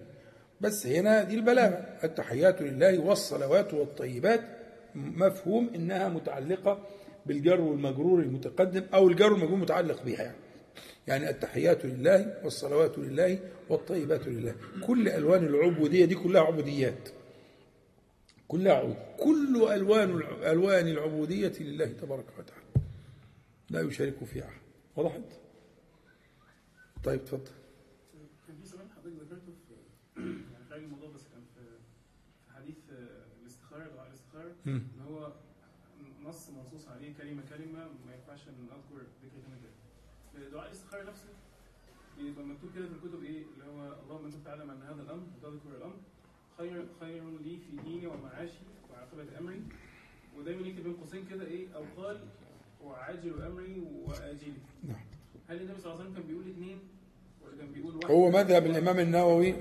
بس هنا دي البلاغة. التحيات لله والصلوات والطيبات مفهوم إنها متعلقة بالجر والمجرور المتقدم أو الجر والمجرور متعلق بها يعني. يعني التحيات لله والصلوات لله والطيبات لله. كل ألوان العبودية دي كلها عبوديات. كلها عبود كل ألوان ألوان العبودية لله تبارك وتعالى. لا يشارك فيها. أحد وضحت؟ طيب اتفضل. كان في سؤال حضرتك ذكرته في يعني الموضوع بس كان في حديث آه، دعاء الاستخارة. مم. إن هو نص منصوص عليه كلمة كلمة ما ينفعش ان اذكر ذكر كلمة كده في دعاء الاستخارة نفسه بيبقى مكتوب كده في الكتب إيه؟ اللي هو اللهم أنت تعلم أن هذا الأمر وتذكر الأمر. خير خير لي في ديني ومعاشي وعاقبة أمري. ودايما يكتب بين قوسين كده إيه؟ أو قال وعاجل أمري وآجلي. نعم. هل النبي صلى الله عليه وسلم كان بيقول اثنين ولا كان بيقول واحد؟ هو مذهب الإمام النووي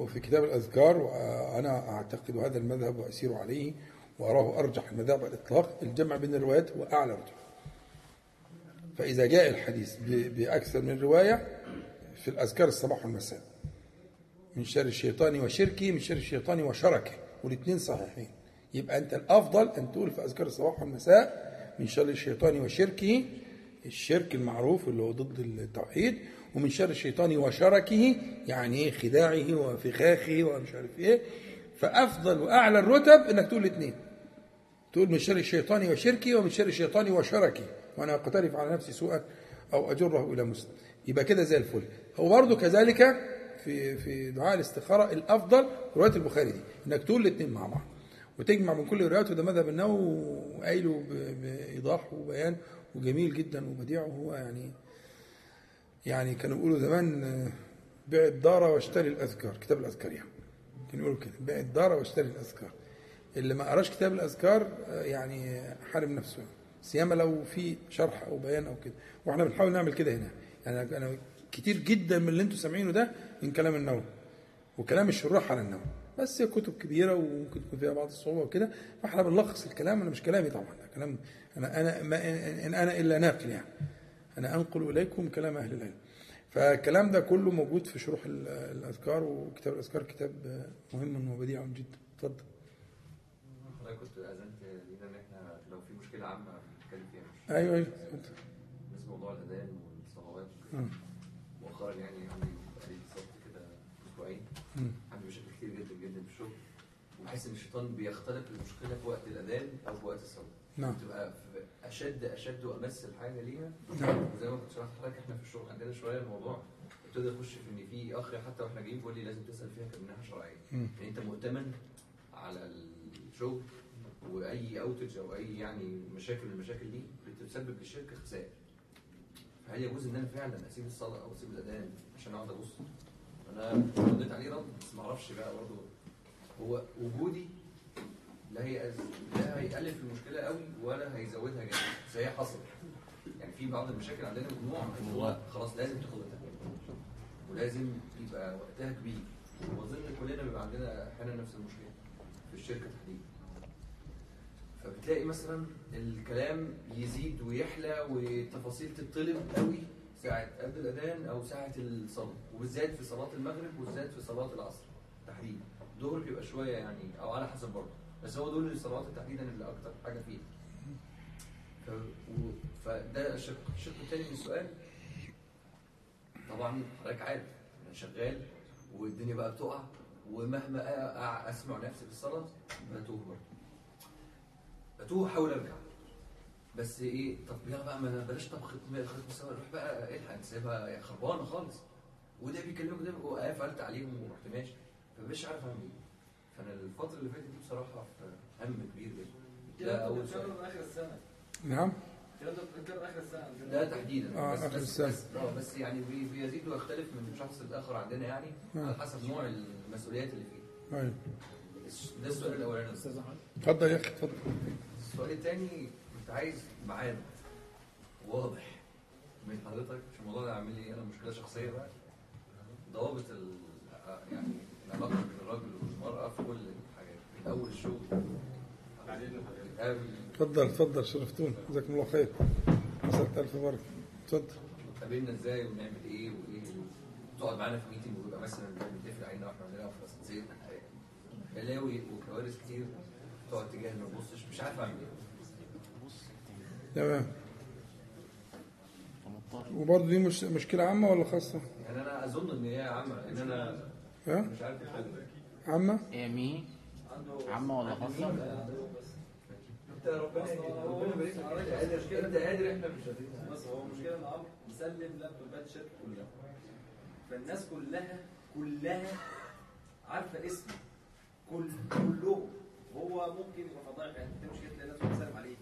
وفي كتاب الأذكار وأنا أعتقد هذا المذهب وأسير عليه وأراه أرجح المذاهب على الإطلاق. الجمع بين الروايات هو أعلى رتبة فإذا جاء الحديث بأكثر من رواية في الأذكار الصباح والمساء. من شر الشيطان وشركه من شر الشيطان وشركه. والاثنين صحيحين. يبقى أنت الأفضل أن تقول في أذكار الصباح والمساء من شر الشيطان وشركه الشرك المعروف اللي هو ضد التوحيد ومن شر الشيطان وشركه يعني إيه؟ خداعه وفخاخه ومش عارف إيه. فأفضل وأعلى الرتب إنك تقول الاثنين تقول من شر الشيطان وشركه ومن شر الشيطان وشركه. وأنا أقترف على نفسي سوءا أو أجره إلى مسلم. يبقى كده زي الفل. هو برضه كذلك في في دعاء الاستخارة الأفضل رواية البخاري دي إنك تقول الاثنين مع بعض وتجمع من كل الروايات وده مذهب النووي وقايله بإيضاح وبيان وجميل جدا وبديع وهو يعني يعني كانوا بيقولوا زمان بيع الدار واشتري الأذكار. كتاب الأذكار يعني. كانوا يقولوا كده بيع الدار واشتري الأذكار. اللي ما قراش كتاب الأذكار يعني حارم نفسه. سيما لو في شرح أو بيان أو كده. وإحنا بنحاول نعمل كده هنا. يعني أنا كتير جدا من اللي أنتم سامعينه ده من كلام النووي وكلام الشراح على النووي. بس هي كتب كبيرة وممكن تكون فيها بعض الصعوبة وكده. فإحنا بنلخص الكلام. أنا مش كلامي طبعا كلام أنا أنا ما إن أنا إلا ناقل يعني. أنا أنقل إليكم كلام أهل العلم. فالكلام ده كله موجود في شروح ال- الأذكار وكتاب الأذكار كتاب مهم وبديع جدا. اتفضل. كنت لينا ان إحنا لو في مشكله عامه نتكلم فيها مش أيوه أيوه. بالنسبة لموضوع الأذان والصلوات. مؤخرا يعني عندي بقالي بالظبط كده أسبوعين. عندي مشاكل كتير جدا جدا في الشغل وبحس إن الشيطان بيختلق المشكلة في وقت الأذان أو في وقت الصلاة نعم بتبقى أشد أشد وأمس الحاجة ليها نعم وزي ما كنت شرحت لحضرتك إحنا في الشغل عندنا شوية الموضوع ابتدى يخش في إن في أخ حتى وإحنا جايين بيقول لي لازم تسأل فيها كمنها شرعية. يعني أنت مؤتمن على الشغل وأي أوتج أو أي يعني مشاكل من المشاكل دي بتسبب للشركه خسائر. فهل يجوز إن أنا فعلا أسيب الصلاة أو أسيب الأذان عشان أقعد أبص؟ أنا رديت عليه رد بس ما أعرفش بقى برضه. هو وجودي لا هي لا هيقلل في المشكلة قوي ولا هيزودها جامد بس هي حصلت. يعني في بعض المشاكل عندنا مجموعه إن هو خلاص لازم تاخد التهويه ولازم يبقى وقتها كبير. وأظن كلنا بيبقى عندنا أحيانا نفس المشكلة في الشركة تحديدا. فبتلاقي مثلا الكلام يزيد ويحلى والتفاصيل تطلب قوي ساعة قبل الأذان أو ساعة الصلاة وبالذات في صلاة المغرب وبالذات في صلاة العصر تحديدا. الظهر بيبقى شوية يعني أو على حسب برضه بس هو دول الصلوات تحديدا اللي أكتر حاجة فيها. ف... و... فده الشق الشق الثاني من السؤال. طبعا حضرتك عارف أنا شغال والدنيا بقى بتقع ومهما أ- أ- أسمع نفسي في الصلاة بتوه برضه. بتوه احاول ارجع بس إيه طب يلا بقى ما بلاش طب ختم السوا روح بقى الحق سيبها خربانة خالص. وده بيكلمك ده وقفلت عليهم ورحت ماشي فمش عارف أعمل إيه. فأنا الفترة اللي فاتت دي بصراحة في هم كبير جدا. ده أول سؤال. آخر السنة. نعم ده تحديدا. آه، بس آخر بس. بس, آه، بس يعني بي- بيزيد ويختلف من شخص لآخر عندنا يعني نعم. على حسب نوع المسؤوليات اللي فيه. أيوه ده السؤال الأولاني. اتفضل يا أخي اتفضل. السؤال الثاني انت عايز ميعاد واضح من حضرتك مش الموضوع ده عامل لي أنا مشكله شخصيه بقى ضوابط ال يعني العلاقة بين الراجل والمرأة في كل الحاجات. من أول الشغل اتفضل اتفضل شرفتونا. جزاكم الله خير. مساك ألف بركة. اتفضل. قابلنا إزاي ونعمل إيه وإيه؟ تقعد معانا في ميتنج ويبقى مثلا بنتفق علينا وإحنا بنلعب في اسانسير بلاوي وكوارث كتير. تقعد تجاهل ما تبصش مش عارف اعمل إيه تمام وبرضه دي مش مشكلة عامة ولا خاصة؟ يعني أنا أظن إن هي عامة إن أنا ها؟ مش عارف. عامة؟ إيه مين؟ عامة ولا خاصة؟ أنت ربنا ربنا يبارك لك أنت قادر إحنا مش قادرين بس هو المشكلة إن عمرو مسلم لابتوبات الشركة كلها فالناس كلها كلها عارفة اسمه كل كلهم هو ممكن يبقى فضائح يعني انت مش تلاقي ناس بتسلم عليه.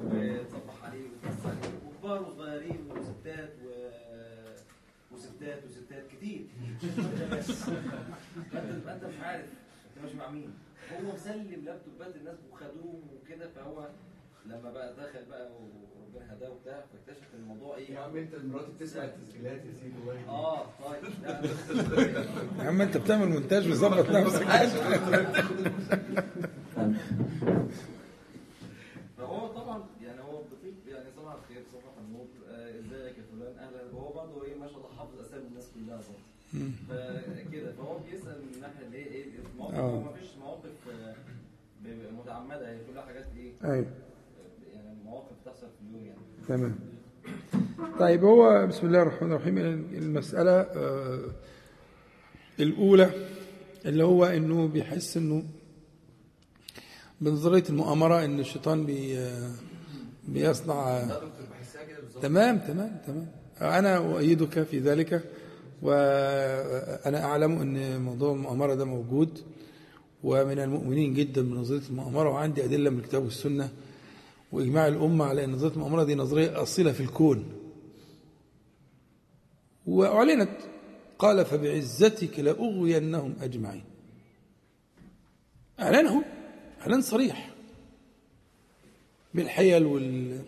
وتصبح عليه وتمس عليه. وكبار وصغيرين وستات و وستات وستات كتير. <laughs> فانت فانت مش عارف. انت ماشي مع مين. هو مسلم لابتوبات الناس وخدوهم وكده فهو لما بقى دخل بقى وربنا هداه وبتاع فاكتشف إن الموضوع إيه. يا عم أنت مراتي بتسمع التسجيلات يا سيدي آه طيب. يا عم أنت بتعمل مونتاج وظبط نفسك. <laughs> <laughs> فهو طبعا يعني هو بيطيب يعني صباح الخير صباح النور. آه، إزيك يا فلان؟ أهلا. وهو برضه إيه ما شاء الله حافظ أسامي الناس كلها برضه. فكده فهو بيسأل من الناحيه اللي هي إيه المواقف. آه. ما فيش مواقف آه، متعمدة. هي كلها حاجات إيه أيوه. يعني مواقف بتحصل في اليوم يعني. تمام. طيب هو بسم الله الرحمن الرحيم. المسألة الأولى اللي هو إنه بيحس إنه بنظرية المؤامرة إن الشيطان بي بيصنع. تمام تمام تمام. أنا أؤيدك في ذلك وأنا أعلم أن موضوع المؤامرة ده موجود ومن المؤمنين جدا بنظرية المؤامرة وعندي أدلة من الكتاب والسنة وإجماع الأمة على أن نظرية المؤامرة دي نظرية أصيلة في الكون. وأعلنت قال فبعزتك لأغوينهم أجمعين. أعلنه. اعلان صريح. بالحيل وال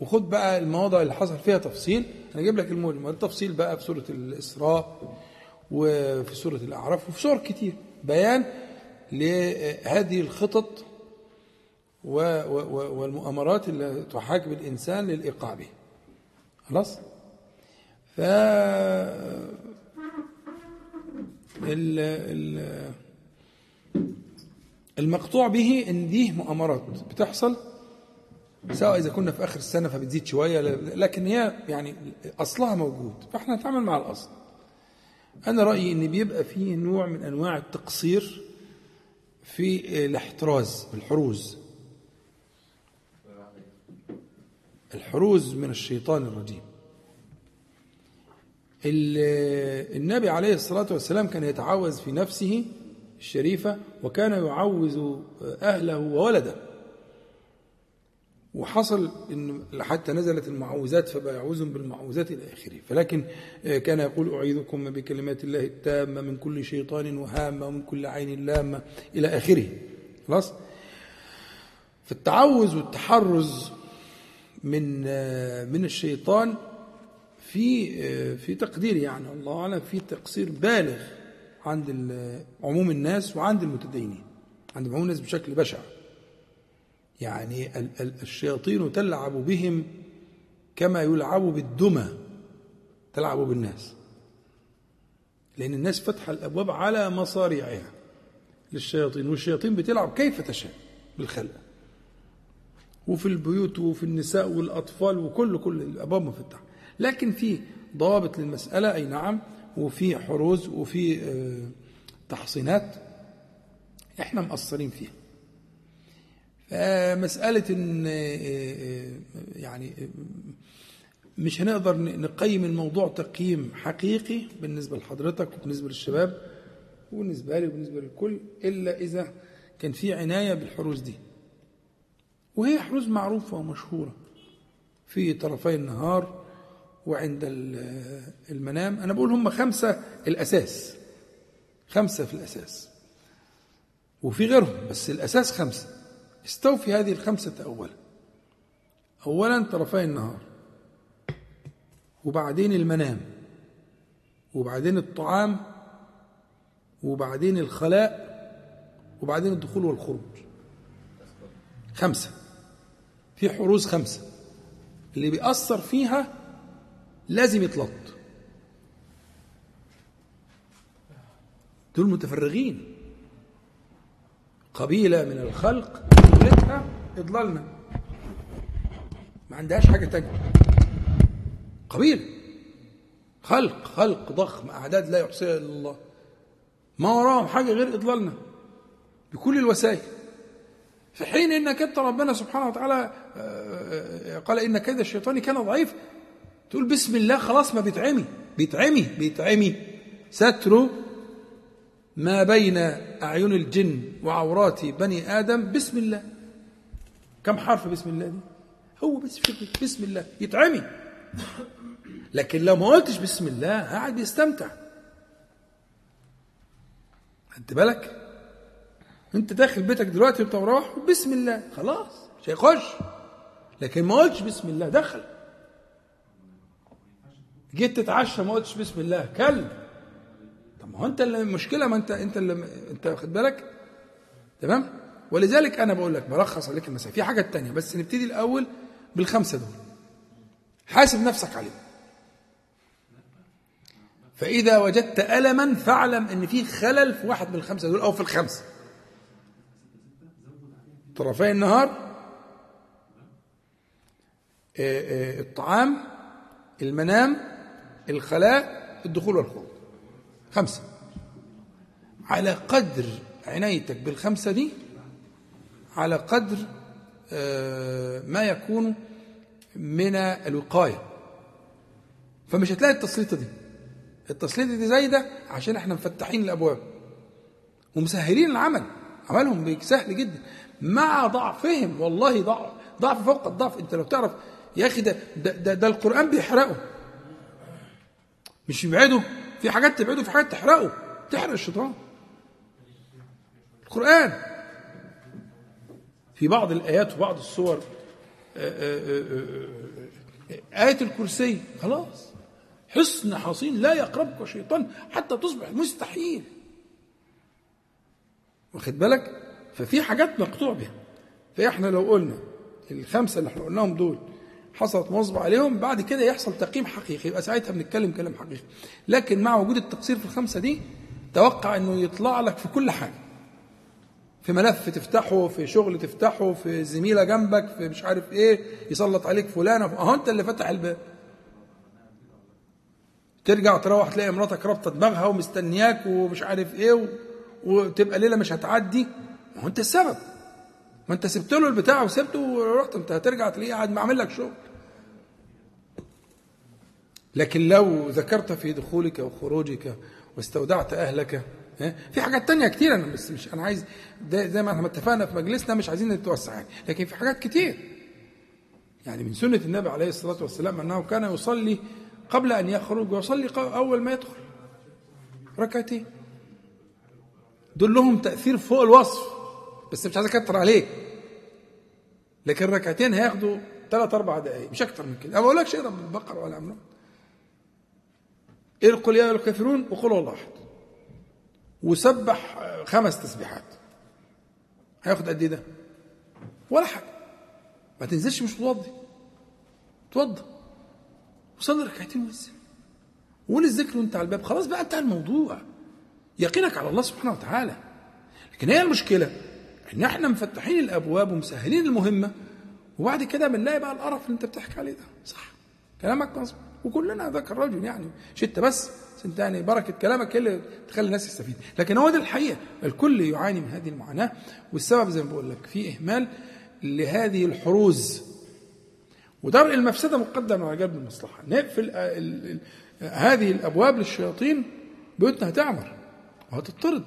وخد بقى المواضع اللي حصل فيها تفصيل. أنا أجيب لك المهم التفصيل بقى في سورة الإسراء وفي سورة الأعراف وفي سور كتير. بيان لهذه الخطط والمؤامرات اللي تحاك بالإنسان للإيقاع به خلاص؟ ف ال... ال... المقطوع به إن دي مؤامرات بتحصل سواء إذا كنا في آخر السنة فبتزيد شوية لكن هي يعني أصلها موجود فإحنا نتعامل مع الأصل. أنا رأيي إن بيبقى فيه نوع من أنواع التقصير في الاحتراز الحروز. الحروز من الشيطان الرجيم. ال- النبي عليه الصلاة والسلام كان يتعوذ في نفسه الشريفة وكان يعوذ أهله وولده. وحصل إن حتى نزلت المعوذات فبقى يعوذهم بالمعوذات إلى آخره. فلكن كان يقول أعيذكم بكلمات الله التامة من كل شيطان وهامه ومن كل عين لامة إلى آخره. خلاص؟ فالتعوذ والتحرز من من الشيطان في في تقديري يعني الله أعلم في تقصير بالغ. عند عموم الناس وعند المتدينين. عند عموم الناس بشكل بشع. يعني ال- ال- الشياطين تلعب بهم كما يلعب بالدمى تلعب بالناس. لأن الناس فتح الأبواب على مصاريعها للشياطين والشياطين بتلعب كيف تشاء بالخلق. وفي البيوت وفي النساء والأطفال وكل كل الأبواب مفتحة لكن في ضوابط للمسألة أي نعم وفي حروز وفي آه، تحصينات إحنا مقصرين فيها. فمسألة إن يعني مش هنقدر نقيم الموضوع تقييم حقيقي بالنسبة لحضرتك وبالنسبة للشباب وبالنسبة لي وبالنسبة للكل إلا إذا كان في عناية بالحروز دي. وهي حروز معروفة ومشهورة. في طرفي النهار وعند ال- المنام. أنا بقول هم خمسة الأساس. خمسة في الأساس. وفي غيرهم بس الأساس خمسة. استوفي هذه الخمسة أولا. أولا طرفي النهار. وبعدين المنام. وبعدين الطعام. وبعدين الخلاء. وبعدين الدخول والخروج. خمسة. في حروز خمسة. اللي بيأثر فيها لازم يتلط. دول متفرغين. قبيلة من الخلق شغلتها إضلالنا. ما عندهاش حاجة تانية. قبيلة. خلق خلق ضخم أعداد لا يحصيها إلا الله. ما وراهم حاجة غير إضلالنا. بكل الوسائل. في حين انك انت ربنا سبحانه وتعالى آه، آه، قال إن كيد الشيطان كان ضعيف تقول بسم الله خلاص ما بيتعمي بيتعمي بيتعمي. ستر ما بين أعين الجن وعورات بني آدم بسم الله. كم حرف بسم الله دي؟ هو بس بسم الله يتعمي. لكن لو ما قلتش بسم الله قاعد يستمتع. خدت بالك؟ انت داخل بيتك دلوقتي وانت بسم الله خلاص مش هيخش. لكن ما قلتش بسم الله دخل. جيت تتعشى ما قلتش بسم الله. كلب. طب ما هو انت اللي المشكلة ما انت انت اللي انت واخد بالك؟ تمام؟ ولذلك أنا بقول لك بلخص عليك المسائل. في حاجة تانية بس نبتدي الأول بالخمسة دول. حاسب نفسك عليهم. فإذا وجدت ألما فاعلم إن في خلل في واحد من الخمسة دول أو في الخمسه طرفي النهار آه، آه، الطعام المنام الخلاء الدخول والخروج. خمسة. على قدر عنايتك بالخمسة دي على قدر آه، ما يكون من الوقاية. فمش هتلاقي التسليطة دي. التسليطة دي زايدة عشان إحنا مفتحين الأبواب ومسهلين العمل. عملهم سهل جدا. مع ضعفهم والله ضعف ضعف فوق الضعف. انت لو تعرف يا أخي ده ده, ده, ده القرآن بيحرقه. مش يبعده في حاجات تبعده في حاجات تحرقه تحرق الشيطان. القرآن. في بعض الآيات وبعض الصور آه، آه، آه، آية الكرسي. خلاص. حصن حصين لا يقربك شيطان حتى تصبح مستحيل. واخد بالك؟ ففي حاجات مقطوع بها. فإحنا لو قلنا الخمسة اللي إحنا قلناهم دول حصلت مواظبة عليهم بعد كده يحصل تقييم حقيقي. يبقى ساعتها بنتكلم كلام حقيقي. لكن مع وجود التقصير في الخمسة دي توقع إنه يطلع لك في كل حاجة. في ملف تفتحه في شغل تفتحه في زميلة جنبك في مش عارف إيه يسلط عليك فلانة. أهو أنت اللي فتح الباب. ترجع تروح تلاقي مراتك رابطة دماغها ومستنياك ومش عارف إيه و... وتبقى ليلة مش هتعدي. ما هو أنت السبب. ما انت سبت له البتاع وسبته ورحت انت هترجع تلاقيه قاعد معمل لك شغل. لكن لو ذكرت في دخولك وخروجك واستودعت أهلك؟ في حاجات تانية كتير أنا بس مش أنا عايز زي ما إحنا اتفقنا في مجلسنا مش عايزين نتوسع يعني لكن في حاجات كتير. يعني من سنة النبي عليه الصلاة والسلام أنه كان يصلي قبل أن يخرج ويصلي أول ما يدخل. ركعتين. دول لهم تأثير فوق الوصف. بس مش عايز أكتر عليك. لكن ركعتين هياخدوا ثلاث أربع دقائق مش أكتر من كده. أنا ما بقولكش اقرا بالبقرة ولا عمران قل يا الكافرون وقل والله أحد. وسبح خمس تسبيحات. هياخد قد إيه ده؟ ولا حاجة. ما تنزلش مش متوضي توضى وصلي ركعتين وانزل. وقول الذكر وانت على الباب. خلاص بقى انتهى الموضوع. يقينك على الله سبحانه وتعالى. لكن هي المشكلة إن إحنا مفتحين الأبواب ومسهلين المهمة وبعد كده بنلاقي بقى القرف اللي أنت بتحكي عليه ده. صح. كلامك مظبوط. وكلنا ذاك الرجل يعني مش بس انت يعني بركة كلامك هي اللي تخلي الناس تستفيد. لكن هو ده الحقيقة. الكل يعاني من هذه المعاناة والسبب زي ما بقول لك في إهمال لهذه الحروز. ودرء المفسدة مقدم على جلب المصلحة. نقفل هذه الأبواب للشياطين بيوتنا هتعمر وهتطرد.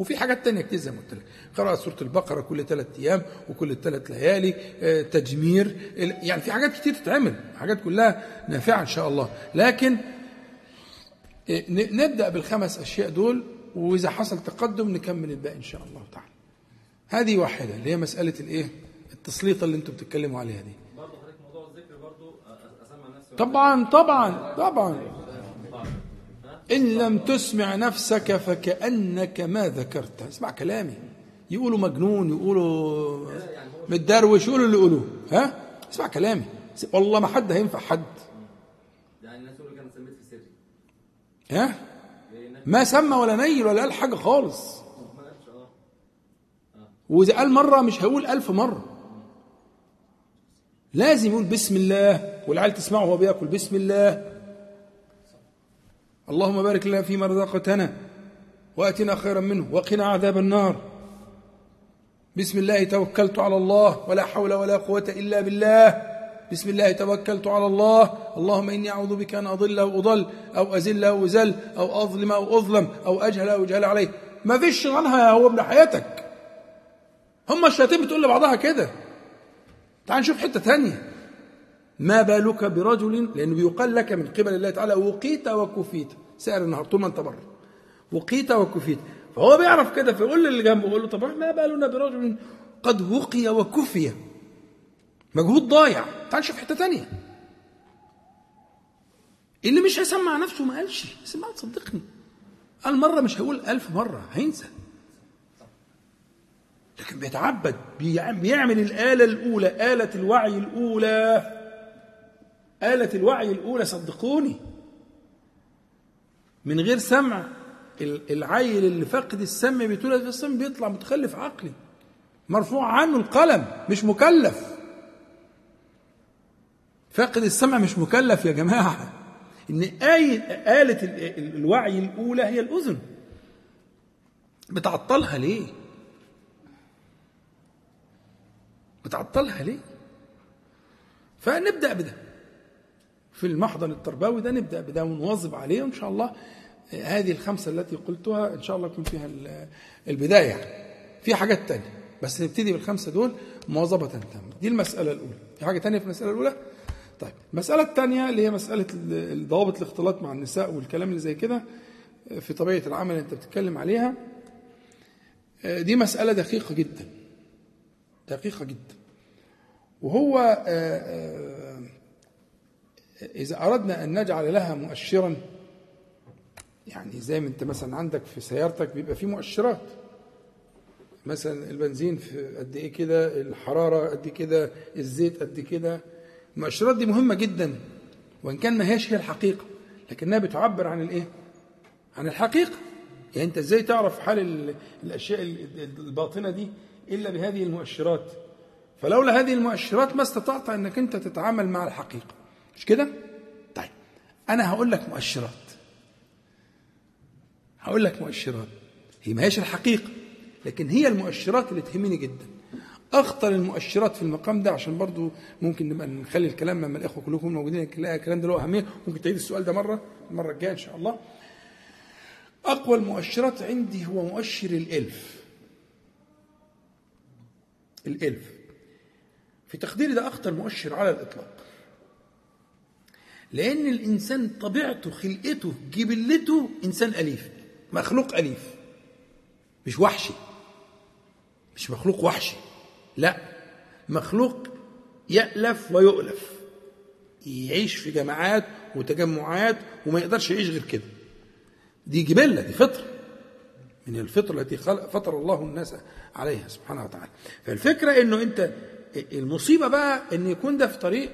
وفي حاجات تانية كتير زي ما قلت لك. قراءة سورة البقرة كل ثلاث أيام وكل ثلاث ليالي آه، تجمير يعني في حاجات كتير تتعمل حاجات كلها نافعة إن شاء الله. لكن آه، نبدأ بالخمس أشياء دول وإذا حصل تقدم نكمل الباقي إن شاء الله تعالى. هذه واحدة اللي هي مسألة الإيه؟ التسليطة اللي أنتم بتتكلموا عليها دي. نفسي طبعا طبعا طبعا. إن لم تسمع نفسك فكأنك ما ذكرت. اسمع كلامي. يقولوا مجنون يقولوا متدروش يقولوا اللي يقولوه. ها؟ اسمع كلامي. والله ما حد هينفع حد. يعني الناس يقولوا سميت في سري. ها؟ ما سمى ولا نيل ولا قال حاجة خالص. وإذا قال مرة مش هيقول ألف مرة. لازم يقول بسم الله والعيال تسمعه وهو بياكل بسم الله. اللهم بارك لنا فيما رزقتنا واتنا خيرا منه وقنا عذاب النار. بسم الله توكلت على الله ولا حول ولا قوة إلا بالله. بسم الله توكلت على الله. اللهم إني أعوذ بك أن أضل أو أضل أو أزل أو أزل أو أظلم أو أظلم أو أجهل أو أجهل عليه ما فيش عنها هو ابن حياتك. هم الشياطين بتقول لبعضها كده. تعال نشوف حتة تانية. ما بالك برجل؟ لأنه بيقال لك من قبل الله تعالى وقيت وكفيت. سائر النهار طول ما أنت بره وقيت وكفيت. فهو بيعرف كده فيقول للي جنبه يقول له طب ما بالنا برجل؟ قد وقي وكفي. مجهود ضايع. تعال نشوف حتة تانية. اللي مش هيسمع نفسه ما قالش. سمع صدقني. قال مرة مش هيقول ألف مرة هينسى. لكن بيتعبد بيع- بيعمل الآلة الأولى آلة الوعي الأولى. آلة الوعي الأولى صدقوني. من غير سمع ال- العيل اللي فاقد السمع بيتولد في السمع بيطلع متخلف عقلي. مرفوع عنه القلم مش مكلف. فاقد السمع مش مكلف يا جماعة. إن آية آلة ال- ال- الوعي الأولى هي الأذن. بتعطلها ليه؟ بتعطلها ليه؟ فنبدأ بده. في المحضن التربوي ده نبدأ بده ونواظب عليه وإن شاء الله. هذه الخمسة التي قلتها إن شاء الله يكون فيها ال- البداية يعني. في حاجات تانية بس نبتدي بالخمسة دول مواظبة تامة. دي المسألة الأولى. في حاجة تانية في المسألة الأولى؟ طيب المسألة الثانية اللي هي ال- ضوابط الاختلاط مع النساء والكلام اللي زي كده في طبيعة العمل اللي أنت بتتكلم عليها دي مسألة دقيقة جدا. دقيقة جدا. وهو آه، آه، إذا أردنا أن نجعل لها مؤشرا يعني زي ما أنت مثلا عندك في سيارتك بيبقى فيه مؤشرات. مثلا البنزين في قد إيه كده الحرارة قد كده الزيت قد كده. المؤشرات دي مهمة جدا وإن كان ما هيش هي الحقيقة لكنها بتعبر عن الإيه؟ عن الحقيقة. يعني أنت إزاي تعرف حال ال- الأشياء ال- الباطنة دي إلا بهذه المؤشرات؟ فلولا هذه المؤشرات ما استطعت أنك أنت تتعامل مع الحقيقة. مش كده؟ طيب أنا هقول لك مؤشرات. هقول لك مؤشرات. هي ما هيش الحقيقة لكن هي المؤشرات اللي تهمني جدا. أخطر المؤشرات في المقام ده عشان برضو ممكن نبقى نخلي الكلام لما الإخوة كلكم موجودين الكلام ده له أهمية. ممكن تعيد السؤال ده مرة المرة الجاية إن شاء الله. أقوى المؤشرات عندي هو مؤشر الإلف. الإلف. في تقديري ده أخطر مؤشر على الإطلاق. لأن الإنسان طبيعته خلقته جبلته إنسان أليف مخلوق أليف. مش وحشي. مش مخلوق وحشي. لا مخلوق يألف ويؤلف. يعيش في جماعات وتجمعات وما يقدرش يعيش غير كده. دي جبلة دي فطرة. من الفطرة التي خلق فطر الله الناس عليها سبحانه وتعالى. فالفكرة إنه أنت المصيبة بقى إن يكون ده في طريق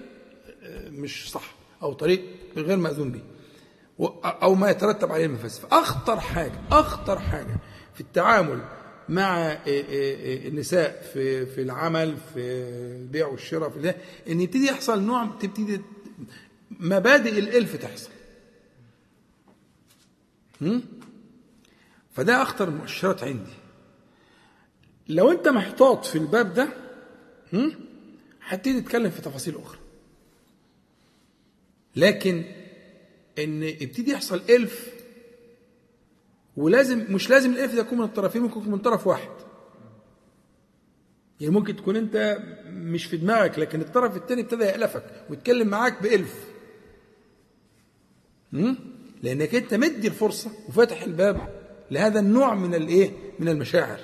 مش صح. أو طريق غير مأذون به. و- أو ما يترتب عليه المفاسد فأخطر حاجة أخطر حاجة في التعامل مع النساء في في العمل في البيع والشراء في ده إن يبتدي يحصل نوع تبتدي مبادئ الإلف تحصل؟ فده أخطر المؤشرات عندي. لو أنت محتاط في الباب ده؟ هتبتدي تتكلم في تفاصيل أخرى. لكن إن يبتدي يحصل إلف ولازم مش لازم الإلف ده يكون من الطرفين ممكن يكون من طرف واحد. يعني ممكن تكون أنت مش في دماغك لكن الطرف الثاني ابتدى يألفك ويتكلم معاك بألف. هم؟ لأنك أنت مدي الفرصة وفاتح الباب لهذا النوع من الإيه؟ من المشاعر.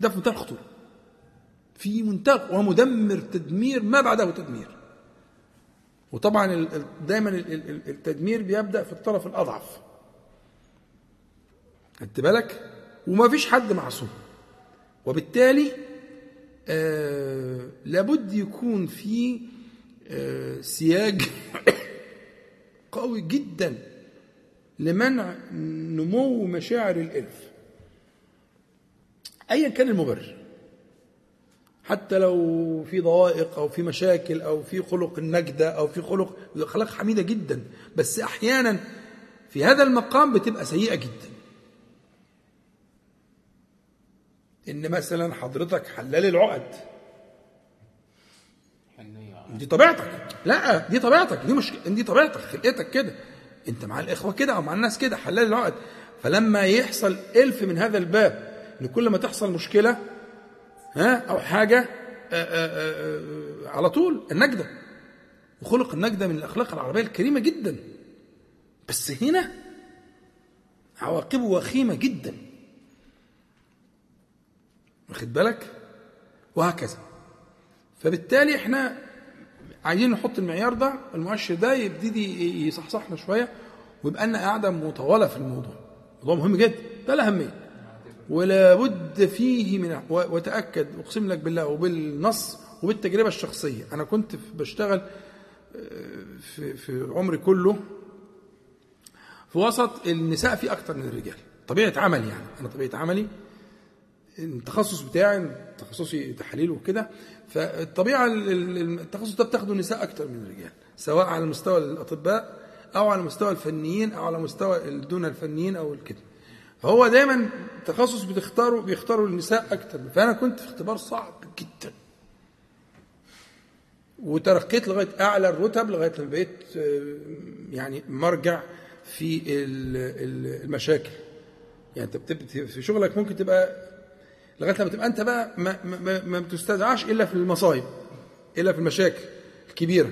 ده في منتهى الخطورة. في منتهى ومدمر تدمير ما بعده تدمير. وطبعا دايما ال- ال- التدمير بيبدأ في الطرف الأضعف. خدت بالك؟ وما فيش حد معصوم. وبالتالي آه لابد يكون في آه سياج <coughs> قوي جدا لمنع نمو مشاعر الالف ايا كان المبرر. حتى لو في ضوائق أو في مشاكل أو في خلق النجدة أو في خلق اخلاق حميدة جدا. بس أحيانا في هذا المقام بتبقى سيئة جدا. إن مثلا حضرتك حلال العقد. دي طبيعتك. لا دي طبيعتك. دي مش دي طبيعتك. خلقتك كده. أنت مع الإخوة كده أو مع الناس كده حلال العقد. فلما يحصل إلف من هذا الباب ان كل ما تحصل مشكلة ها أو حاجة آآ آآ آآ على طول النجدة. وخلق النجدة من الأخلاق العربية الكريمة جدا. بس هنا عواقبه وخيمة جدا. واخد بالك؟ وهكذا. فبالتالي إحنا عايزين نحط المعيار ده المؤشر ده يبتدي يصحصحنا شوية ويبقى لنا قاعدة مطولة في الموضوع. موضوع مهم جدا. ده الأهمية. ولا بد فيه من وتأكد أقسم لك بالله وبالنص وبالتجربة الشخصية. أنا كنت بشتغل آه، في في عمري كله في وسط النساء في أكتر من الرجال. طبيعة عملي يعني. أنا طبيعة عملي التخصص بتاعي تخصصي تحاليل وكده فالطبيعة ال- ال- التخصص ده بتاخده النساء أكتر من الرجال سواء على مستوى الأطباء أو على مستوى الفنيين أو على مستوى دون الفنيين أو كده. فهو دايما تخصص بتختاره بيختاروا النساء أكتر. فأنا كنت في اختبار صعب جدا. وترقيت لغاية أعلى الرتب لغاية لما بقيت آه، يعني مرجع في ال- ال- المشاكل. يعني أنت في شغلك ممكن تبقى لغاية لما تبقى أنت بقى ما, ما- ما بتستدعاش إلا في المصايب إلا في المشاكل الكبيرة.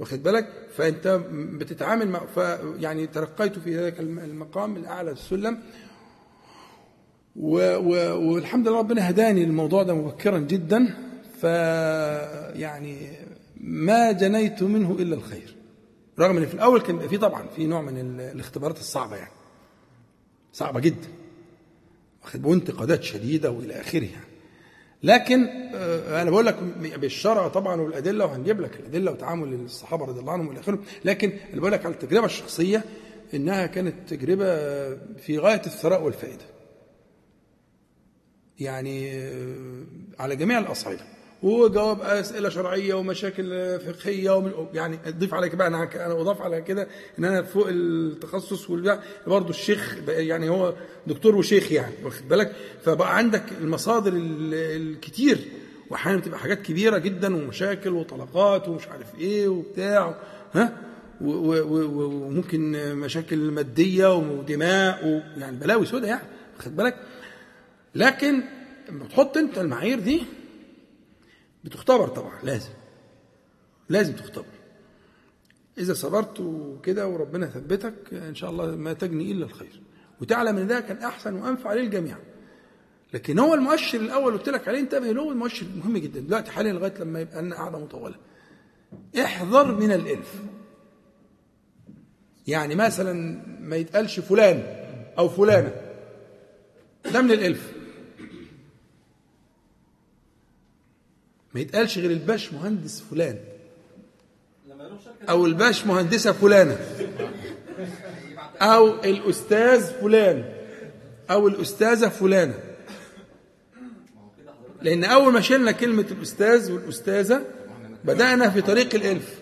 واخد بالك؟ فأنت بتتعامل مع ف يعني ترقيت في ذلك الم- المقام الأعلى السلم. و و والحمد لله ربنا هداني للموضوع ده مبكرا جدا. ف يعني ما جنيت منه إلا الخير. رغم إن في الأول كان في طبعا في نوع من ال- الاختبارات الصعبة يعني. صعبة جدا. وانتقادات شديدة وإلى آخره يعني. لكن آه، أنا بقول لك بالشرع طبعا والأدلة وهنجيب لك الأدلة وتعامل الصحابة رضي الله عنهم والى اخره لكن اللي بقول لك على التجربة الشخصية إنها كانت تجربة في غاية الثراء والفائدة. يعني آه، على جميع الأصعدة. وجواب أسئلة شرعية ومشاكل فقهية ومن يعني أضيف على كده بقى أنا أنا أضاف على كده إن أنا فوق التخصص والبتاع برضه الشيخ يعني هو دكتور وشيخ يعني واخد بالك؟ فبقى عندك المصادر ال- الكتير واحيانا بتبقى حاجات كبيرة جدا ومشاكل وطلقات ومش عارف إيه وبتاع ها؟ وممكن مشاكل مادية ودماء و- يعني بلاوي سودة يعني واخد بالك؟ لكن لما تحط أنت المعايير دي بتختبر طبعا لازم لازم تختبر. إذا صبرت وكده وربنا ثبتك إن شاء الله ما تجني إلا الخير. وتعلم إن ده كان أحسن وأنفع للجميع. لكن هو المؤشر الأول قلت لك عليه انتبه له المؤشر مهم جدا. دلوقتي حاليا لغاية لما يبقى لنا قاعدة مطولة. احذر من الالف يعني مثلا ما يتقالش فلان أو فلانة. ده من الالف ما يتقالش غير الباش مهندس فلان. أو الباش مهندسة فلانة. أو الأستاذ فلان. أو الأستاذة فلانة. لأن أول ما شلنا كلمة الأستاذ والأستاذة بدأنا في طريق الإلف.